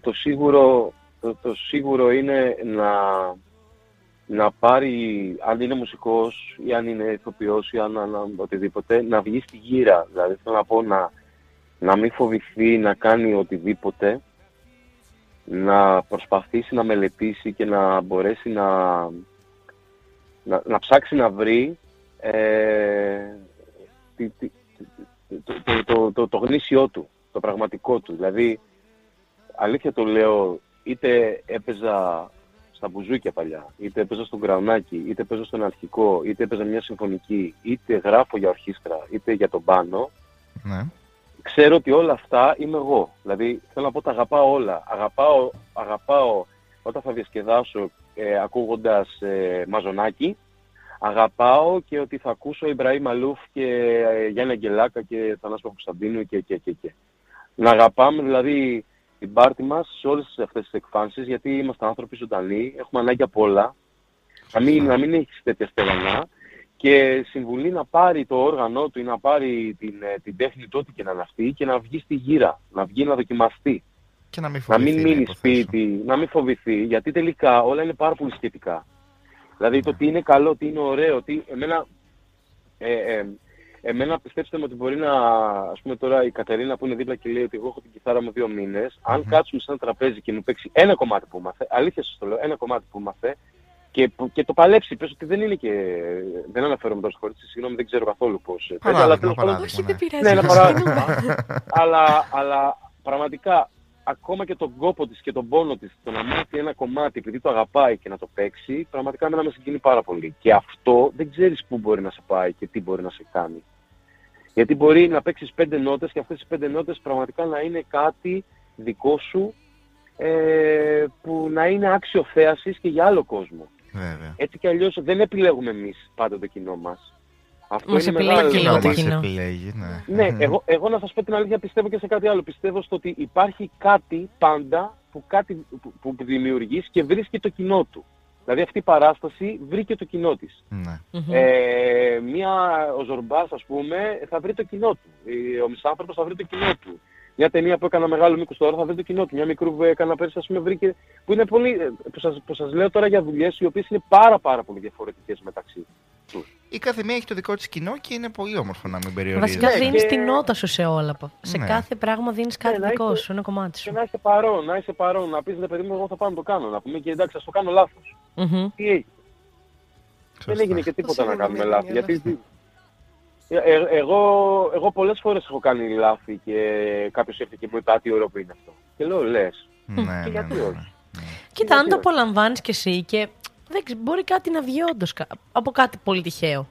το σίγουρο, το, το σίγουρο είναι να, να πάρει, αν είναι μουσικός ή αν είναι ηθοποιός ή αν, αν, οτιδήποτε, να βγει στη γύρα. Δηλαδή, θέλω να πω να, να μην φοβηθεί να κάνει οτιδήποτε, να προσπαθήσει να μελετήσει και να μπορέσει να, να, να ψάξει να βρει ε, το, το, το, το, γνήσιό του, το πραγματικό του. Δηλαδή, αλήθεια το λέω, είτε έπαιζα στα μπουζούκια παλιά, είτε έπαιζα στον κραουνάκι, είτε έπαιζα στον αρχικό, είτε έπαιζα μια συμφωνική, είτε γράφω για ορχήστρα, είτε για τον πάνω, ναι ξέρω ότι όλα αυτά είμαι εγώ. Δηλαδή, θέλω να πω, τα αγαπάω όλα. Αγαπάω, αγαπάω όταν θα διασκεδάσω ε, ακούγοντας ε, μαζονάκι, αγαπάω και ότι θα ακούσω Ιμπραήμ Μαλούφ και ε, Γιάννη Αγγελάκα και Θανάσπα Κωνσταντίνου και, και, και, και. Να αγαπάμε δηλαδή την πάρτη μας σε όλες αυτές τις εκφάνσεις, γιατί είμαστε άνθρωποι ζωντανοί, έχουμε ανάγκη από όλα. Να μην, να μην έχεις τέτοια στεγανά και συμβουλή να πάρει το όργανο του ή να πάρει την, ε, την τέχνη του ό,τι και να αυτή και να βγει στη γύρα, να βγει να δοκιμαστεί. Και να μην, φοβηθεί, να μην μείνει σπίτι, να μην φοβηθεί, γιατί τελικά όλα είναι πάρα πολύ σχετικά. Δηλαδή το τι είναι καλό, τι είναι ωραίο, τι... Εμένα, ε, ε, εμένα πιστέψτε με ότι μπορεί να, ας πούμε τώρα η Κατερίνα που είναι δίπλα και λέει ότι εγώ έχω την κιθάρα μου δύο μήνες, αν κάτσουμε σε ένα τραπέζι και μου παίξει ένα κομμάτι που μάθε, αλήθεια σας το λέω, ένα κομμάτι που μάθε, και, και το παλέψει. Πες ότι δεν είναι και. Δεν αναφέρομαι τόσο χωρίς, συγγνώμη, δεν ξέρω καθόλου πώς. Αλλά τέλος Όχι, δεν πειράζει. Ναι, ένα παράδειγμα. αλλά, αλλά πραγματικά ακόμα και τον κόπο της και τον πόνο της, το να μάθει ένα κομμάτι επειδή το αγαπάει και να το παίξει, πραγματικά εμένα με συγκινεί πάρα πολύ. Και αυτό δεν ξέρεις πού μπορεί να σε πάει και τι μπορεί να σε κάνει. Γιατί μπορεί να παίξεις πέντε νότες και αυτές οι πέντε νότες πραγματικά να είναι κάτι δικό σου ε, που να είναι άξιο θέασης και για άλλο κόσμο. Βέβαια. Έτσι κι αλλιώς δεν επιλέγουμε εμείς πάντα το κοινό μας. Αυτό μας είναι επιλέγει μεγάλο. το κοινό. Επιλέγει, ναι. ναι, εγώ, εγώ να σας πω την αλήθεια πιστεύω και σε κάτι άλλο. Πιστεύω στο ότι υπάρχει κάτι πάντα που, κάτι, που, που δημιουργείς και βρίσκει το κοινό του. Δηλαδή αυτή η παράσταση βρήκε το κοινό της. Ναι. Ε, μία, ο Ζορμπάς ας πούμε θα βρει το κοινό του. Ο Μισάνθρωπος θα βρει το κοινό του. Μια ταινία που έκανα μεγάλο μήκος τώρα θα βρει το κοινό του. Μια μικρού που έκανα πέρυσι, ας πούμε, βρήκε. που είναι πολύ. που σας, που σας λέω τώρα για δουλειές οι οποίες είναι πάρα, πάρα πολύ διαφορετικές μεταξύ τους. Η κάθε μία έχει το δικό της κοινό και είναι πολύ όμορφο να μην περιορίζεις. Βασικά δίνεις και... την νότα σου σε όλα. Σε ναι. κάθε πράγμα δίνεις κάτι ναι, δικό είσαι... σου, ένα κομμάτι σου. Και να είσαι παρόν, να είσαι παρόν, να πεις ρε παιδί μου, εγώ θα πάω να το κάνω. Να πούμε και εντάξει, ας το κάνω λάθος. Mm-hmm. Τι έγινε; Δεν έγινε και τίποτα να κάνουμε λάθη. Γιατί ε, ε, εγώ, εγώ πολλές φορές έχω κάνει λάθη και κάποιος έρθει και μου είπε τι ωραίο που είναι αυτό. Και λέω λες. Ναι, και ναι, γιατί ναι, όχι. Ναι. Κοίτα, αν το απολαμβάνεις κι εσύ και δεν ξέρω, μπορεί κάτι να βγει όντως από κάτι πολύ τυχαίο.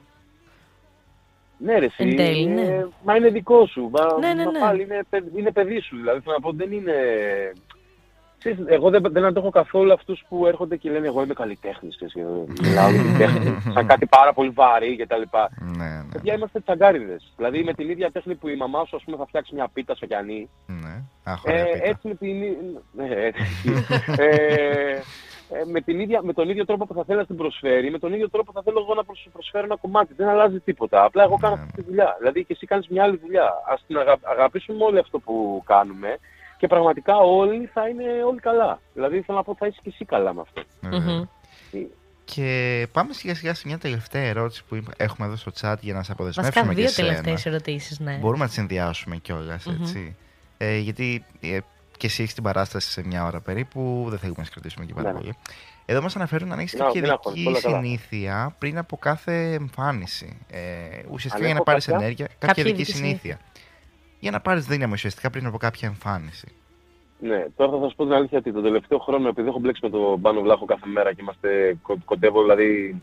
Ναι, ρε, εσύ, τέλει, ναι. μα είναι δικό σου. Μα, ναι, ναι, ναι. Μα πάλι είναι, είναι παιδί σου. Δηλαδή, θέλω να πω, δεν είναι εγώ δεν, δεν αντέχω καθόλου αυτούς που έρχονται και λένε Εγώ είμαι καλλιτέχνης. Μιλάω για τέχνη, σαν κάτι πάρα πολύ βαρύ κτλ. Ναι, ναι. Παιδιά είμαστε τσαγκάριδες. Δηλαδή με την ίδια τέχνη που η μαμά σου ας πούμε, θα φτιάξει μια πίτα στο κιανί. Ναι, ε, έτσι με την. Ναι, ε, ε, με, την ίδια, με τον ίδιο τρόπο που θα θέλει να την προσφέρει, με τον ίδιο τρόπο θα θέλω εγώ να προσφέρω ένα κομμάτι. Δεν αλλάζει τίποτα. Απλά εγώ κάνω ναι. αυτή τη δουλειά. Δηλαδή και εσύ κάνεις μια άλλη δουλειά. Α την αγα... αγαπήσουμε όλοι αυτό που κάνουμε και πραγματικά όλοι θα είναι όλοι καλά. Δηλαδή θέλω να πω θα είσαι και εσύ καλά με αυτό. Και πάμε σιγά σιγά σε μια τελευταία ερώτηση που έχουμε εδώ στο chat για να σε αποδεσμεύσουμε Βασικά δύο τελευταίες ερωτήσεις, ναι. Μπορούμε να τις συνδυάσουμε κιόλας, έτσι. Ε, γιατί ε, και εσύ έχεις την παράσταση σε μια ώρα περίπου, δεν θέλουμε να σε κρατήσουμε και πάρα ναι. πολύ. Εδώ μας αναφέρουν αν έχεις κάποια ειδική συνήθεια πριν από κάθε εμφάνιση. Ε, ουσιαστικά για να πάρεις ενέργεια, κάποια ειδική συνήθεια για να πάρεις δύναμη ουσιαστικά πριν από κάποια εμφάνιση. Ναι, τώρα θα σας πω την αλήθεια ότι τον τελευταίο χρόνο, επειδή έχω μπλέξει με τον Πάνο Βλάχο κάθε μέρα και είμαστε κοντεύω, δηλαδή.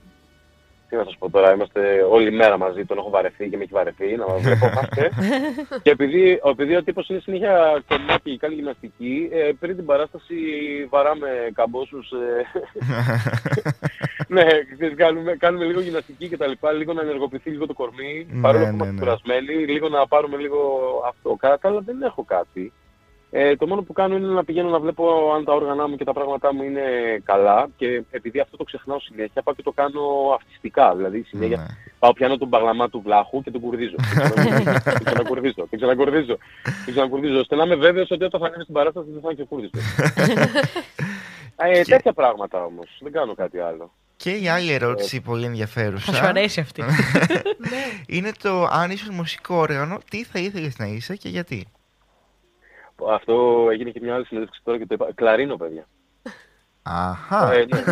Τι να σας πω τώρα, είμαστε όλη μέρα μαζί, τον έχω βαρεθεί και με έχει βαρεθεί, να μας βλέπω Και επειδή, επειδή ο τύπος είναι συνέχεια κομμάτι και κάνει γυμναστική, ε, πριν την παράσταση βαράμε καμπόσους. Ε, ναι, κάνουμε, κάνουμε λίγο γυμναστική και τα λοιπά, λίγο να ενεργοποιηθεί λίγο το κορμί, ναι, παρόλο που ναι, είμαστε ναι. κουρασμένοι, λίγο να πάρουμε λίγο αυτό. Κατά αλλά δεν έχω κάτι. Ε, το μόνο που κάνω είναι να πηγαίνω να βλέπω αν τα όργανα μου και τα πράγματά μου είναι καλά και επειδή αυτό το ξεχνάω συνέχεια πάω και το κάνω αυτιστικά. Δηλαδή συνέχεια ναι. πάω πιάνω τον παγλαμά του βλάχου και τον κουρδίζω. και ξανακουρδίζω, και ξανακουρδίζω, και ξανακουρδίζω, ώστε να είμαι βέβαιος ότι όταν θα ανέβει στην παράσταση δεν θα είναι και κούρδιστος. ε, τέτοια πράγματα όμως, δεν κάνω κάτι άλλο. Και η άλλη ερώτηση πολύ ενδιαφέρουσα. Θα σου αρέσει αυτή. είναι το αν είσαι μουσικό όργανο, τι θα ήθελες να είσαι και γιατί. Αυτό έγινε και μια άλλη συνέντευξη τώρα και το είπα. Κλαρίνο, παιδιά. Αχα. Ε, ναι,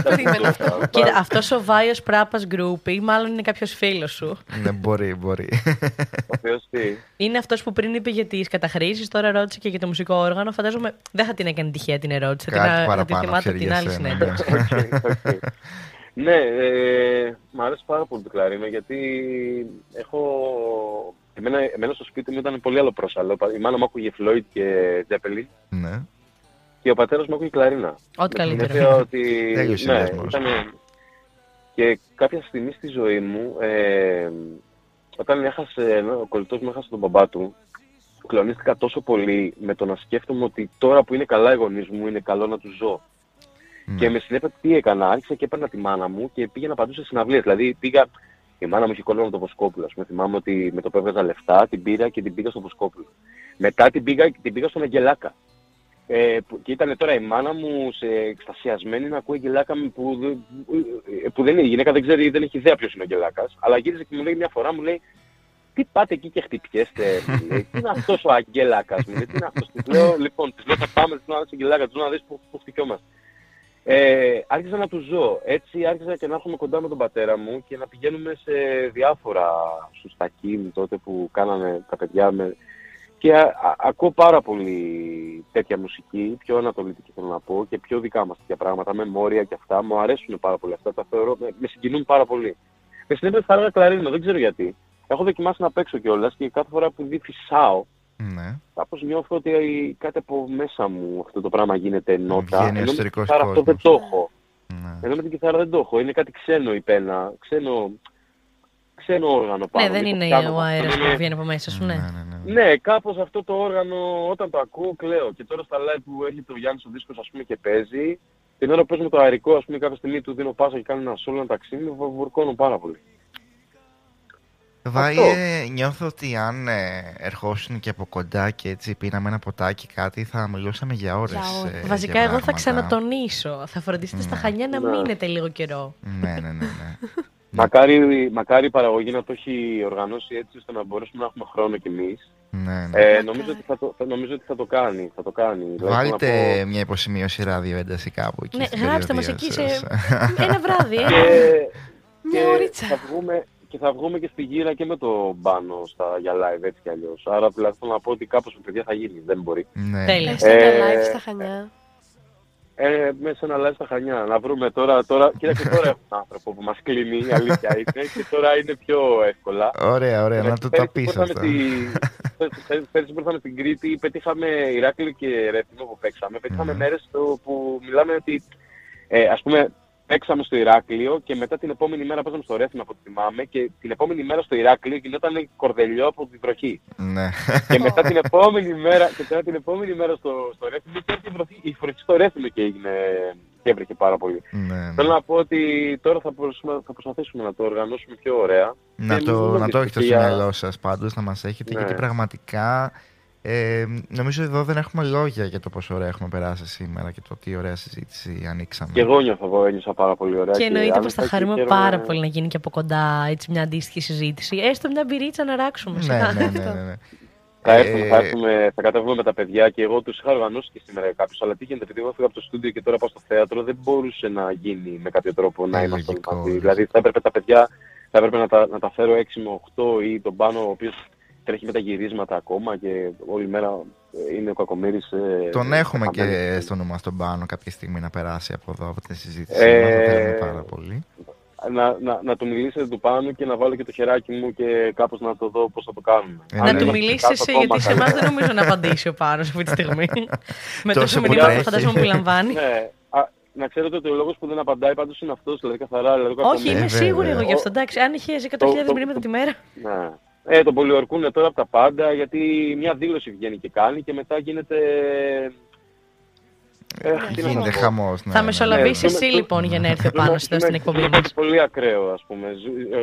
Κοίτα, αυτός ο Βάιος Πράπας Γκρουπ μάλλον είναι κάποιος φίλος σου. Ναι, μπορεί, μπορεί. Είναι αυτός που πριν είπε για τις καταχρήσεις, τώρα ρώτησε και για το μουσικό όργανο. Φαντάζομαι δεν θα την έκανε τυχαία την ερώτηση. θα την θυμάται την άλλη συνέντευξη. Ναι, ε, μου αρέσει πάρα πολύ το κλαρίνο γιατί έχω Εμένα, εμένα στο σπίτι μου ήταν πολύ άλλο πρόσαλλο. Η μάνα μου άκουγε Floyd και Zeppelin. Ναι. Και ο πατέρας μου άκουγε κλαρίνα. Ό,τι καλύτερο. Ότι, ναι, ήταν, και κάποια στιγμή στη ζωή μου, ε, όταν έχασε, ο κολλητός μου έχασε τον μπαμπά του, κλονίστηκα τόσο πολύ με το να σκέφτομαι ότι τώρα που είναι καλά οι γονείς μου, είναι καλό να τους ζω. Ναι. Και με συνέπεια τι έκανα, άρχισα και έπαιρνα τη μάνα μου και πήγαινα παντού σε συναυλίες. Δηλαδή πήγα, η μάνα μου είχε κόλλημα με το Βοσκόπουλο. πούμε, θυμάμαι ότι με το που έβγαζα λεφτά την πήρα και την πήγα στο Βοσκόπουλο. Μετά την πήγα, την πήγα στον Αγγελάκα. Ε, που, και ήταν τώρα η μάνα μου σε εξτασιασμένη να ακούει Αγγελάκα που, που δεν είναι η γυναίκα, δεν ξέρει, δεν έχει ιδέα ποιος είναι ο Αγγελάκας. Αλλά γύριζε και μου λέει μια φορά, μου λέει τι πάτε εκεί και χτυπιέστε, τι είναι αυτός ο Αγγελάκας, μου λέει, τι είναι αυτός. Της λέω, λοιπόν, της λέω θα πάμε, της λέω να Αγγελάκα, της λέω να δεις που, που χτυπιόμαστε. Ε, άρχισα να τους ζω. Έτσι άρχισα και να έρχομαι κοντά με τον πατέρα μου και να πηγαίνουμε σε διάφορα στακίν τότε που κάνανε τα παιδιά με... Και α, ακούω πάρα πολύ τέτοια μουσική, πιο ανατολική θέλω να πω και πιο δικά μας τέτοια πράγματα, με μόρια και αυτά. Μου αρέσουν πάρα πολύ αυτά, τα θεωρώ, με συγκινούν πάρα πολύ. Με συνέβη θα έλεγα κλαρίνο, δεν ξέρω γιατί. Έχω δοκιμάσει να παίξω κιόλας και κάθε φορά που δει φυσάω, ναι. κάπως νιώθω ότι κάτι από μέσα μου αυτό το πράγμα γίνεται νότα. Βγαίνει ενώ με την αυτό δεν το έχω. Ναι. Ενώ με την κιθάρα δεν το έχω. Είναι κάτι ξένο η πένα, ξένο, ξένο όργανο πάνω. Ναι, δεν είναι ο αέρας που βγαίνει από μέσα σου, ναι. Ναι, ναι, ναι. ναι κάπως αυτό το όργανο όταν το ακούω κλαίω. Και τώρα στα live που έχει το Γιάννη ο δίσκος ας πούμε και παίζει, την ώρα που παίζουμε το αερικό, ας πούμε κάποια στιγμή του δίνω πάσα και κάνει ένα σόλο ένα ταξίδι, βουρκώνω πάρα πολύ. Βάιε, νιώθω ότι αν ε, ερχόσουν και από κοντά και έτσι πίναμε ένα ποτάκι κάτι θα μιλούσαμε για ώρες. Για Ε, Βασικά εγώ θα ξανατονίσω. Θα φροντίσετε στα ναι. Χανιά να ναι. μείνετε λίγο καιρό. ναι, ναι, ναι. ναι. Μακάρι, μακάρι η παραγωγή να το έχει οργανώσει έτσι ώστε να μπορέσουμε να έχουμε χρόνο κι εμείς. Ναι, ναι. Ε, νομίζω, ότι θα το, νομίζω ότι θα το κάνει. Θα το κάνει. Δηλαδή, Βάλτε πω... μια υποσημείωση ράδιο ένταση κάπου εκεί. Ναι, γράψτε μας εκεί σε ένα βράδυ. Ένα. Και, και θα βγούμε, και θα βγούμε και στη γύρα και με το μπάνο στα, για live έτσι κι αλλιώς. Άρα δηλαδή θέλω να πω ότι κάπως με παιδιά θα γίνει, δεν μπορεί. Ναι. Τέλεια. Ε, live στα Χανιά. Ε, μέσα ένα live στα Χανιά. Να βρούμε τώρα, τώρα κοίταξε τώρα έχουμε έναν άνθρωπο που μας κλείνει, η αλήθεια είναι, και τώρα είναι πιο εύκολα. Ωραία, ωραία, να το τα πεις αυτά. Πέρυσι που ήρθαμε στην Κρήτη, πετύχαμε Ηράκλειο και Ρέθιμο που παίξαμε, πετύχαμε mm. μέρες που μιλάμε ότι, ε, ας πούμε, παίξαμε στο Ηράκλειο και μετά την επόμενη μέρα παίζαμε στο Ρέθινο από ό,τι θυμάμαι και την επόμενη μέρα στο Ηράκλειο γινόταν κορδελιό από την βροχή. Ναι. Και μετά την επόμενη μέρα, και μετά την επόμενη μέρα στο, στο Ρέθινο και η βροχή, η βροχή στο Ρέθινο και έγινε και έβρεχε πάρα πολύ. Ναι, ναι. Θέλω να πω ότι τώρα θα, θα προσπαθήσουμε να το οργανώσουμε πιο ωραία. Να το, να το έχετε στο μυαλό σας πάντως, να μας έχετε, ναι. γιατί πραγματικά ε, νομίζω εδώ δεν έχουμε λόγια για το πόσο ωραία έχουμε περάσει σήμερα και το τι ωραία συζήτηση ανοίξαμε. Και εγώ νιώθω, εγώ ένιωσα πάρα πολύ ωραία. Και εννοείται πως θα χαρούμε πάρα πολύ να γίνει και από κοντά έτσι, μια αντίστοιχη συζήτηση. Έστω μια μπυρίτσα να ράξουμε. Ναι, ναι, ναι, ναι, ναι. Θα, έρθουμε, θα, έρθουμε, θα κατέβουμε με τα παιδιά και εγώ τους είχα οργανώσει και σήμερα κάποιο. Αλλά τι γίνεται, επειδή εγώ έφυγα από το στούντιο και τώρα πάω στο θέατρο, δεν μπορούσε να γίνει με κάποιο τρόπο να είμαστε όλοι μαζί. Δηλαδή θα έπρεπε τα παιδιά θα έπρεπε να τα, να τα φέρω 6 με 8 ή τον πάνω, ο οποίος τρέχει με τα γυρίσματα ακόμα και όλη μέρα είναι ο Κακομύρης. Ε, τον έχουμε και στο νου μας τον πάνω κάποια στιγμή να περάσει από εδώ από τη συζήτηση. Ε, πάρα πολύ. Να, να, να του μιλήσετε του πάνω και να βάλω και το χεράκι μου και κάπως να το δω πώς θα το κάνουμε. Ε, να του μιλήσεις γιατί σε εμάς δεν νομίζω να απαντήσει ο Πάνος αυτή τη στιγμή. με τόσο μηνύματα που φαντάζομαι που λαμβάνει. Ναι, να ξέρετε ότι ο λόγος που δεν απαντάει πάντως είναι αυτός, δηλαδή καθαρά. Δηλαδή, Όχι, είμαι σίγουρη εγώ γι' αυτό. Εντάξει, αν είχε 100.000 μηνύματα τη μέρα. Ναι. Ε, τον πολιορκούν τώρα από τα πάντα, γιατί μια δήλωση βγαίνει και κάνει και μετά γίνεται... Ε, γίνεται χαμός, ναι, Θα ναι. μεσολαβήσεις ναι, εσύ λοιπόν για να έρθει ο πάνω εδώ στην εκπομπή μας; πολύ ακραίο ας πούμε.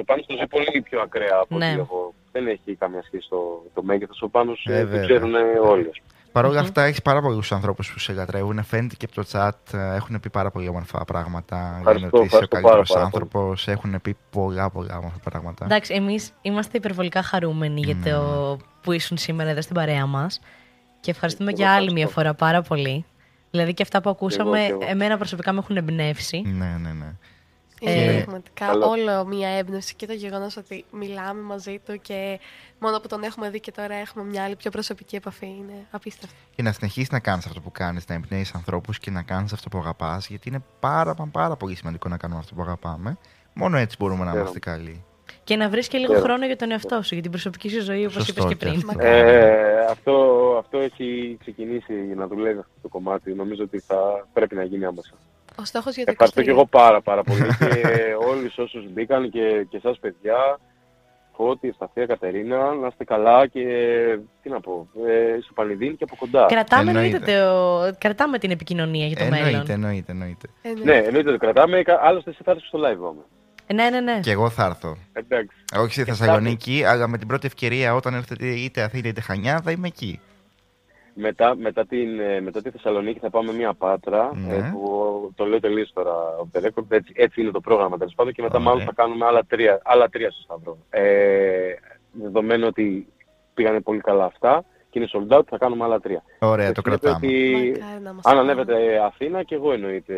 Ο Πάνος το ζει πολύ πιο ακραία από ναι. ότι εγώ. Δεν έχει καμία σχέση το, το μέγεθος. Ο Πάνος ε, το ξέρουν όλοι. Παρ' όλα αυτά, έχεις πάρα πολλούς ανθρώπους που σε λατρεύουν. Φαίνεται και από το chat ε, έχουν πει πάρα πολύ όμορφα πράγματα. Λένε ότι είσαι ο καλύτερος άνθρωπος. Έχουν πει πολλά, πολλά όμορφα πράγματα. Εντάξει, εμείς είμαστε υπερβολικά χαρούμενοι για το ναι. που ήσουν σήμερα εδώ στην παρέα μας. Και ευχαριστούμε για άλλη μια φορά πάρα πολύ. Δηλαδή και αυτά που ακούσαμε, εμένα προσωπικά με έχουν εμπνεύσει. Ναι, ναι, ναι. Είναι ε, πραγματικά όλο μία έμπνευση και το γεγονός ότι μιλάμε μαζί του και μόνο που τον έχουμε δει και τώρα έχουμε μια άλλη πιο προσωπική επαφή είναι απίστευτο. Και να συνεχίσεις να κάνεις αυτό που κάνεις, να εμπνέεις ανθρώπους και να κάνεις αυτό που αγαπάς, γιατί είναι πάρα, πάρα πολύ σημαντικό να κάνουμε αυτό που αγαπάμε. Μόνο έτσι μπορούμε να είμαστε καλοί. Και να βρεις και λίγο χρόνο για τον εαυτό σου, για την προσωπική σου ζωή, όπως είπες και πριν. Ε, αυτό, αυτό έχει ξεκινήσει να δουλεύει αυτό το κομμάτι. Νομίζω ότι θα πρέπει να γίνει άμεσα. Ο στόχος για το Ευχαριστώ και εγώ πάρα, πάρα πολύ και όλους όσους μπήκαν και, και εσάς παιδιά, Φώτη, Σταθία, Κατερίνα, να είστε καλά και τι να πω, ε, στο Πανιδίν και από κοντά. Κρατάμε, εννοείται. Το... κρατάμε την επικοινωνία για το εννοείται, μέλλον. Εννοείται, εννοείται, εννοείται. Ναι, εννοείται το κρατάμε, άλλωστε εσύ θα έρθεις στο live όμως. Ναι, ναι, ναι. Και εγώ θα έρθω. Εντάξει. Όχι στη Θεσσαλονίκη, αλλά με την πρώτη ευκαιρία όταν έρθετε είτε Αθήνα είτε Χανιά θα είμαι εκεί. Μετά, μετά, την, ε, μετά τη Θεσσαλονίκη θα πάμε μια Πάτρα, ναι. ε, που το λέω τελείως τώρα έτσι, έτσι είναι το πρόγραμμα τέλος πάντων και μετά Ωραία. μάλλον θα κάνουμε άλλα τρία, άλλα τρία στο Σταυρό. Ε, δεδομένου ότι πήγανε πολύ καλά αυτά και είναι sold out, θα κάνουμε άλλα τρία. Ωραία, το κρατάμε. Ότι, αν ανέβετε Αθήνα και εγώ εννοείται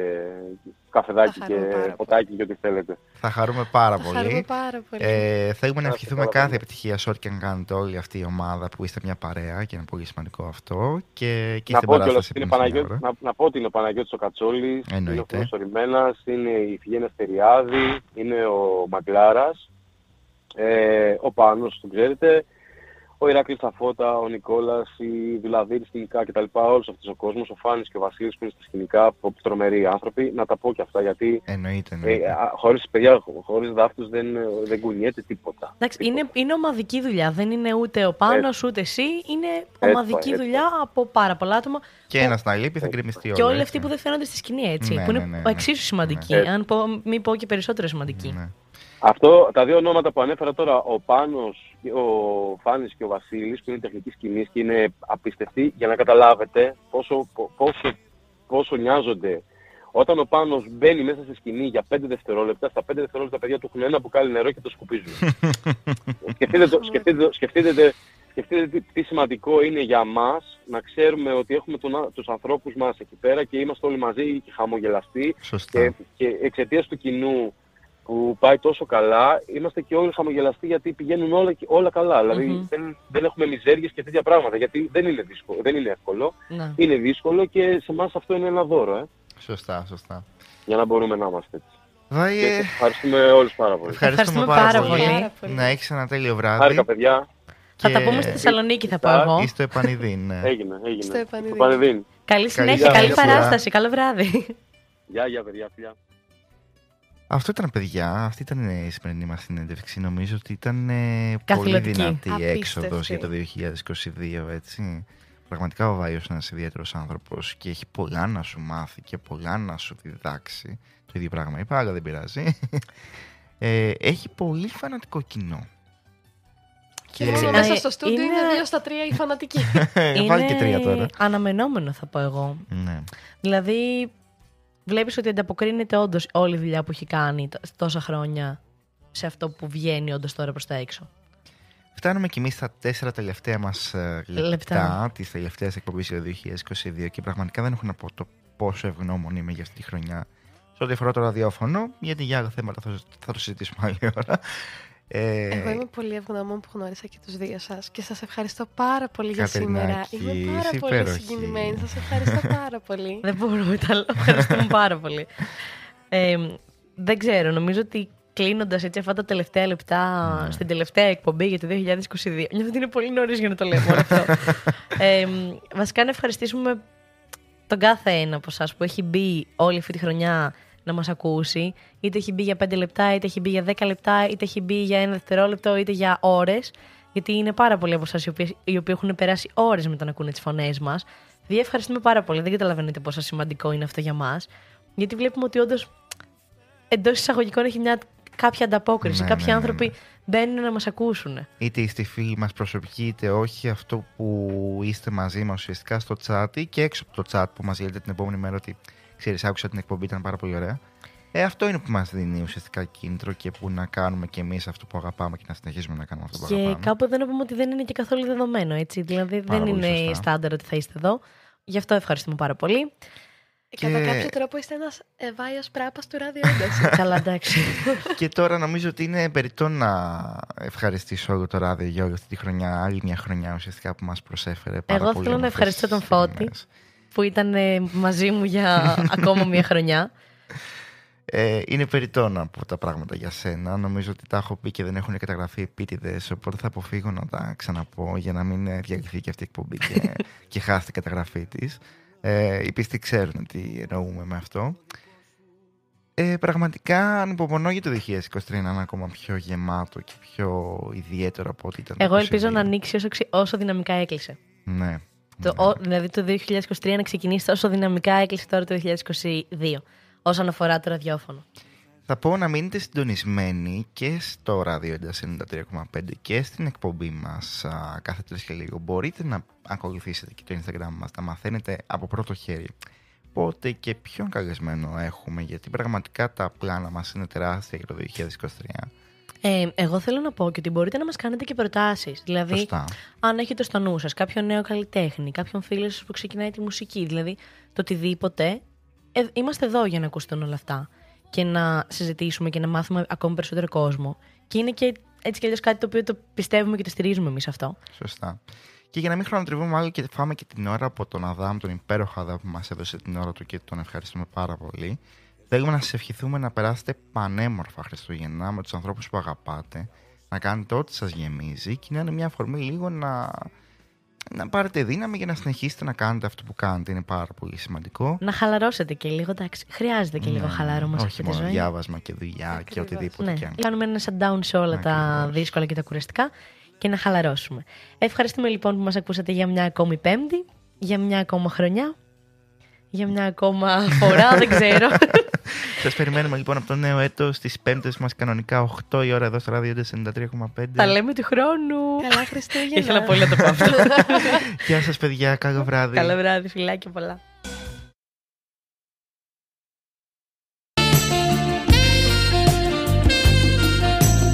καφεδάκι και ποτάκι και ό,τι θέλετε. Θα χαρούμε πάρα πολύ. Χαρούμε πάρα πολύ. Ε, θέλουμε να ευχηθούμε κάθε επιτυχία σε ό,τι και αν κάνετε όλη αυτή η ομάδα που είστε μια παρέα και είναι πολύ σημαντικό αυτό. Και, και να, πω κιόλας, είναι Παναγιώτη, να, να, πω ότι είναι ο Παναγιώτης ο Κατσόλης, είναι ο Φωνός Ορημένας, είναι η Φιγένια Στεριάδη, είναι ο Μαγκλάρας, ε, ο Πάνος, τον ξέρετε, ο Ηράκλης Φώτα, ο Νικόλας, η Δουλαδίρη σκηνικά κτλ. Όλος αυτός ο κόσμος, ο Φάνης και ο Βασίλης που είναι στα σκηνικά, τρομεροί άνθρωποι. Να τα πω και αυτά γιατί εννοείται, εννοείται. Ε, χωρίς, παιδιά, χωρίς δάφτους δεν, δεν κουνιέται τίποτα. Εντάξει, είναι, είναι ομαδική δουλειά. Δεν είναι ούτε ο Πάνος ούτε εσύ. Είναι ομαδική έτσι, δουλειά από πάρα πολλά άτομα. Και ένας να λείπει θα γκρεμιστεί Και όλοι αυτοί που δεν φαίνονται στη σκηνή έτσι. Ναι, που είναι ναι, ναι, ναι. εξίσου σημαντική. Αν πω, μην πω και περισσότερο σημαντική. Ναι. Αυτό, τα δύο ονόματα που ανέφερα τώρα, ο Πάνος, ο Φάνης και ο Βασίλης, που είναι τεχνικής σκηνής και είναι απίστευτοι, για να καταλάβετε πόσο, πόσο, πόσο νοιάζονται. Όταν ο Πάνος μπαίνει μέσα στη σκηνή για 5 δευτερόλεπτα, στα 5 δευτερόλεπτα τα παιδιά του έχουν ένα μπουκάλι νερό και το σκουπίζουν. σκεφτείτε, το, σκεφτείτε, σκεφτείτε, σκεφτείτε τι σημαντικό είναι για μας να ξέρουμε ότι έχουμε τον, τους ανθρώπους μας εκεί πέρα και είμαστε όλοι μαζί και χαμογελαστοί και, και εξαιτίας του κοινού που πάει τόσο καλά, είμαστε και όλοι χαμογελαστοί γιατί πηγαίνουν όλα, όλα καλά. Δηλαδή δεν, δεν έχουμε μιζέριες και τέτοια πράγματα γιατί δεν είναι, δύσκολο, δεν είναι εύκολο. Ναι. Είναι δύσκολο και σε εμάς αυτό είναι ένα δώρο. Ε. Σωστά, σωστά. Για να μπορούμε να είμαστε έτσι. Βάιε... ευχαριστούμε όλους πάρα πολύ. Ευχαριστούμε, πάρα, πάρα πολύ. Να έχεις ένα τέλειο βράδυ. Χάρηκα, παιδιά. Θα τα πούμε στη Θεσσαλονίκη, θα πω εγώ. Ή στο Επανειδίν. Ναι. έγινε, έγινε. Στο Επανειδίν. Καλή συνέχεια, καλή παράσταση. Καλό βράδυ. Γεια, γεια, παιδιά, φιλιά. Αυτό ήταν παιδιά, αυτή ήταν η σημερινή μας συνέντευξη. Νομίζω ότι ήταν ε, πολύ δυνατή η έξοδος για το 2022, έτσι. Πραγματικά ο Βάιος είναι ένας ιδιαίτερος άνθρωπος και έχει πολλά να σου μάθει και πολλά να σου διδάξει. Το ίδιο πράγμα είπα, αλλά δεν πειράζει. Ε, έχει πολύ φανατικό κοινό. Και μέσα στο στούντιο είναι... είναι δύο στα τρία οι φανατικοί. Βάλει και τρία τώρα. Αναμενόμενο θα πω εγώ. Ναι. Δηλαδή Βλέπεις ότι ανταποκρίνεται όντως όλη η δουλειά που έχει κάνει τόσα χρόνια σε αυτό που βγαίνει όντως τώρα προς τα έξω. Φτάνουμε κι εμείς στα τέσσερα τελευταία μας ε, λεπτά, λεπτά. της τελευταίας εκπομπής του 2022 και πραγματικά δεν έχω να πω το πόσο ευγνώμων είμαι για αυτή τη χρονιά. Σε ό,τι αφορά το ραδιόφωνο, γιατί για άλλα θέματα θα, θα το συζητήσουμε άλλη ώρα. Ε... Εγώ είμαι πολύ ευγνώμων που γνώρισα και τους δύο σας και σας ευχαριστώ πάρα πολύ για σήμερα. Είμαι πάρα πολύ συγκινημένη. Σας ευχαριστώ πάρα πολύ. δεν μπορούμε τα Ευχαριστούμε πάρα πολύ. Ε, δεν ξέρω, νομίζω ότι κλείνοντας έτσι αυτά τα τελευταία λεπτά ναι. στην τελευταία εκπομπή για το 2022. Νιώθω ότι είναι πολύ νωρίς για να το λέμε αυτό. ε, βασικά να ευχαριστήσουμε τον κάθε ένα από εσά που έχει μπει όλη αυτή τη χρονιά να μας ακούσει. Είτε έχει μπει για 5 λεπτά, είτε έχει μπει για 10 λεπτά, είτε έχει μπει για ένα δευτερόλεπτο, είτε για ώρες. Γιατί είναι πάρα πολλοί από εσάς οι, οποίοι, οι οποίοι έχουν περάσει ώρες με το να ακούνε τις φωνές μας. Δι' ευχαριστούμε πάρα πολύ. Δεν καταλαβαίνετε πόσο σημαντικό είναι αυτό για μας. Γιατί βλέπουμε ότι όντως εντός εισαγωγικών έχει μια κάποια ανταπόκριση. Ναι, Κάποιοι ναι, ναι, άνθρωποι μπαίνουν να μας ακούσουν. Είτε είστε φίλοι μας προσωπικοί, είτε όχι, αυτό που είστε μαζί μας ουσιαστικά στο chat και έξω από το chat που μας λέτε την επόμενη μέρα ότι ξέρεις, άκουσα την εκπομπή, ήταν πάρα πολύ ωραία. Ε, αυτό είναι που μας δίνει ουσιαστικά κίνητρο και που να κάνουμε κι εμείς αυτό που αγαπάμε και να συνεχίσουμε να κάνουμε αυτό που και αγαπάμε. Και κάπου δεν να πούμε ότι δεν είναι και καθόλου δεδομένο, έτσι. Δηλαδή δεν είναι στάνταρ ότι θα είστε εδώ. Γι' αυτό ευχαριστούμε πάρα πολύ. Και... Κατά κάποιο τρόπο είστε ένας ευάιος πράπας του ραδιό. Καλά, εντάξει. και τώρα νομίζω ότι είναι περιττό να ευχαριστήσω όλο το ράδιο για όλη αυτή τη χρονιά, άλλη μια χρονιά ουσιαστικά που μας προσέφερε. Πάρα Εγώ θέλω να ευχαριστήσω τον Φώτη που ήταν ε, μαζί μου για ακόμα μια χρονιά. Ε, είναι περιττό να πω τα πράγματα για σένα. Νομίζω ότι τα έχω πει και δεν έχουν καταγραφεί επίτηδες. Οπότε θα αποφύγω να τα ξαναπώ για να μην διαλυθεί και αυτή η εκπομπή και, και χάσει την καταγραφή της. Ε, οι πιστοί ξέρουν τι εννοούμε με αυτό. Ε, πραγματικά ανυπομονώ για το 2023 να είναι ακόμα πιο γεμάτο και πιο ιδιαίτερο από ό,τι ήταν. Εγώ ελπίζω να ανοίξει όσο, όσο δυναμικά έκλεισε. Ναι. Το, ο, δηλαδή το 2023 να ξεκινήσει τόσο δυναμικά έκλεισε τώρα το 2022 όσον αφορά το ραδιόφωνο. Θα πω να μείνετε συντονισμένοι και στο ράδιο 93,5 και στην εκπομπή μας κάθε τρεις και λίγο. Μπορείτε να ακολουθήσετε και το Instagram μας, να μαθαίνετε από πρώτο χέρι πότε και ποιον καλεσμένο έχουμε, γιατί πραγματικά τα πλάνα μας είναι τεράστια για το 2023. Ε, εγώ θέλω να πω και ότι μπορείτε να μας κάνετε και προτάσεις. Δηλαδή, Σωστά. αν έχετε στο νου σας κάποιο νέο καλλιτέχνη, κάποιον φίλο σας που ξεκινάει τη μουσική, δηλαδή το οτιδήποτε, ε, είμαστε εδώ για να ακουστούν όλα αυτά και να συζητήσουμε και να μάθουμε ακόμη περισσότερο κόσμο. Και είναι και έτσι κι αλλιώς κάτι το οποίο το πιστεύουμε και το στηρίζουμε εμείς αυτό. Σωστά. Και για να μην χρονοτριβούμε άλλο και φάμε και την ώρα από τον Αδάμ, τον υπέροχο Αδάμ που μας έδωσε την ώρα του και τον ευχαριστούμε πάρα πολύ. Θέλουμε να σας ευχηθούμε να περάσετε πανέμορφα Χριστούγεννα με τους ανθρώπους που αγαπάτε, να κάνετε ό,τι σας γεμίζει και να είναι μια αφορμή λίγο να, να πάρετε δύναμη για να συνεχίσετε να κάνετε αυτό που κάνετε. Είναι πάρα πολύ σημαντικό. Να χαλαρώσετε και λίγο, εντάξει. Χρειάζεται και λίγο Ναι, χαλάρωμα σε Όχι αυτή τη μόνο ζωή. διάβασμα και δουλειά και οτιδήποτε Ναι. και αν Κάνουμε ένα shutdown σε όλα τα Ακριβώς. δύσκολα και τα κουραστικά και να χαλαρώσουμε. Ευχαριστούμε λοιπόν που μας ακούσατε για μια ακόμη πέμπτη, για μια ακόμα χρονιά, για μια ακόμα φορά, δεν ξέρω. Σας περιμένουμε λοιπόν από το νέο έτος στις πέμπτες μας κανονικά 8 η ώρα εδώ στο ράδιο 93,5. Τα λέμε του χρόνου. Καλά Χριστούγεννα. Ήθελα πολύ να το πω αυτό. Γεια σας, παιδιά. Καλό βράδυ. Καλό βράδυ, φιλάκια πολλά.